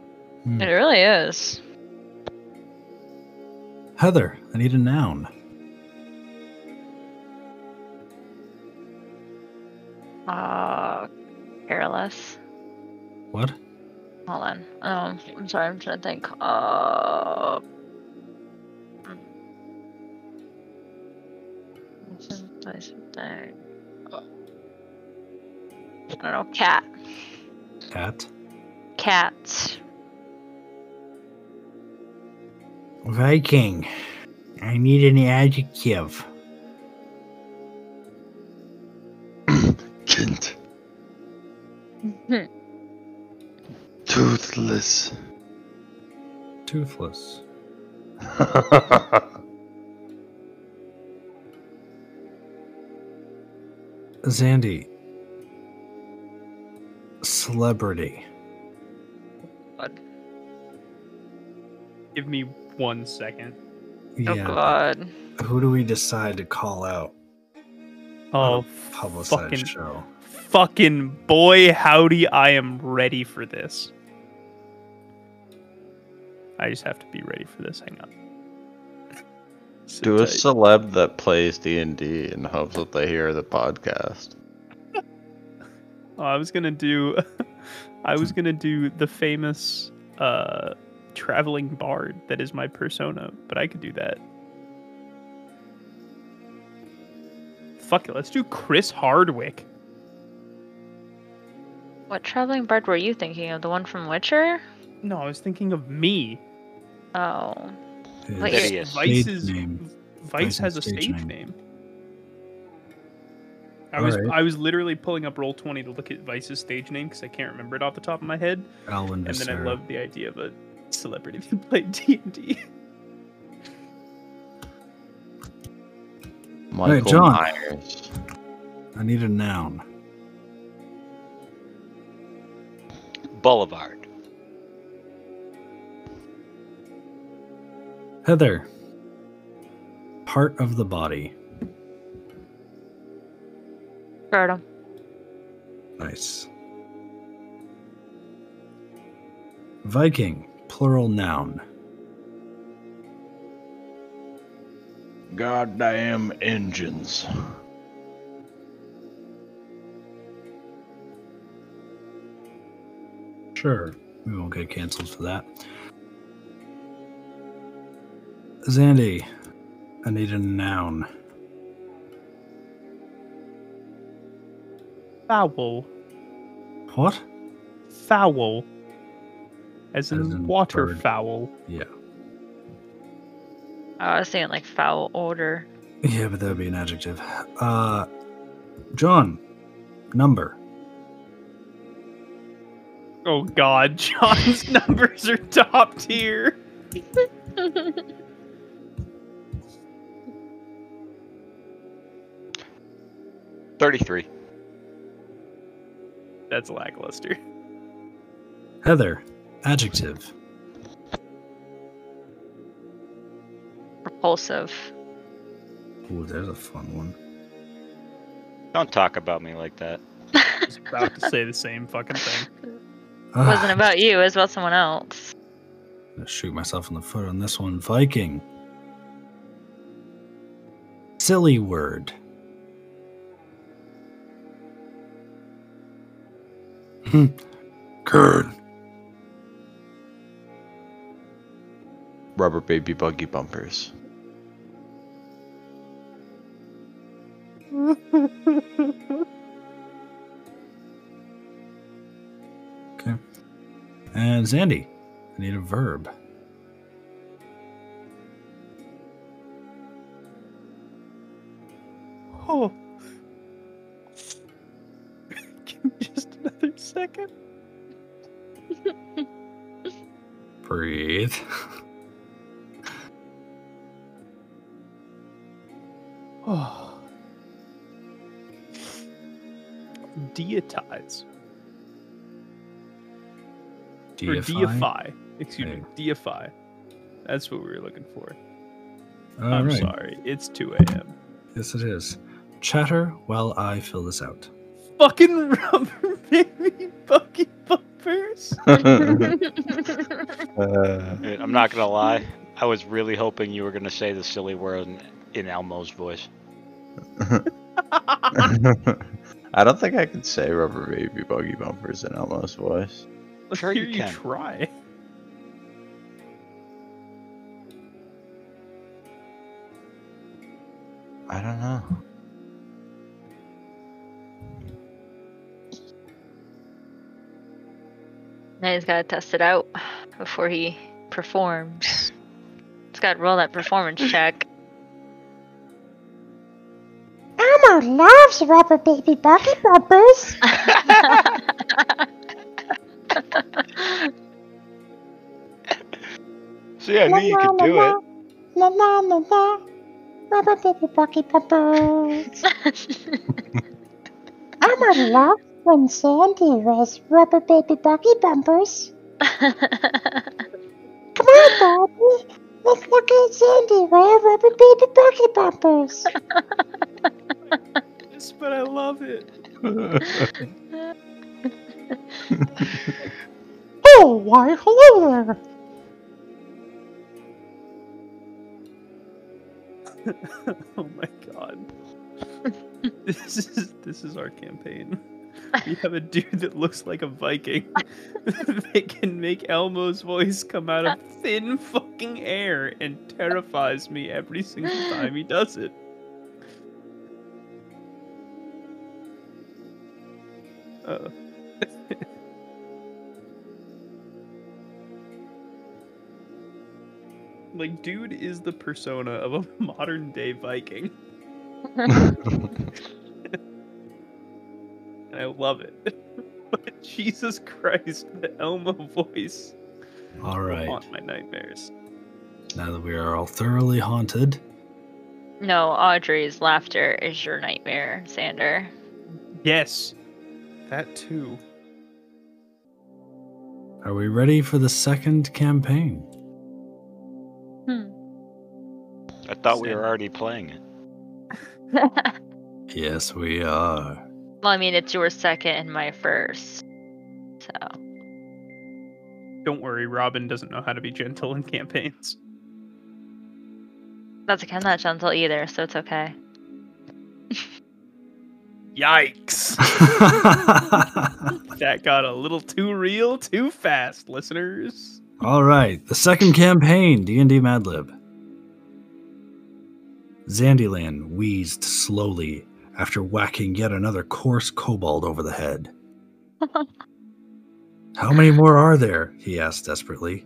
Hmm. It really is. Heather. I need a noun. Uh, careless. What? Hold on. Um, I'm sorry. I'm trying to think. Uh. I don't know. Cat. Cat. Cats. Viking. I need an adjective. Kint. Toothless. Toothless. Zandy. Celebrity. Give me one second. Oh Yeah. God. Who do we decide to call out Oh, on a publicized fucking, show? fucking boy, howdy! I am ready for this. I just have to be ready for this. Hang on. Sit Do a celeb that plays D and D in hopes that they hear the podcast. Oh, I was gonna do, I was gonna do the famous uh, traveling bard that is my persona, but I could do that. Fuck it, let's do Chris Hardwick. What traveling bard were you thinking of? The one from Witcher? No, I was thinking of me. Oh. Wait, Hideous. stage Vice's name. Vice Vice's has a stage stage name. name. I was Alright. I was literally pulling up Roll20 to look at Vice's stage name because I can't remember it off the top of my head, Alvin and then I Viscera. loved the idea of a celebrity who played D and D. Michael John. Myers. I need a noun. Boulevard. Heather. Part of the body. Scrotum. Nice. Viking. Plural noun. Goddamn engines. Sure. We won't get canceled for that. Zandy. I need a noun. Foul, What? foul, as in, As in water bird. fowl. Yeah. I was saying like foul odor. Yeah, but that would be an adjective. Uh, John. Number. Oh God, John's numbers are top tier. Thirty-three. That's lackluster. Heather. Adjective. Repulsive. Ooh, there's a fun one. Don't talk about me like that. I was about to say the same fucking thing. It wasn't about you, it was about someone else. Gonna shoot myself in the foot on this one. Viking. Silly word. Hmm. Rubber baby buggy bumpers. Okay. And Zandy. I need a verb. Oh. Give me just another second. Breathe. Oh. Deitize. Or Deify. deify. Excuse Hey. me. Deify. That's what we were looking for. All I'm right. sorry. It's 2 a.m. Yes, it is. Chatter while I fill this out. Fucking rubber baby bucky bumpers. Uh, I'm not gonna lie. I was really hoping you were gonna say the silly word in, in Elmo's voice. I don't think I could say rubber baby buggy bumpers in Elmo's voice. Let's Sure hear you you can. try. I don't know. Now he's gotta test it out before he performs. He's gotta roll that performance check. Loves rubber baby bucky bumpers. See, I knew you could do it. La la la la. Rubber baby bucky bumpers. Elmo loves when Sandy wears rubber baby bucky bumpers. Come on, Bobby. Let's look at Sandy wear rubber baby bucky bumpers. But I love it. Oh, why, hello there. oh my god. this is this is our campaign. We have a dude that looks like a Viking. they can make Elmo's voice come out of thin fucking air and terrifies me every single time he does it. Uh. like, dude is the persona of a modern day Viking. and I love it. but Jesus Christ, the Elmo voice All right. haunt my nightmares. Now that we are all thoroughly haunted, no, Audrey's laughter is your nightmare, Xander. Yes, that too. are we ready for the second campaign? Hmm. I thought we were already playing it. Yes, we are. Well, I mean, it's your second and my first. So, Don't worry, Robin doesn't know how to be gentle in campaigns. that's okay. I'm not gentle either, so it's okay. Yikes! that got a little too real too fast, listeners. All right, the second campaign, D&D Mad Lib. Zandyland wheezed slowly after whacking yet another coarse kobold over the head. How many more are there? he asked desperately.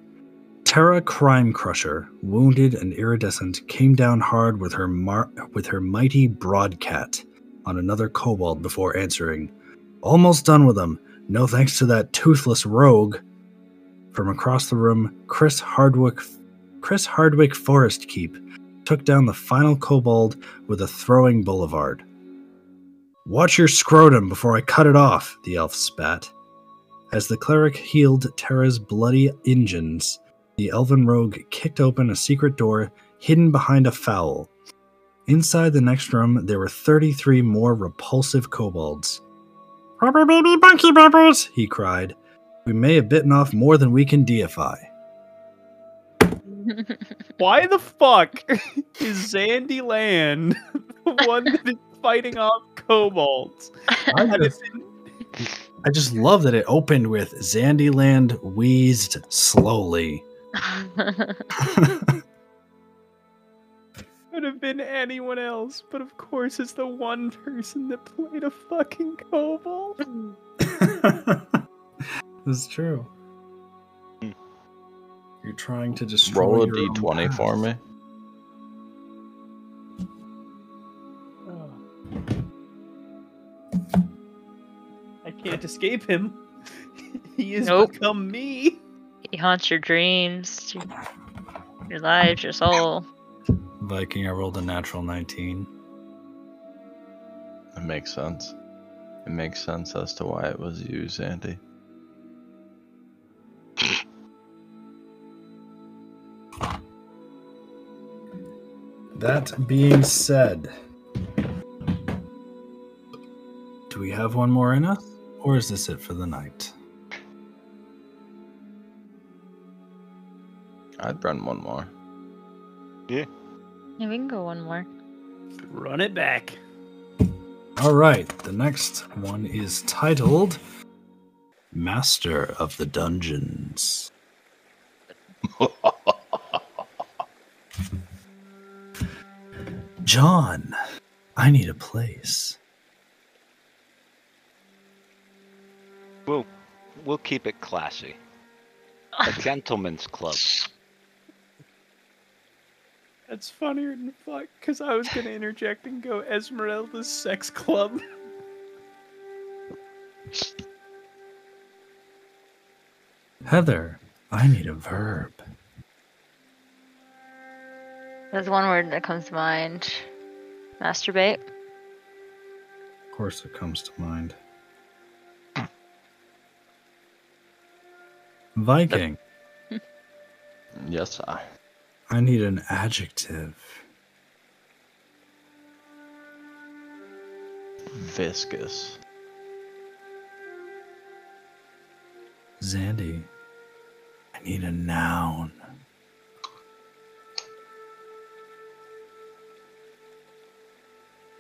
Terra Crime Crusher, wounded and iridescent, came down hard with her mar- with her mighty broadcat on another kobold before answering. Almost done with them. No thanks to that toothless rogue. From across the room, Chris Hardwick Chris Hardwick Forest Keep took down the final kobold with a throwing boulevard. Watch your scrotum before I cut it off, the elf spat. As the cleric healed Terra's bloody engines, the elven rogue kicked open a secret door hidden behind a fowl. Inside the next room, there were 33 more repulsive kobolds. Rubber baby monkey bumpers, he cried. We may have bitten off more than we can deify. Why the fuck is Zandy Land the one that is fighting off kobolds? I just, I just love that it opened with Zandyland wheezed slowly. Could have been anyone else, but of course it's the one person that played a fucking kobold. That's true. You're trying to destroy Roll a your own d20 path. for me. I can't escape him. he has Nope. become me. he haunts your dreams, your, your lives, your soul. Viking, I rolled a natural 19. It makes sense. It makes sense as to why it was you, Sandy. That being said, do we have one more in us? Or is this it for the night? I'd run one more. Yeah, we can go one more. Run it back. All right, the next one is titled Master of the Dungeons. John, I need a place. We'll we'll keep it classy. A gentleman's club. That's funnier than fuck, because I was gonna interject and go Esmeralda's sex club. Heather, I need a verb. There's one word that comes to mind. Masturbate. Of course, it comes to mind. Viking, Yes, I. I need an adjective. Viscous. Zandy, I need a noun.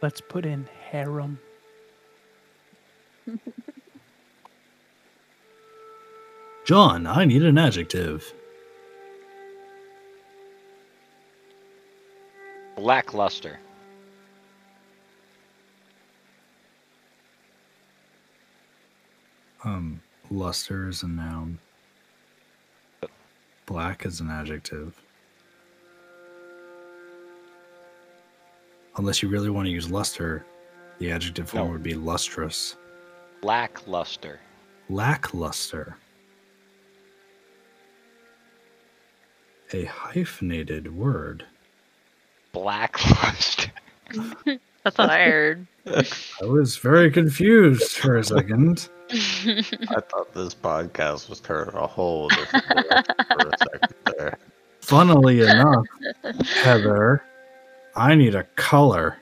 Let's put in harem. John, I need an adjective. Lackluster. Um, luster is a noun. Black is an adjective. Unless you really want to use luster, the adjective form No. would be lustrous. Lackluster. Lackluster. A hyphenated word. Blackluster. That's what I heard. I was very confused for a second. I thought this podcast was turning a whole different direction for a second there. Funnily enough, Heather, I need a color.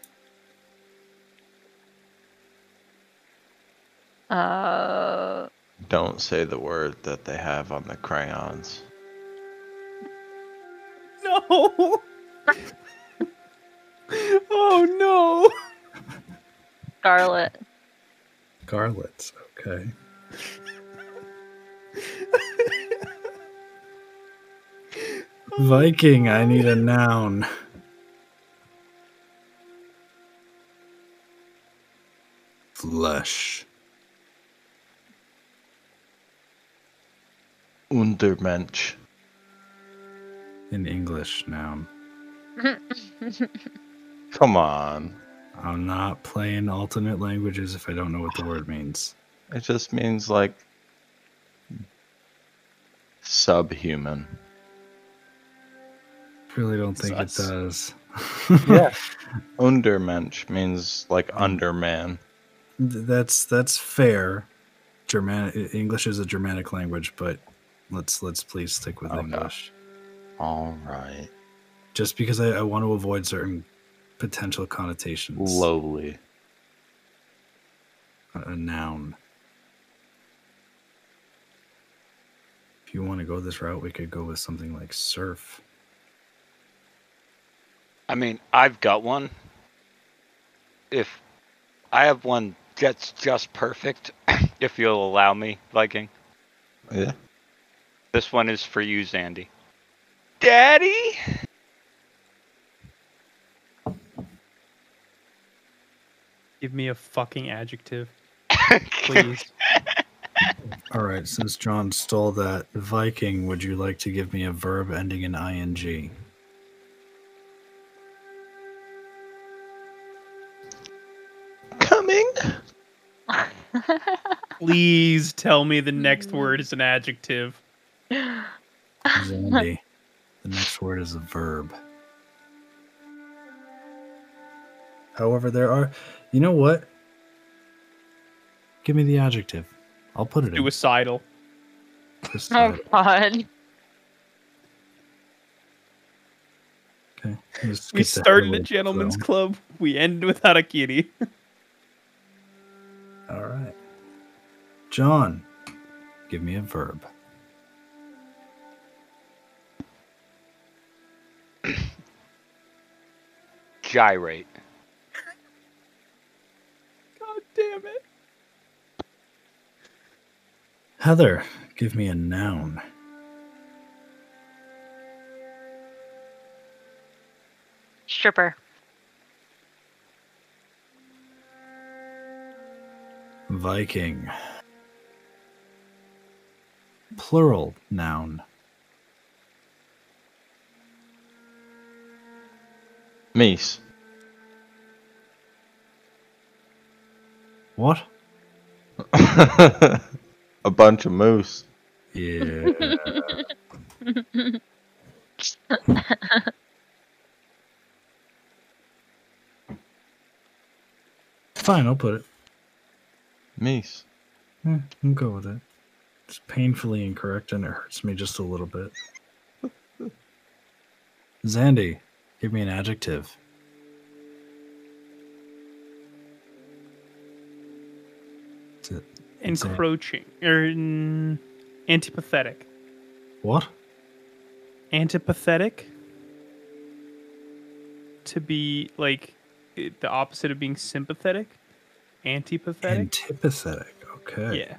uh, Don't say the word that they have on the crayons. No! oh no! Scarlet. Garlets, okay. Viking, I need a noun. Flesh. Untermensch. In English, noun. Come on. I'm not playing alternate languages if I don't know what the word means. It just means like subhuman. Really don't think Sus. it does. Yeah. Undermensch means like mm. underman. Th- that's that's fair. Germanic English is a Germanic language, but let's let's please stick with oh, Okay. English. All right. Just because I, I want to avoid certain potential connotations. Lowly. A, a noun. If you want to go this route, we could go with something like serf. I mean, I've got one. If I have one that's just perfect, if you'll allow me, Viking. Yeah. This one is for you, Zandy. Daddy? Give me a fucking adjective, please. All right, since John stole that, Viking, would you like to give me a verb ending in ing? Coming. Please tell me the next mm. word is an adjective. Zandy. the next word is a verb. However, there are. You know what? Give me the adjective. I'll put it in. Suicidal. Oh God. okay. Just We get that started a gentleman's thrown. club. We end without a kitty. All right. John, give me a verb. Gyrate. God damn it. Heather, give me a noun. Stripper. Viking. Plural noun. Meese. What? a bunch of moose. Yeah. Fine, I'll put it. Meese. Yeah, I'll go with it. It's painfully incorrect and it hurts me just a little bit. Zandy, give me an adjective. Encroaching. Or mm, antipathetic. What? Antipathetic? To be like the opposite of being sympathetic? Antipathetic? Antipathetic. Okay. yeah.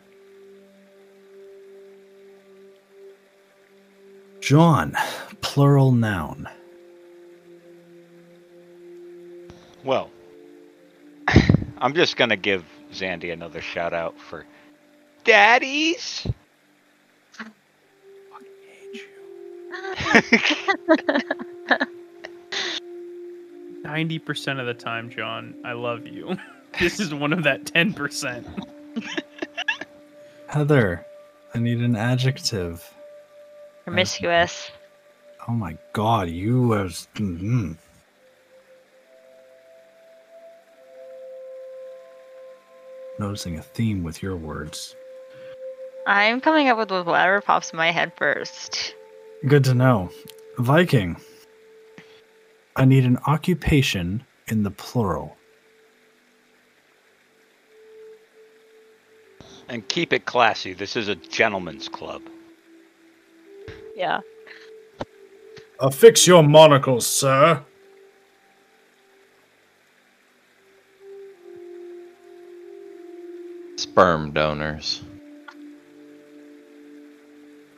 John, plural noun. Well, I'm just gonna give Zandy another shout out for daddies. Ninety percent of the time, John, I love you. this is one of that ten percent. Heather, I need an adjective. Promiscuous. Oh my god, you was. mhm. Noticing a theme with your words. I'm coming up with whatever pops in my head first. Good to know. Viking. I need an occupation in the plural. And keep it classy. This is a gentleman's club. Yeah. Affix your monocles, sir. Sperm donors.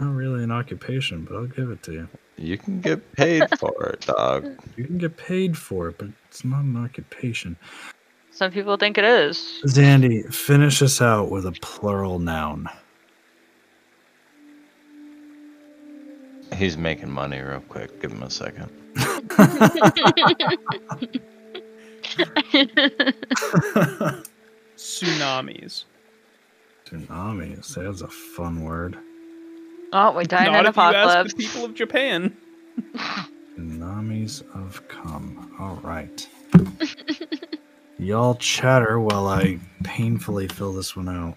Not really an occupation, but I'll give it to you. You can get paid for it, dog. You can get paid for it, but it's not an occupation. Some people think it is. Zandy, finish us out with a plural noun. He's making money real quick. Give him a second. Tsunamis. Tsunamis. That's a fun word. Oh, we died in Not an if you ask apocalypse. the people of Japan. Tsunamis of come. All right. Y'all chatter while I painfully fill this one out.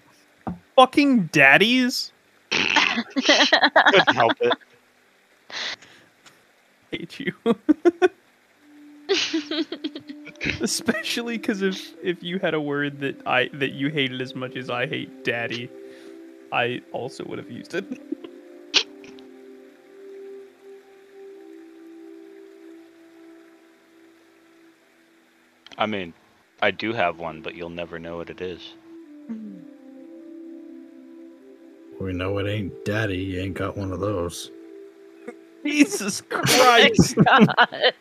Fucking daddies. Couldn't help it. Hate you. Especially because if if you had a word that I that you hated as much as I hate daddy, I also would have used it. I mean, I do have one, but you'll never know what it is. Mm-hmm. We know it ain't daddy. You ain't got one of those. Jesus Christ! Oh God.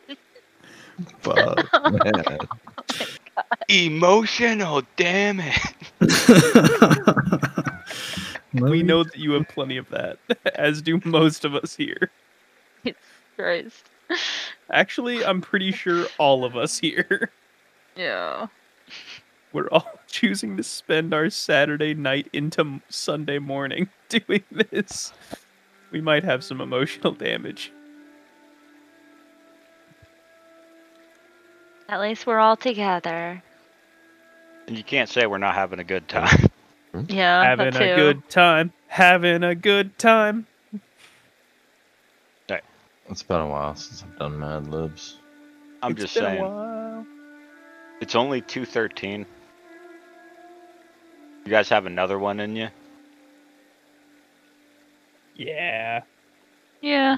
Fuck, oh man. Emotional damage. we know that you have plenty of that, as do most of us here. Christ. Actually, I'm pretty sure all of us here. Yeah. We're all choosing to spend our Saturday night into Sunday morning doing this. We might have some emotional damage. At least we're all together. And you can't say we're not having a good time. Yeah. having that a good time. Having a good time. It's been a while since I've done Mad Libs. I'm It's just been a saying. While. It's only 213. You guys have another one in you? Yeah. Yeah.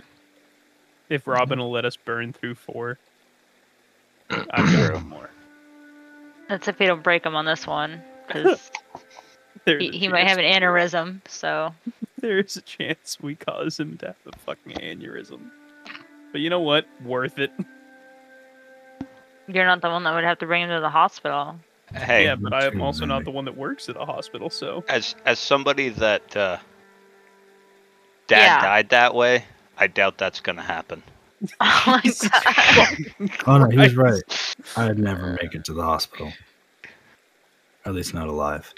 If Robin will let us burn through four. I've got one more. That's if we don't break him on this one. Because he, he might have an aneurysm. So. There's a chance we cause him to have a fucking aneurysm. But you know what? Worth it. You're not the one that would have to bring him to the hospital. Hey, yeah, but I am also not the one that works at a hospital, so as as somebody that uh, dad Yeah. died that way, I doubt that's gonna happen. Oh my god. Oh no, he's right. I'd never make it to the hospital. At least not alive.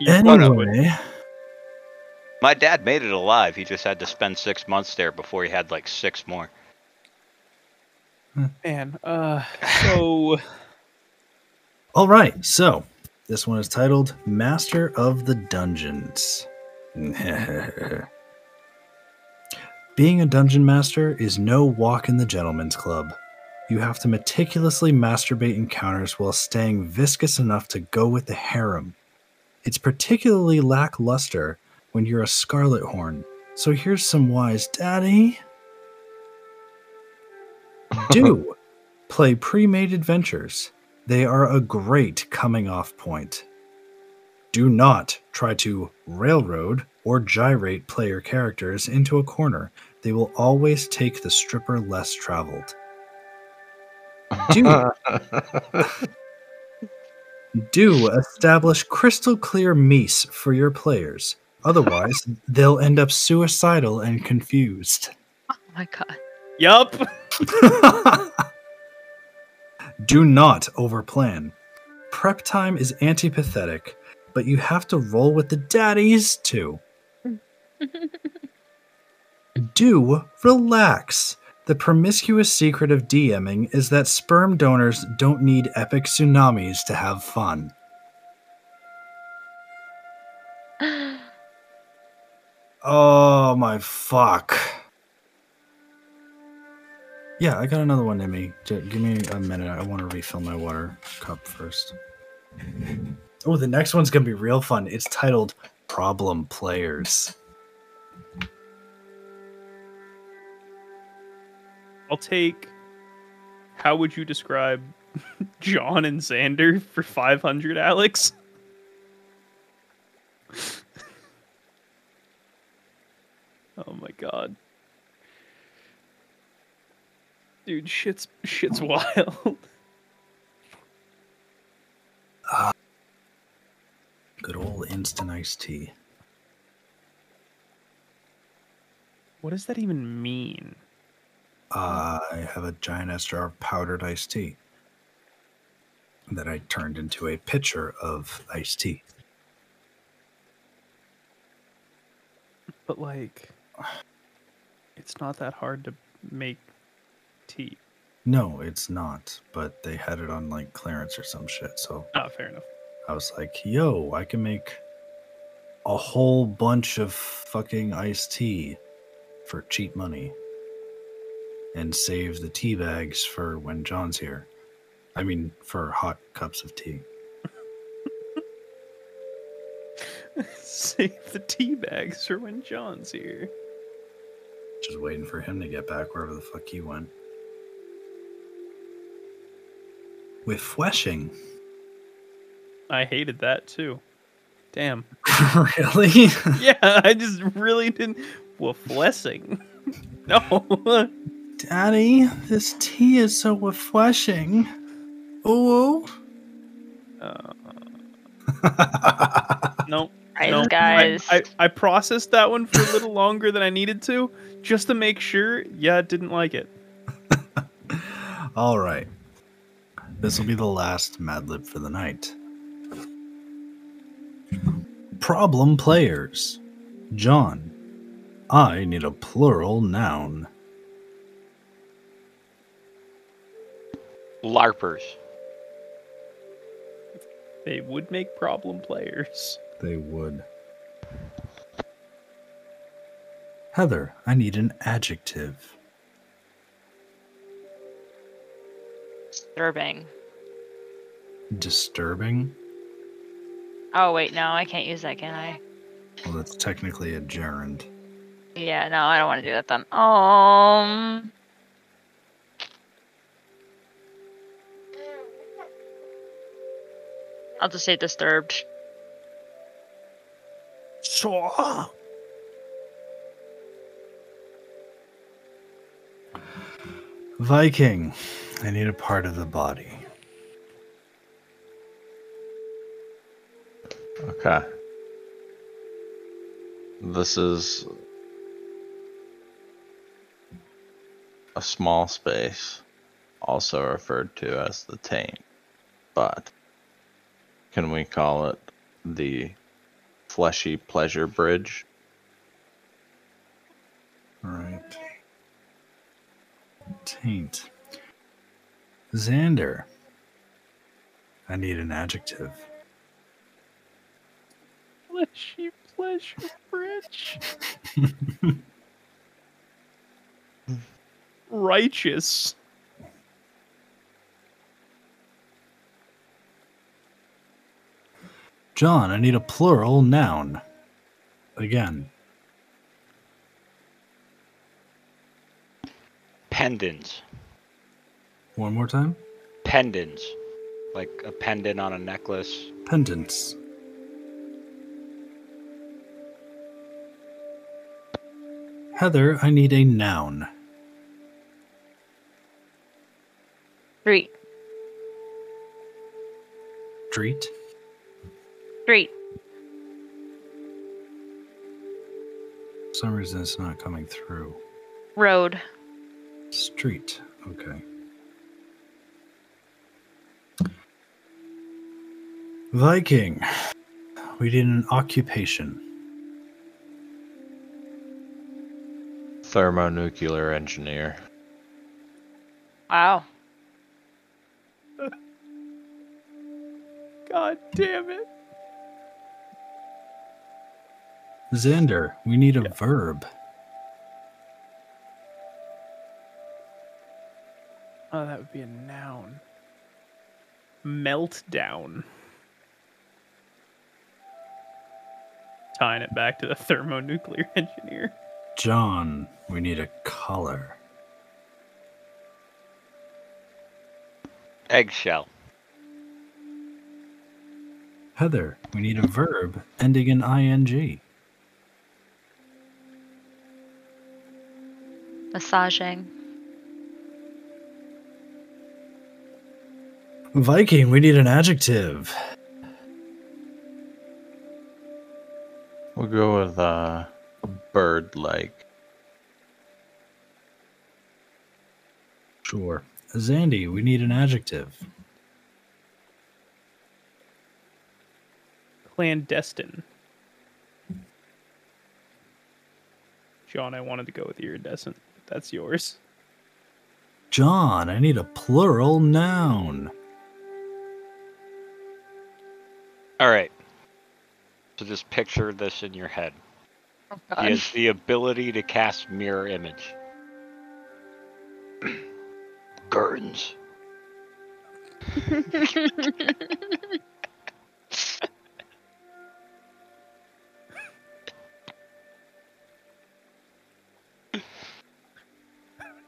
You Anyway, My dad made it alive. He just had to spend six months there before he had like six more. Man. Uh, so all right. So this one is titled "Master of the Dungeons." Being a dungeon master is no walk in the gentleman's club. You have to meticulously masturbate encounters while staying viscous enough to go with the harem. It's particularly lackluster when you're a scarlet horn. So here's some wise daddy. Do play pre-made adventures. They are a great coming off point. Do not try to railroad or gyrate player characters into a corner. They will always take the stripper less traveled. Do do establish crystal clear meese for your players. Otherwise, they'll end up suicidal and confused. Oh my god. Yup. Do not overplan. Prep time is antipathetic, but you have to roll with the daddies too. Do relax. The promiscuous secret of DMing is that sperm donors don't need epic tsunamis to have fun. Oh my fuck. Yeah, I got another one in me. Give me a minute. I want to refill my water cup first. Oh, the next one's going to be real fun. It's titled Problem Players. I'll take. How would you describe John and Xander for 500, Alex? oh my god. Dude, shit's shit's wild. Good old instant iced tea. What does that even mean? Uh, I have a giant ass jar of powdered iced tea that I turned into a pitcher of iced tea. But like it's not that hard to make tea. No, it's not, but they had it on like clearance or some shit. So Oh, fair enough. I was like, yo, I can make a whole bunch of fucking iced tea for cheap money and save the tea bags for when John's here. I mean, for hot cups of tea. Save the tea bags for when John's here. Just waiting for him to get back wherever the fuck he went. With fleshing. I hated that too. Damn. really? Yeah, I just really didn't. Well, blessing. No. Daddy, this tea is so refreshing. Ooh. Uh, no. Right, no. I- guys. I, I processed that one for a little longer than I needed to, just to make sure. Yeah, didn't like it. All right. This will be the last Mad Lib for the night. Problem players. John. I need a plural noun. LARPers. They would make problem players. They would. Heather, I need an adjective. Disturbing. Disturbing? Oh wait, no, I can't use that, can I? Well, that's technically a gerund. Yeah, no, I don't want to do that then. Um. I'll just say disturbed. So, Viking, I need a part of the body. Okay. This is a small space, also referred to as the taint. But can we call it the fleshy pleasure bridge? Right. Taint. Xander, I need an adjective. fleshy pleasure bridge. Righteous. John, I need a plural noun. Again. Pendants. One more time. Pendants. Like a pendant on a necklace. Pendants. Heather, I need a noun. Street. Street. Street. For some reason it's not coming through. Road. Street. Okay. Viking. We need an occupation. Thermonuclear engineer. Wow. God damn it. Xander, we need a verb. Oh, that would be a noun. Meltdown. Tying it back to the thermonuclear engineer. John, we need a color. Eggshell. Heather, we need a verb ending in ing. Massaging. Viking, we need an adjective. We'll go with uh, bird like. Sure. Zandy, we need an adjective. Clandestine. John, I wanted to go with iridescent. But that's yours. John, I need a plural noun. All right. So just picture this in your head. Oh He has the ability to cast mirror image. Gurns.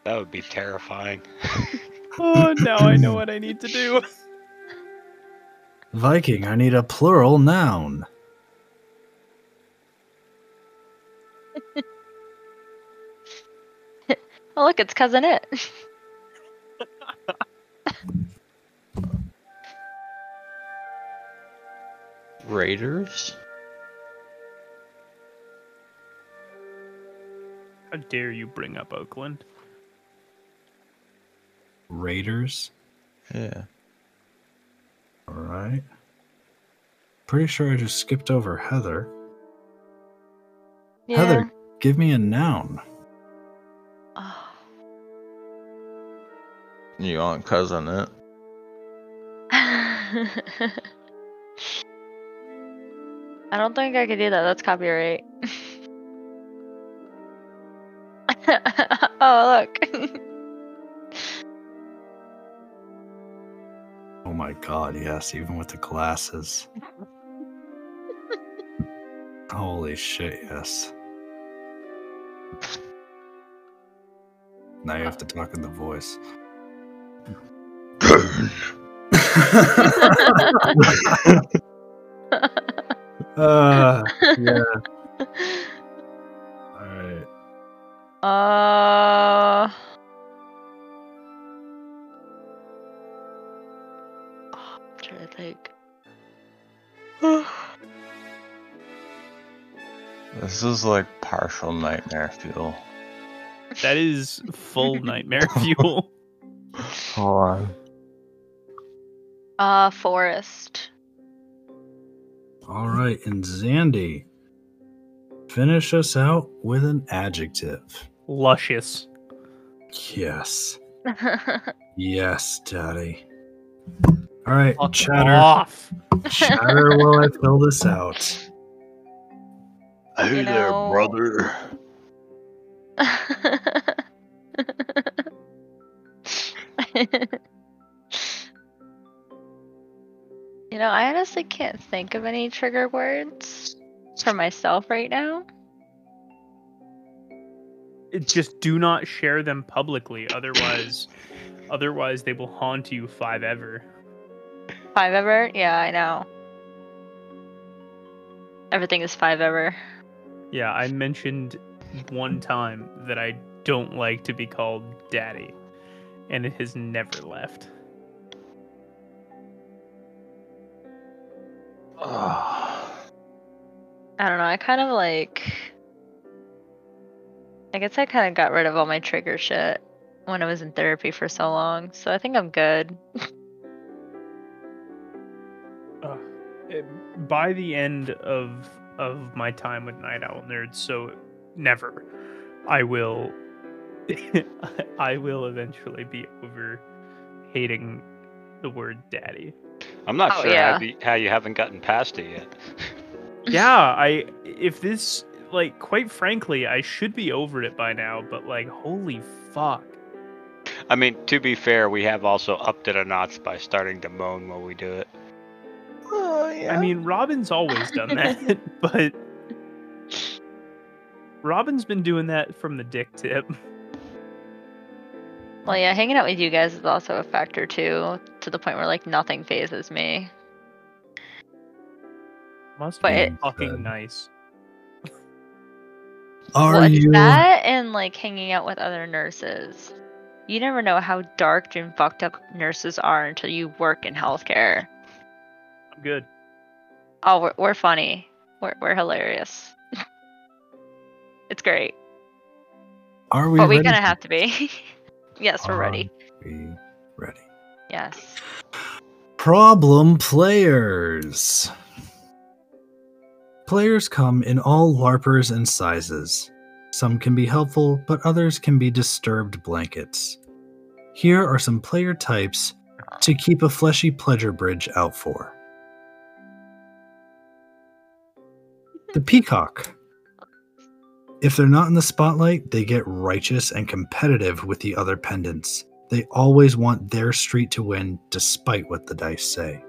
That would be terrifying. Oh, now I know what I need to do. Viking, I need a plural noun. Look, it's cousin it. Raiders? How dare you bring up Oakland? Raiders. Yeah. All right. Pretty sure I just skipped over Heather. yeah. Heather, give me a noun. Oh. You want cousin it? I don't think I could do that. That's copyright. oh, look. Oh my god, yes, even with the glasses. Holy shit, yes. Now you have to talk in the voice. uh, yeah. All right. Uh. Oh, I'm trying to think. This is like partial nightmare fuel. That is full nightmare fuel. Hold on. Uh, forest. All right, and Zandy, finish us out with an adjective. Luscious. Yes. Yes, Daddy. All right, Fuck chatter. off. Chatter while I fill this out. Hey You there, know- brother. you know, I honestly can't think of any trigger words for myself right now. It- Just do not share them publicly, otherwise, otherwise they will haunt you five ever. Five ever? Yeah, I know. Everything is five ever. Yeah, I mentioned one time that I don't like to be called daddy, and it has never left. I don't know. I kind of like. I guess I kind of got rid of all my trigger shit when I was in therapy for so long, so I think I'm good. Uh, it- by the end of of my time with Night Owl Nerds, so never, I will, I will eventually be over hating the word daddy. I'm not Oh, sure yeah. how, the, how you haven't gotten past it yet. yeah, I if this like quite frankly, I should be over it by now, but like holy fuck. I mean, to be fair, we have also upped it a notch by starting to moan while we do it. Oh, yeah. I mean, Robin's always done that, but Robin's been doing that from the dick tip. Well, yeah, hanging out with you guys is also a factor too, to the point where like nothing phases me. Must But be it- fucking Good. nice. Are well, you? that and like hanging out with other nurses. You never know how dark and fucked up nurses are until you work in healthcare. I'm good. Oh, we're, we're funny. We're, we're hilarious. it's great. Are we but we're ready? gonna have to be. yes, we're ready. We ready? Yes. Problem players. Players come in all LARPers and sizes. Some can be helpful, but others can be disturbed blankets. Here are some player types to keep a fleshy pleasure bridge out for. The Peacock. If they're not in the spotlight, they get righteous and competitive with the other pendants. They always want their street to win despite what the dice say.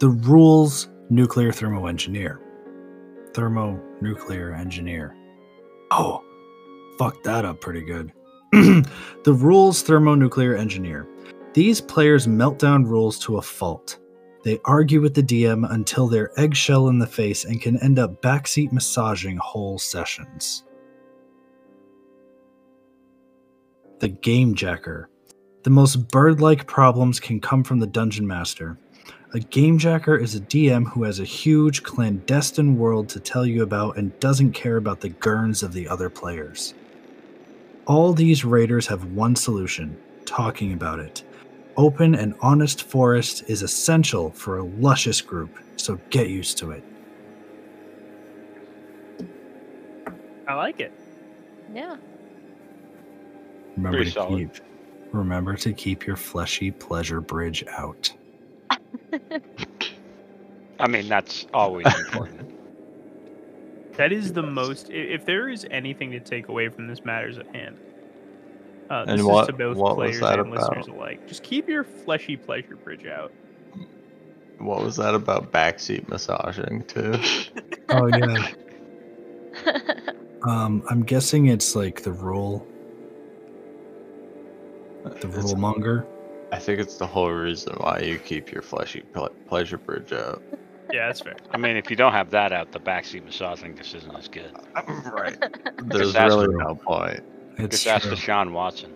The rules nuclear thermo engineer. Thermonuclear engineer. Oh, fucked that up pretty good. the rules thermonuclear engineer. These players melt down rules to a fault. They argue with the DM until they're eggshell in the face and can end up backseat massaging whole sessions. The Game Jacker. The most bird like problems can come from the Dungeon Master. A Game Jacker is a DM who has a huge clandestine world to tell you about and doesn't care about the gurns of the other players. All these raiders have one solution talking about it. Open and honest forest is essential for a luscious group, so get used to it. I like it. Yeah. Remember Pretty to solid. keep remember to keep your fleshy pleasure bridge out. I mean, that's always important. That is the most. If there is anything to take away from this matters at hand, uh, this And is what- to both what was players that and listeners about? alike. Just keep your fleshy pleasure bridge out. What was that about backseat massaging too? Oh yeah. um I'm guessing it's like the rule the rule monger. I think it's the whole reason why you keep your fleshy ple- pleasure bridge out. Yeah, that's fair. I mean, if you don't have that out, the backseat massaging just isn't as good. right. There's that's really no point. It's Just ask true. Deshaun Watson.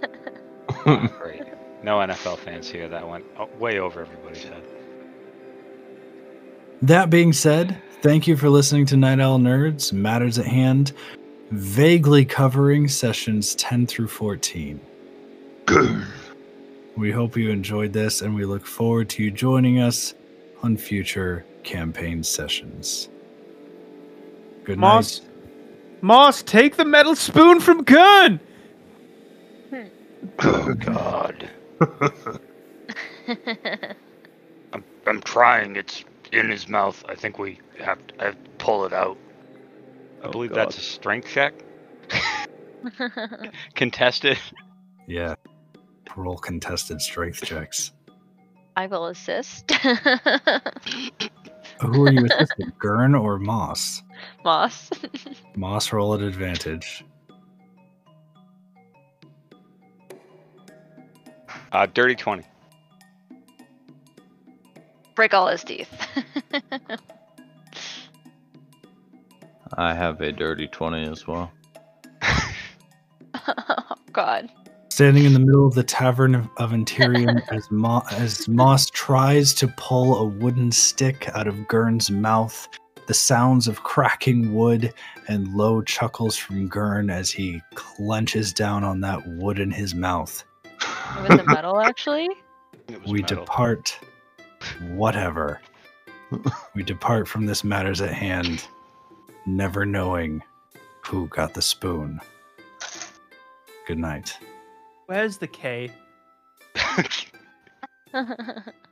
Great. No NFL fans here. That went oh, way over everybody's head. That being said, thank you for listening to Night Owl Nerds Matters at Hand, vaguely covering sessions 10 through 14. we hope you enjoyed this and we look forward to you joining us on future campaign sessions. Good Moss, night. Moss, take the metal spoon from Gurn. Oh God. I'm, I'm trying. It's in his mouth. I think we have to, I have to pull it out. I Oh, believe God. that's a strength check. Contested. Yeah. Roll contested strength checks. I will assist. Who are you assisting, Gurn or Moss? Moss. Moss roll at advantage. Uh, dirty twenty. Break all his teeth. I have a dirty 20 as well. oh God. Standing in the middle of the tavern of, of Interium as, Mo- as Moss tries to pull a wooden stick out of Gurn's mouth, the sounds of cracking wood and low chuckles from Gurn as he clenches down on that wood in his mouth. Was it metal actually? Was We metal. depart, whatever. we depart from this matters at hand, never knowing who got the spoon. Good night. Where's the K?